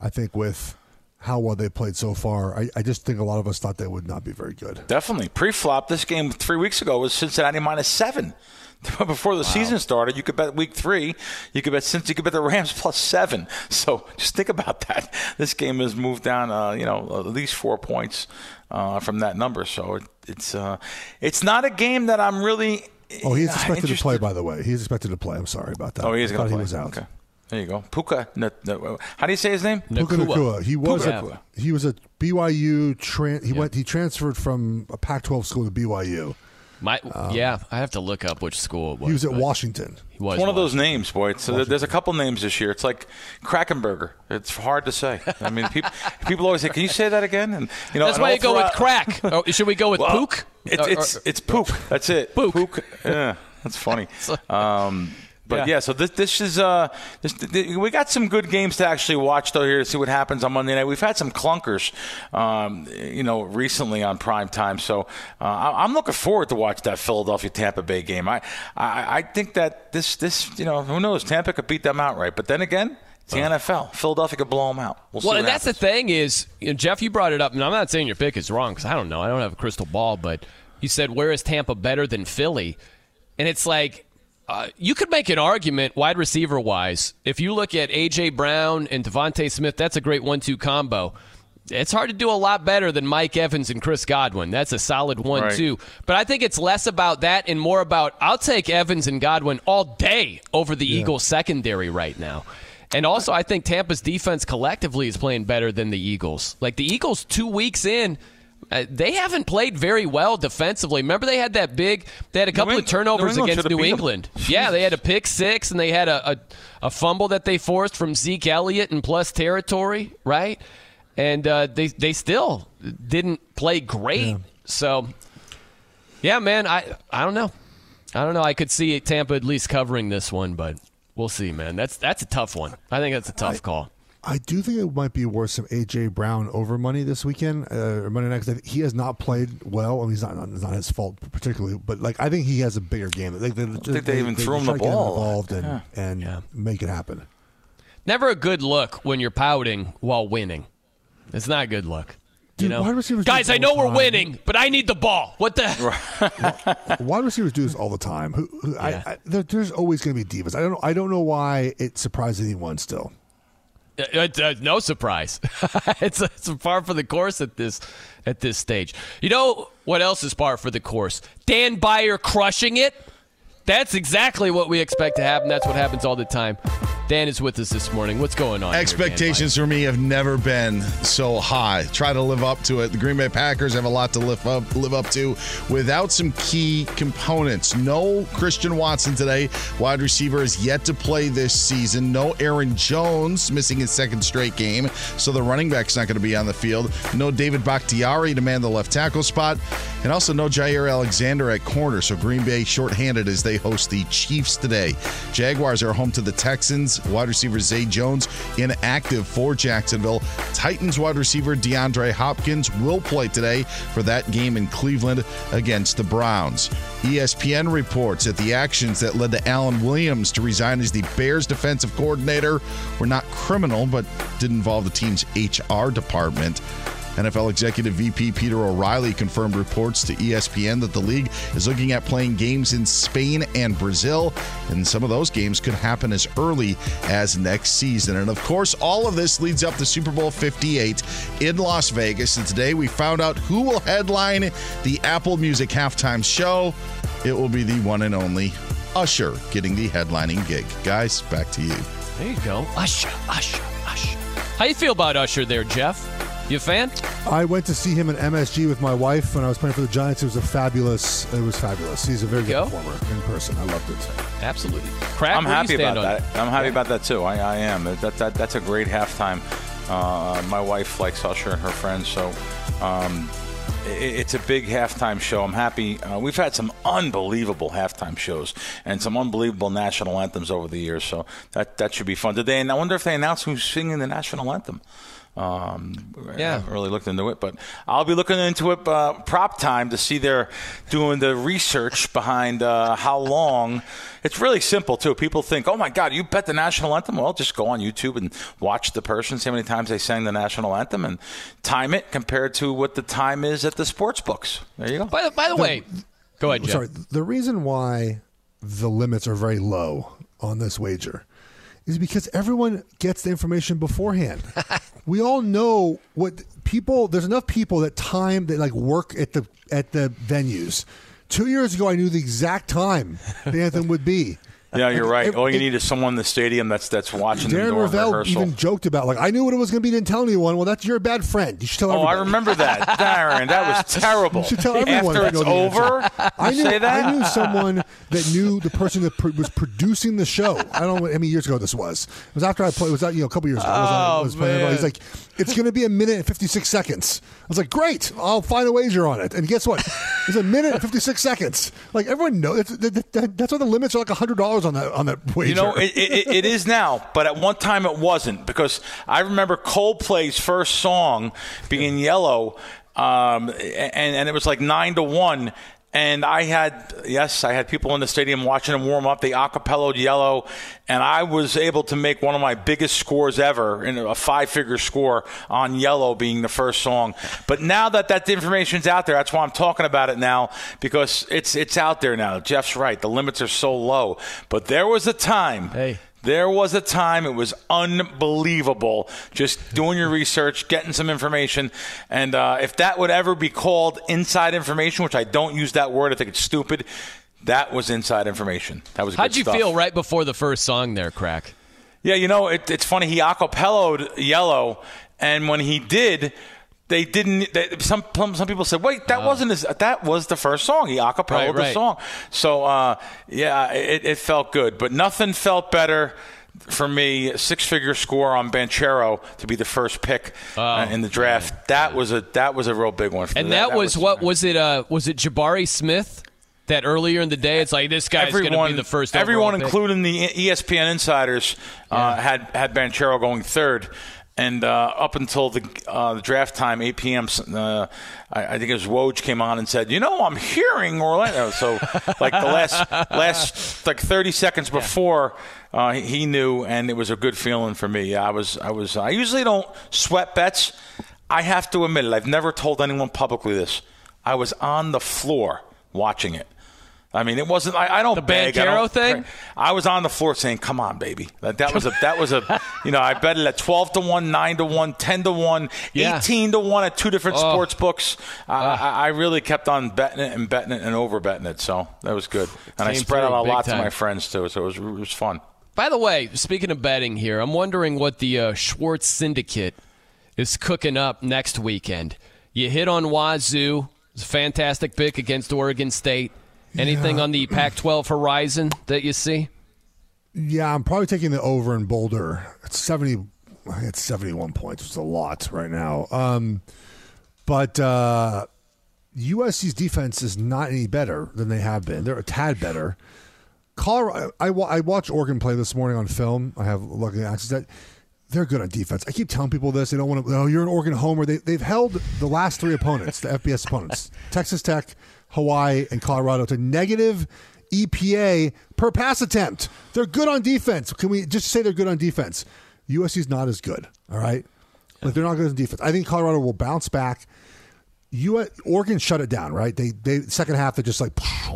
I think with how well they played so far. I, I just think a lot of us thought they would not be very good. Definitely. Pre flop, this game three weeks ago was Cincinnati minus seven. Before the season started, you could bet week three. You could bet since you could bet the Rams plus seven. So just think about that. This game has moved down, uh, you know, at least four points uh, from that number. So it, it's uh, it's not a game that I'm really. Oh, he's uh, expected to play. By the way, he's expected to play. I'm sorry about that. Oh, he is I going to play. he was out. Okay. There you go. Puka. No, no, how do you say his name? Puka Nacua. He was Puka. a, he was a BYU. Tran- he went. He transferred from a Pac-12 school to BYU. My, yeah, I have to look up which school it was. Um, He was at Washington. He was It's one of those names, boy. So there- there's a couple names this year. It's like Krackomberger. It's hard to say. I mean, people, people always say, "Can you say that again?" And you know, That's why you go with throughout- crack. Oh, should we go with Well, pook? It's it's or- it's pook. That's it. Pook. Yeah, that's funny. Um, but Yeah. yeah. so this this is uh this, th- we got some good games to actually watch though here to see what happens on Monday night. We've had some clunkers, um, you know, recently on prime time. So uh, I- I'm looking forward to watch that Philadelphia Tampa Bay game. I, I I think that this this you know who knows Tampa could beat them outright, but then again. It's the NFL. Philadelphia could blow them out. We'll, see well, and that's happens. the thing is, you know, Geoff, you brought it up, and I'm not saying your pick is wrong because I don't know. I don't have a crystal ball, but you said where is Tampa better than Philly, and it's like uh, you could make an argument wide receiver wise. If you look at AJ Brown and DeVonta Smith, that's a great one-two combo. It's hard to do a lot better than Mike Evans and Chris Godwin. That's a solid one-two. But I think it's less about that and more about I'll take Evans and Godwin all day over the Eagles secondary right now. And also, I think Tampa's defense collectively is playing better than the Eagles. Like the Eagles, two weeks in, uh, they haven't played very well defensively. Remember, they had that big, they had a couple Eng- of turnovers New against New. England. Yeah, they had a pick six, and they had a, a, a fumble that they forced from Zeke Elliott in plus territory, right? And uh, they they still didn't play great. So, yeah, man, I I don't know. I don't know. I could see Tampa at least covering this one, but we'll see, man. That's that's a tough one. I think that's a tough call. I do think it might be worth some AJ Brown over money this weekend uh, or Monday night 'cause I think he has not played well. I mean, it's not it's not his fault particularly, but like I think he has a bigger game. They, they, think they even threw him try the to get ball. involved and Yeah. and make it happen. Never a good look when you're pouting while winning. It's not a good look. you know, wide receivers guys, I know we're time. winning, but I need the ball. What the? Wide receivers do this all the time. Who, who, I, I, there, there's always going to be divas. I don't know. I don't know why it surprised anyone. Still, It's, uh, no surprise. it's, it's par for the course at this at this stage. You know what else is par for the course? Dan Beyer crushing it. That's exactly what we expect to happen. That's what happens all the time. Dan is with us this morning. What's going on? here, Expectations for me have never been so high. Try to live up to it. The Green Bay Packers have a lot to live up live up to without some key components. No Christian Watson today. Wide receiver is yet to play this season. No Aaron Jones missing his second straight game, so the running back's not going to be on the field. No David Bakhtiari to man the left tackle spot, and also no Jaire Alexander at corner. So Green Bay shorthanded as they host the Chiefs today. Jaguars are home to the Texans. Wide receiver Zay Jones inactive for Jacksonville. Titans wide receiver DeAndre Hopkins will play today for that game in Cleveland against the Browns. ESPN reports that the actions that led to Alan Williams to resign as the Bears defensive coordinator were not criminal, but did involve the team's HR department. NFL Executive VP Peter O'Reilly confirmed reports to ESPN that the league is looking at playing games in Spain and Brazil, and some of those games could happen as early as next season. And of course, all of this leads up to Super Bowl 58 in Las Vegas. And today we found out who will headline the Apple Music halftime show. it will be the one and only Usher getting the headlining gig. Guys, back to you. There you go. Usher, Usher, Usher. How you feel about Usher there, Geoff? You a fan? I went to see him in MSG with my wife when I was playing for the Giants. It was a fabulous. It was fabulous. He's a very good performer in person. I loved it. Absolutely. Crack, I'm where do you happy about on that. I'm happy about that too. I, I am. That, that that's a great halftime. Uh, my wife likes Usher and her friends, so um, it, it's a big halftime show. I'm happy. Uh, we've had some unbelievable halftime shows and some unbelievable national anthems over the years, so that that should be fun today. And I wonder if they announce who's singing the national anthem. Um, Yeah. I haven't really looked into it, but I'll be looking into it uh, prop time to see they're doing the research behind uh, how long. It's really simple too. People think, "Oh my God, you bet the national anthem." Well, just go on YouTube and watch the person, see how many times they sang the national anthem, and time it compared to what the time is at the sports books. There you go. By, by the way, go ahead, Geoff. Sorry, the reason why the limits are very low on this wager is because everyone gets the information beforehand. we all know what people. There's enough people that time that like work at the at the venues. Two years ago, I knew the exact time the anthem would be. Yeah, you're right. It- All you it- need is someone in the stadium that's that's watching Darren Rovell rehearsal. even joked about like I knew what it was going to be, didn't tell anyone. Well, that's you're a bad friend. You should tell everyone. Oh, everybody. I remember that, Darren. That was terrible. You should tell everyone After it's you know the over. I knew, say that. I knew someone that knew the person that pr- was producing the show. I don't know how many years ago this was. It was after I played. It was that you know a couple years ago. Was, Oh, I was playing- man. He's like, it's going to be a minute and fifty six seconds. I was like, great. I'll find a wager on it. And guess what? It's a minute and fifty six seconds. Like everyone knows. That's, that, that, that's why the limits are like hundred dollars on that on that wager. You know, it, it, it is now, but at one time it wasn't because I remember Coldplay's first song being Yellow, um, and, and it was like nine to one. And I had, yes, I had people in the stadium watching him warm up. the acapelloed Yellow, and I was able to make one of my biggest scores ever, in a five-figure score on Yellow being the first song. But now that that information's out there, that's why I'm talking about it now because it's it's out there now. Geoff's right; the limits are so low. But there was a time. Hey. There was a time it was unbelievable just doing your research, getting some information. And uh, if that would ever be called inside information, which I don't use that word, I think it's stupid, that was inside information. That was How'd you stuff. feel right before the first song there, Crack? Yeah, you know, it, it's funny. He acapelloed Yellow, and when he did, they didn't. They, some some people said, "Wait, that wasn't his. That was the first song. He acapelled Right, the right. song." So, uh, yeah, it, it felt good, but nothing felt better. For me, six-figure score on Banchero to be the first pick uh, in the draft. That was a that was a real big one. For me. And me. that, was, what was it? Uh, was it Jabari Smith? That earlier in the day, it's like this guy's going to be the first. Everyone, pick. including the ESPN insiders, uh, had had Banchero going third. And uh, up until the, uh, the draft time, 8 p.m., uh, I, I think it was Woj came on and said, "You know, I'm hearing Orlando." So, like the last last like 30 seconds before, uh, he- he knew, and it was a good feeling for me. I was I was I usually don't sweat bets. I have to admit it. I've never told anyone publicly this. I was on the floor watching it. I mean, it wasn't. I, I don't The beg. I don't thing? I was on the floor saying, "Come on, baby." That, that was a. That was a. You know, I bet it at twelve to one, nine to one, ten to one, Yeah. eighteen to one at two different Oh. sports books. I, I, I really kept on betting it and betting it and over betting it. So that was good, and I spread out a lot to my friends too. So it was it was fun. By the way, speaking of betting here, I'm wondering what the uh, Schwartz Syndicate is cooking up next weekend. You hit on Wazoo, it's a fantastic pick against Oregon State. Anything Yeah. on the Pac-12 horizon that you see? Yeah, I'm probably taking the over in Boulder. It's seventy. It's seventy-one points. It's a lot right now. Um, but uh, USC's defense is not any better than they have been. They're a tad better. Colorado. I, I watched Oregon play this morning on film. I have lucky access to that. They're good on defense. I keep telling people this. They don't want to. Oh, you're an Oregon homer. They, they've held the last three opponents, the FBS opponents, Texas Tech, Hawaii, and Colorado, to negative EPA per pass attempt. They're good on defense. Can we just say they're good on defense? USC's not as good. All right, like they're not good on defense. I think Colorado will bounce back. You Oregon shut it down, right? They they second half they're just like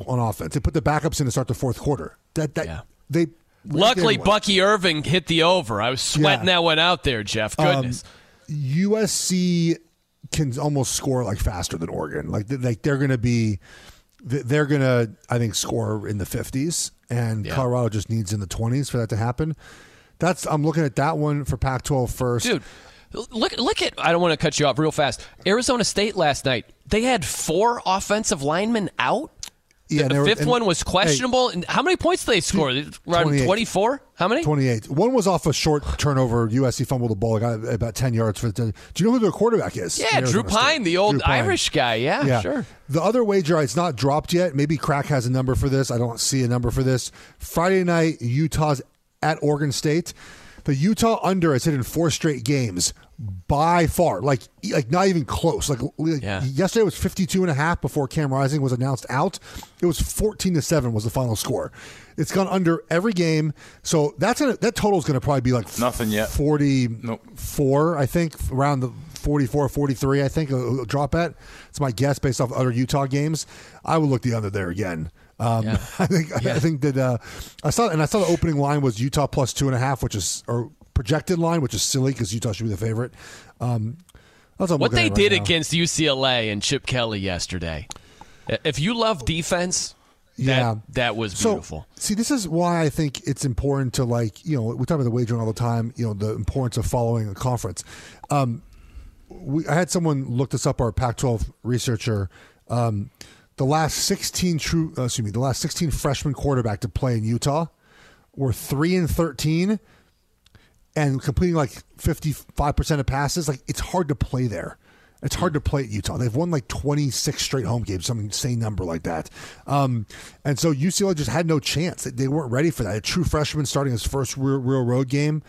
on offense. They put the backups in to start the fourth quarter. That that they Luckily, Bucky Irving hit the over. I was sweating Yeah. that one out there, Geoff. Goodness. Um, USC can almost score like faster than Oregon. Like like they're going to be they're going to, I think, score in the 50s, and Yeah. Colorado just needs in the 20s for that to happen. That's I'm looking at that one for Pac-12 first. Dude, look look at I don't want to cut you off real fast. Arizona State last night, they had four offensive linemen out. Yeah, the were- fifth one was questionable. and how many points did they score? Around 24? How many? 28. One was off a short turnover. USC fumbled the ball. Got about 10 yards for the. Do you know who their quarterback is? Yeah, Drew Arizona State? Pyne, the old Pyne. Irish guy. Yeah, sure. The other wager, it's not dropped yet. Maybe Crack has a number for this. I don't see a number for this. Friday night, Utah's at Oregon State. The Utah under has hit in four straight games by far. Like, like not even close. Like, like yesterday was 52 and a half before Cam Rising was announced out. It was 14 to 7 was the final score. It's gone under every game. So that's gonna that total is going to probably be like Nothing yet. 44, I think, around the 44, 43, I think, a, a drop at. It's my guess based off other Utah games. I would look the under there again. Um, I think I think that uh, I saw and I saw the opening line was Utah plus two and a half, which is or projected line, which is silly because Utah should be the favorite. Um, what, they right did now. against UCLA and Chip Kelly yesterday. If you love defense, Yeah. that was So, beautiful. see, this is why I think it's important to like, you know, we talk about the wagering all the time, you know, the importance of following a conference. Um, we, I had someone look this up, our Pac-12 researcher. Um, the last 16 true, uh, excuse me, the last 16 freshman quarterback to play in Utah were three and 13 and completing like 55% of passes. Like it's hard to play there. It's hard to play at Utah. They've won like 26 straight home games, some insane number like that. Um, and so UCLA just had no chance. They- They weren't ready for that. A true freshman starting his first real, real road game,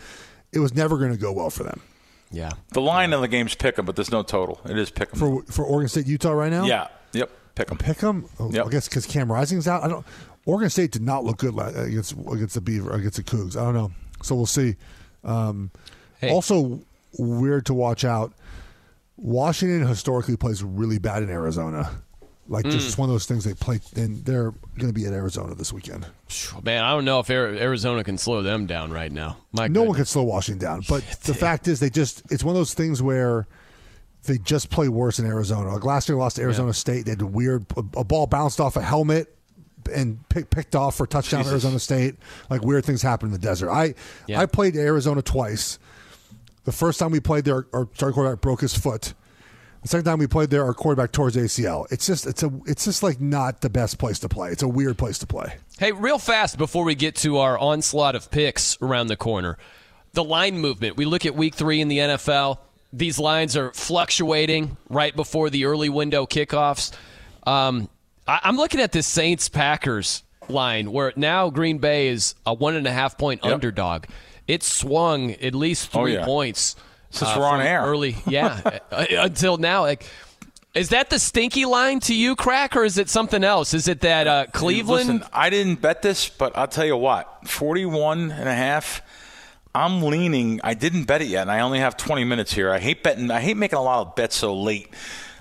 it was never going to go well for them. Yeah. The line of the game's pick 'em, but there's no total. It is pick 'em. For for Oregon State, Utah right now. yeah. Yep. Pick 'em. Pick them. Oh, I guess because Cam Rising's out. I don't. Oregon State did not look good la- against against the Beaver against the Cougs. I don't know. So we'll see. Um, Also, weird to watch out. Washington historically plays really bad in Arizona. Like just Mm. it's one of those things they play, and they're going to be at Arizona this weekend. Man, I don't know if Arizona can slow them down right now. My no one can slow Washington down, but the fact is, they just it's one of those things where they just play worse in Arizona. Like last year, lost to Arizona State. They had a weird a ball bounced off a helmet and pick, picked off for touchdown. Jesus. Arizona State. Like weird things happen in the desert. I Yeah. I played Arizona twice. The first time we played there, our starting quarterback broke his foot. The second time we played there, our quarterback tore his ACL. It's just it's a it's just like not the best place to play. It's a weird place to play. Hey, real fast before we get to our onslaught of picks around the corner, the line movement. We look at week three in the NFL. These lines are fluctuating right before the early window kickoffs. Um, I, I'm looking at this Saints Packers line where now Green Bay is a one and a half point Yep. underdog. It swung at least Oh, three yeah. points Since we're on air. early. Yeah, uh, until now. Like, is that the stinky line to you, Crack, or is it something else? Is it that uh, Cleveland? Listen, I didn't bet this, but I'll tell you what, 41 and a half. I'm leaning. I didn't bet it yet, and I only have 20 minutes here. I hate betting. I hate making a lot of bets so late.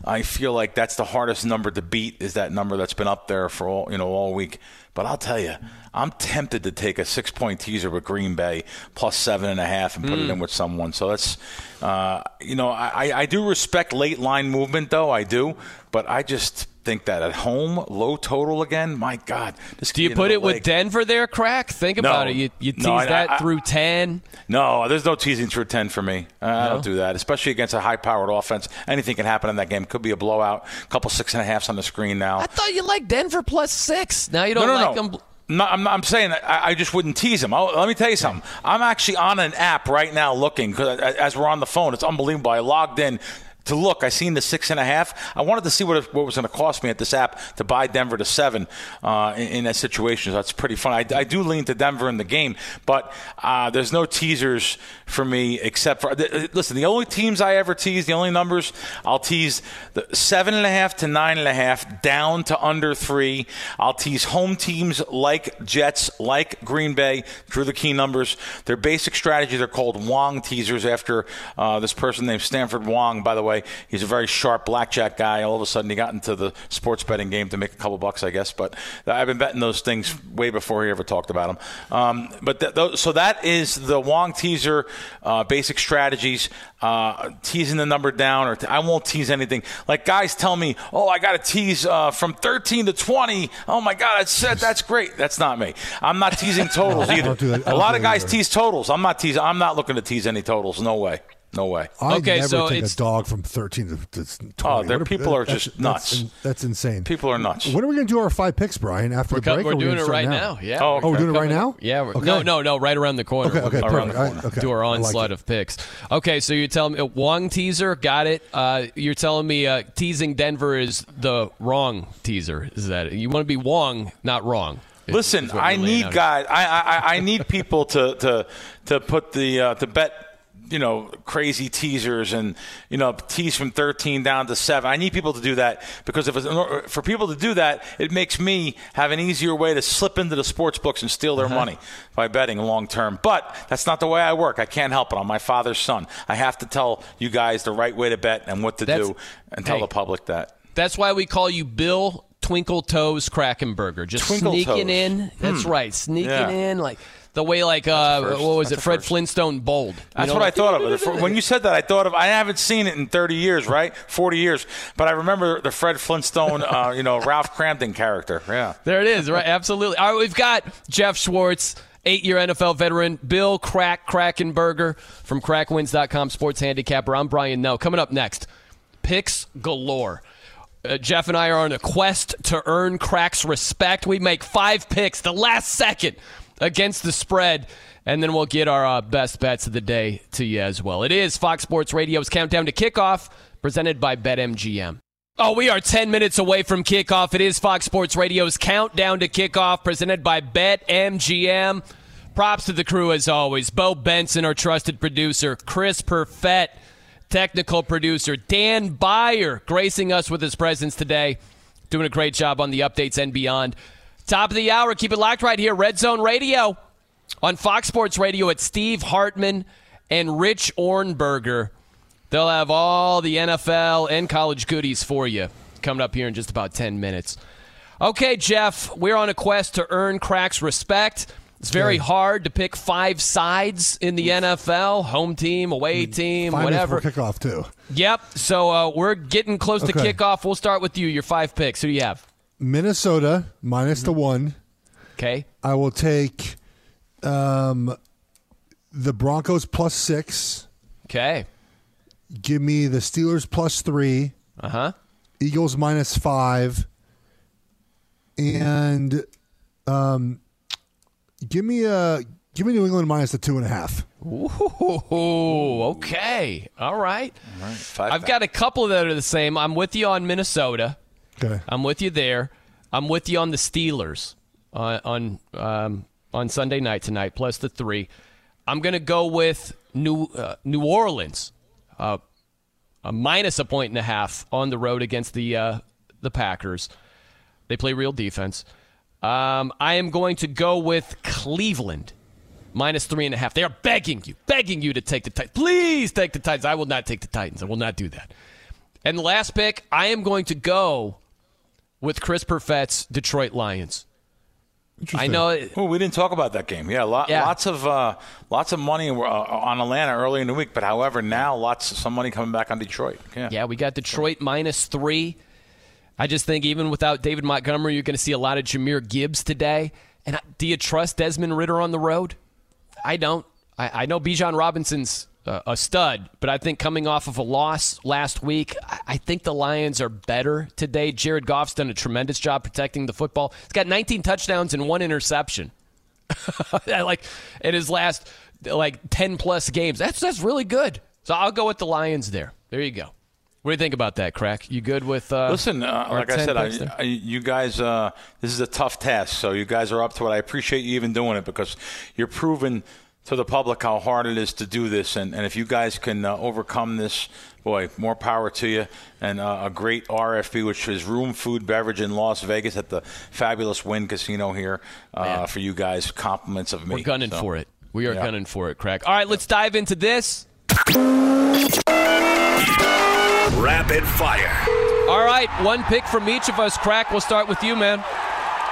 I feel like that's the hardest number to beat. Is that number that's been up there for all you know all week? But I'll tell you, I'm tempted to take a six point teaser with Green Bay plus seven and a half and put it Mm. in with someone. So that's, uh, you know, I, I do respect late line movement though. I do, but I just think that at home, low total again. My God, Do you put it with Denver there, Crack? Think about it. You, you tease No, I- that I- through 10. No, there's no teasing through 10 for me. Uh, I No? don't do that, especially against a high powered offense. Anything can happen in that game. Could be a blowout. A couple six and a halfs on the screen now. I thought you liked Denver plus six. Now you don't no, no, like no. them. No, I'm, I'm saying I, I just wouldn't tease him. I'll, let me tell you something. I'm actually on an app right now looking 'cause as we're on the phone. It's unbelievable. I logged in to look. I seen the six and a half. I wanted to see what what was going to cost me at this app to buy Denver to seven uh, in, in that situation. So that's pretty fun. I, I do lean to Denver in the game, but uh, there's no teasers for me except for th- listen. The only teams I ever tease, the only numbers I'll tease the seven and a half to nine and a half down to under three. I'll tease home teams like Jets, like Green Bay through the key numbers. Their basic strategies are called Wong teasers after uh, this person named Stanford Wong. By the way, way, he's a very sharp blackjack guy. All of a sudden, he got into the sports betting game to make a couple bucks, I guess. But I've been betting those things way before he ever talked about them. Um, but th- th- so that is the Wong teaser uh, basic strategies. Uh, teasing the number down, or t- I won't tease anything. Like guys tell me, "Oh, I got to tease uh, from 13 to 20." Oh my God, that's that's great. That's not me. I'm not teasing totals either. do A lot of guys either. tease totals. I'm not teasing. I'm not looking to tease any totals. No way. No way. I Okay, never so take it's- a dog from 13 to, to 20. Oh, their people are that's- just that's- nuts. That's, insane. People are nuts. When are we going to do our five picks, Brian? After We're, the co- break? we're or we doing it right now? now. Yeah. Oh, Oh, we're doing it right now? Yeah. We're, Okay. No, no, no. Right around the corner. Okay, okay, around the corner. I- okay. Do our I like onslaught of picks. Okay, so you're telling me Wong teaser, got it. Uh, you're telling me uh, teasing Denver is the wrong teaser. Is that it? you want to be Wong, not wrong? Listen, I need guys. I, I I need people to to to put the uh, to bet. You know, crazy teasers and you know tease from 13 down to seven. I need people to do that because if it's, for people to do that, it makes me have an easier way to slip into the sports books and steal Uh-huh. their money by betting long term. But that's not the way I work. I can't help it. I'm my father's son. I have to tell you guys the right way to bet and what to That's- do, and tell hey. the public that. That's why we call you Bill Twinkle Toes Krackomberger. Just Twinkle sneaking Toes. in. That's Hmm. right, sneaking Yeah. in like the way like uh, what was That's it? Fred. Flintstone bold. You That's know, what I thought of it. When you said that, I thought of. I haven't seen it in 30 years, right? 40 years, but I remember the Fred Flintstone, uh, you know, Ralph Kramden character. Yeah. There it is, right? Absolutely. All right, we've got Geoff Schwartz, eight year NFL veteran, Bill Crack Krackomberger from crackwins.com, sports handicapper. I'm Brian Noe. Coming up next, picks galore. Uh, Geoff and I are on a quest to earn Crack's respect. We make five picks the last second against the spread, and then we'll get our uh, best bets of the day to you as well. It is Fox Sports Radio's Countdown to Kickoff, presented by BetMGM. Oh, we are 10 minutes away from kickoff. It is Fox Sports Radio's Countdown to Kickoff, presented by BetMGM. Props to the crew as always. Bo Benson, our trusted producer. Chris Perfett, technical producer. Dan Beyer, gracing us with his presence today. Doing a great job on the updates and beyond. Top of the hour. Keep it locked right here. Red Zone Radio on Fox Sports Radio at Steve Hartman and Rich Ohrnberger. They'll have all the NFL and college goodies for you coming up here in just about 10 minutes. Okay, Geoff, we're on a quest to earn Krack's respect. It's very hard to pick five sides in the NFL home team, away team, Five whatever. before kickoff, too. Yep. So uh, we're getting close to Okay. kickoff. We'll start with you. Your five picks. Who do you have? Minnesota minus the one. Okay. I will take um, the Broncos plus six. Okay. Give me the Steelers plus three. Uh huh. Eagles minus five. And um, give me a give me New England minus the two and a half. Ooh, okay. All right. I've got a couple that are the same. I'm with you on Minnesota. Okay. I'm with you there. I'm with you on the Steelers uh, on um, on Sunday night tonight, plus the three. I'm going to go with New uh, New Orleans, uh, a minus a point and a half on the road against the uh, the Packers. They play real defense. Um, I am going to go with Cleveland minus three and a half. They are begging you, begging you to take the Titans. Please take the Titans. I will not take the Titans. I will not do that. And last pick, I am going to go with Chris Perfett's Detroit Lions. I know. It, Oh, we didn't talk about that game. Yeah, lot, Yeah. lots of uh, lots of money uh, on Atlanta early in the week, but however, now lots of some money coming back on Detroit. Yeah. yeah, we got Detroit minus three. I just think even without David Montgomery, you're going to see a lot of Jahmyr Gibbs today. And do you trust Desmond Ridder on the road? I don't. I, I know Bijan Robinson's a stud, but I think coming off of a loss last week, I, think the Lions are better today. Jared Goff's done a tremendous job protecting the football. He's got 19 touchdowns and one interception. like in his last like 10 plus games. That's that's really good. So I'll go with the Lions there. There you go. What do you think about that, Krack? You good with? Uh, Listen, uh, like I said, I. I, you guys, uh, this is a tough task. So you guys are up to it. I appreciate you even doing it because you're proving to the public how hard it is to do this. And, and if you guys can uh, overcome this, boy, more power to you. And uh, a great RFB, which is room, food, beverage in Las Vegas at the fabulous Wynn Casino here uh, for you guys. Compliments of me. We're gunning So, for it. We are yeah. gunning for it, Krack. All right, let's dive into this. rapid fire. All right, one pick from each of us. Krack, we'll start with you, man.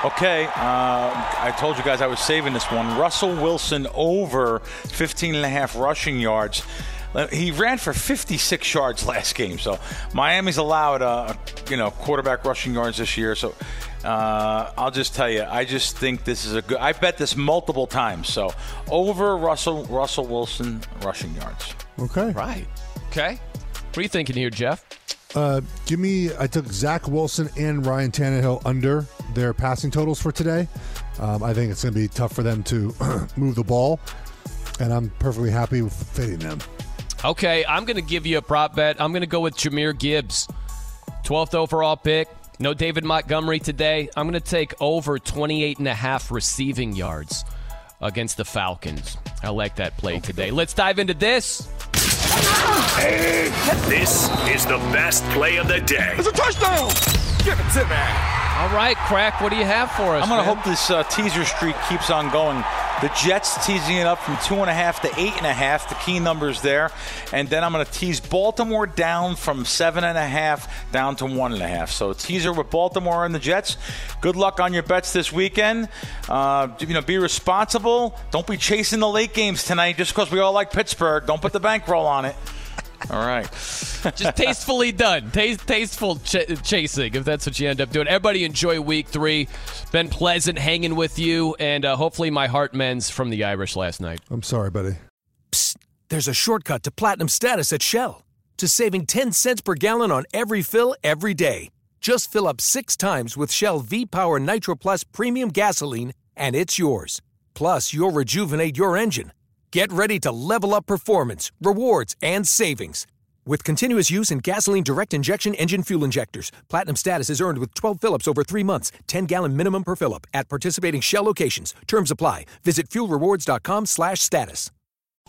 Okay, uh, I told you guys I was saving this one. Russell Wilson over 15 and a half rushing yards. Uh, He ran for 56 yards last game, so Miami's allowed, uh, you know, quarterback rushing yards this year. So uh, I'll just tell you, I just think this is a good. I bet this multiple times. So over Russell Russell Wilson rushing yards. Okay. Right. Okay. What are you thinking here, Geoff? Uh, give me. I took Zach Wilson and Ryan Tannehill under their passing totals for today. Um, I think it's going to be tough for them to move the ball, and I'm perfectly happy with fading them. Okay, I'm going to give you a prop bet. I'm going to go with Jahmyr Gibbs, 12th overall pick. No David Montgomery today. I'm going to take over 28 and a half receiving yards against the Falcons. I like that play today. Let's dive into this. This is the best play of the day. It's a touchdown. Give it to me. All right, Krack, what do you have for us? I'm going to hope this uh, teaser streak keeps on going. The Jets teasing it up from two and a half to eight and a half. The key numbers there, and then I'm going to tease Baltimore down from seven and a half down to one and a half. So teaser with Baltimore and the Jets. Good luck on your bets this weekend. Uh, you know, be responsible. Don't be chasing the late games tonight just because we all like Pittsburgh. Don't put the bankroll on it. All right. Just tastefully done. Taste, tasteful ch- chasing, if that's what you end up doing. Everybody enjoy week three. Been pleasant hanging with you, and uh, hopefully my heart mends from the Irish last night. I'm sorry, buddy. There's a shortcut to platinum status at Shell to saving 10 cents per gallon on every fill every day. Just fill up six times with Shell V Power Nitro Plus Premium Gasoline, and it's yours. Plus, you'll rejuvenate your engine. Get ready to level up performance, rewards, and savings. With continuous use in gasoline direct injection engine fuel injectors, platinum status is earned with 12 fill-ups over three months, 10 gallon minimum per fill-up at participating Shell locations. Terms apply. Visit fuelrewards.com/status.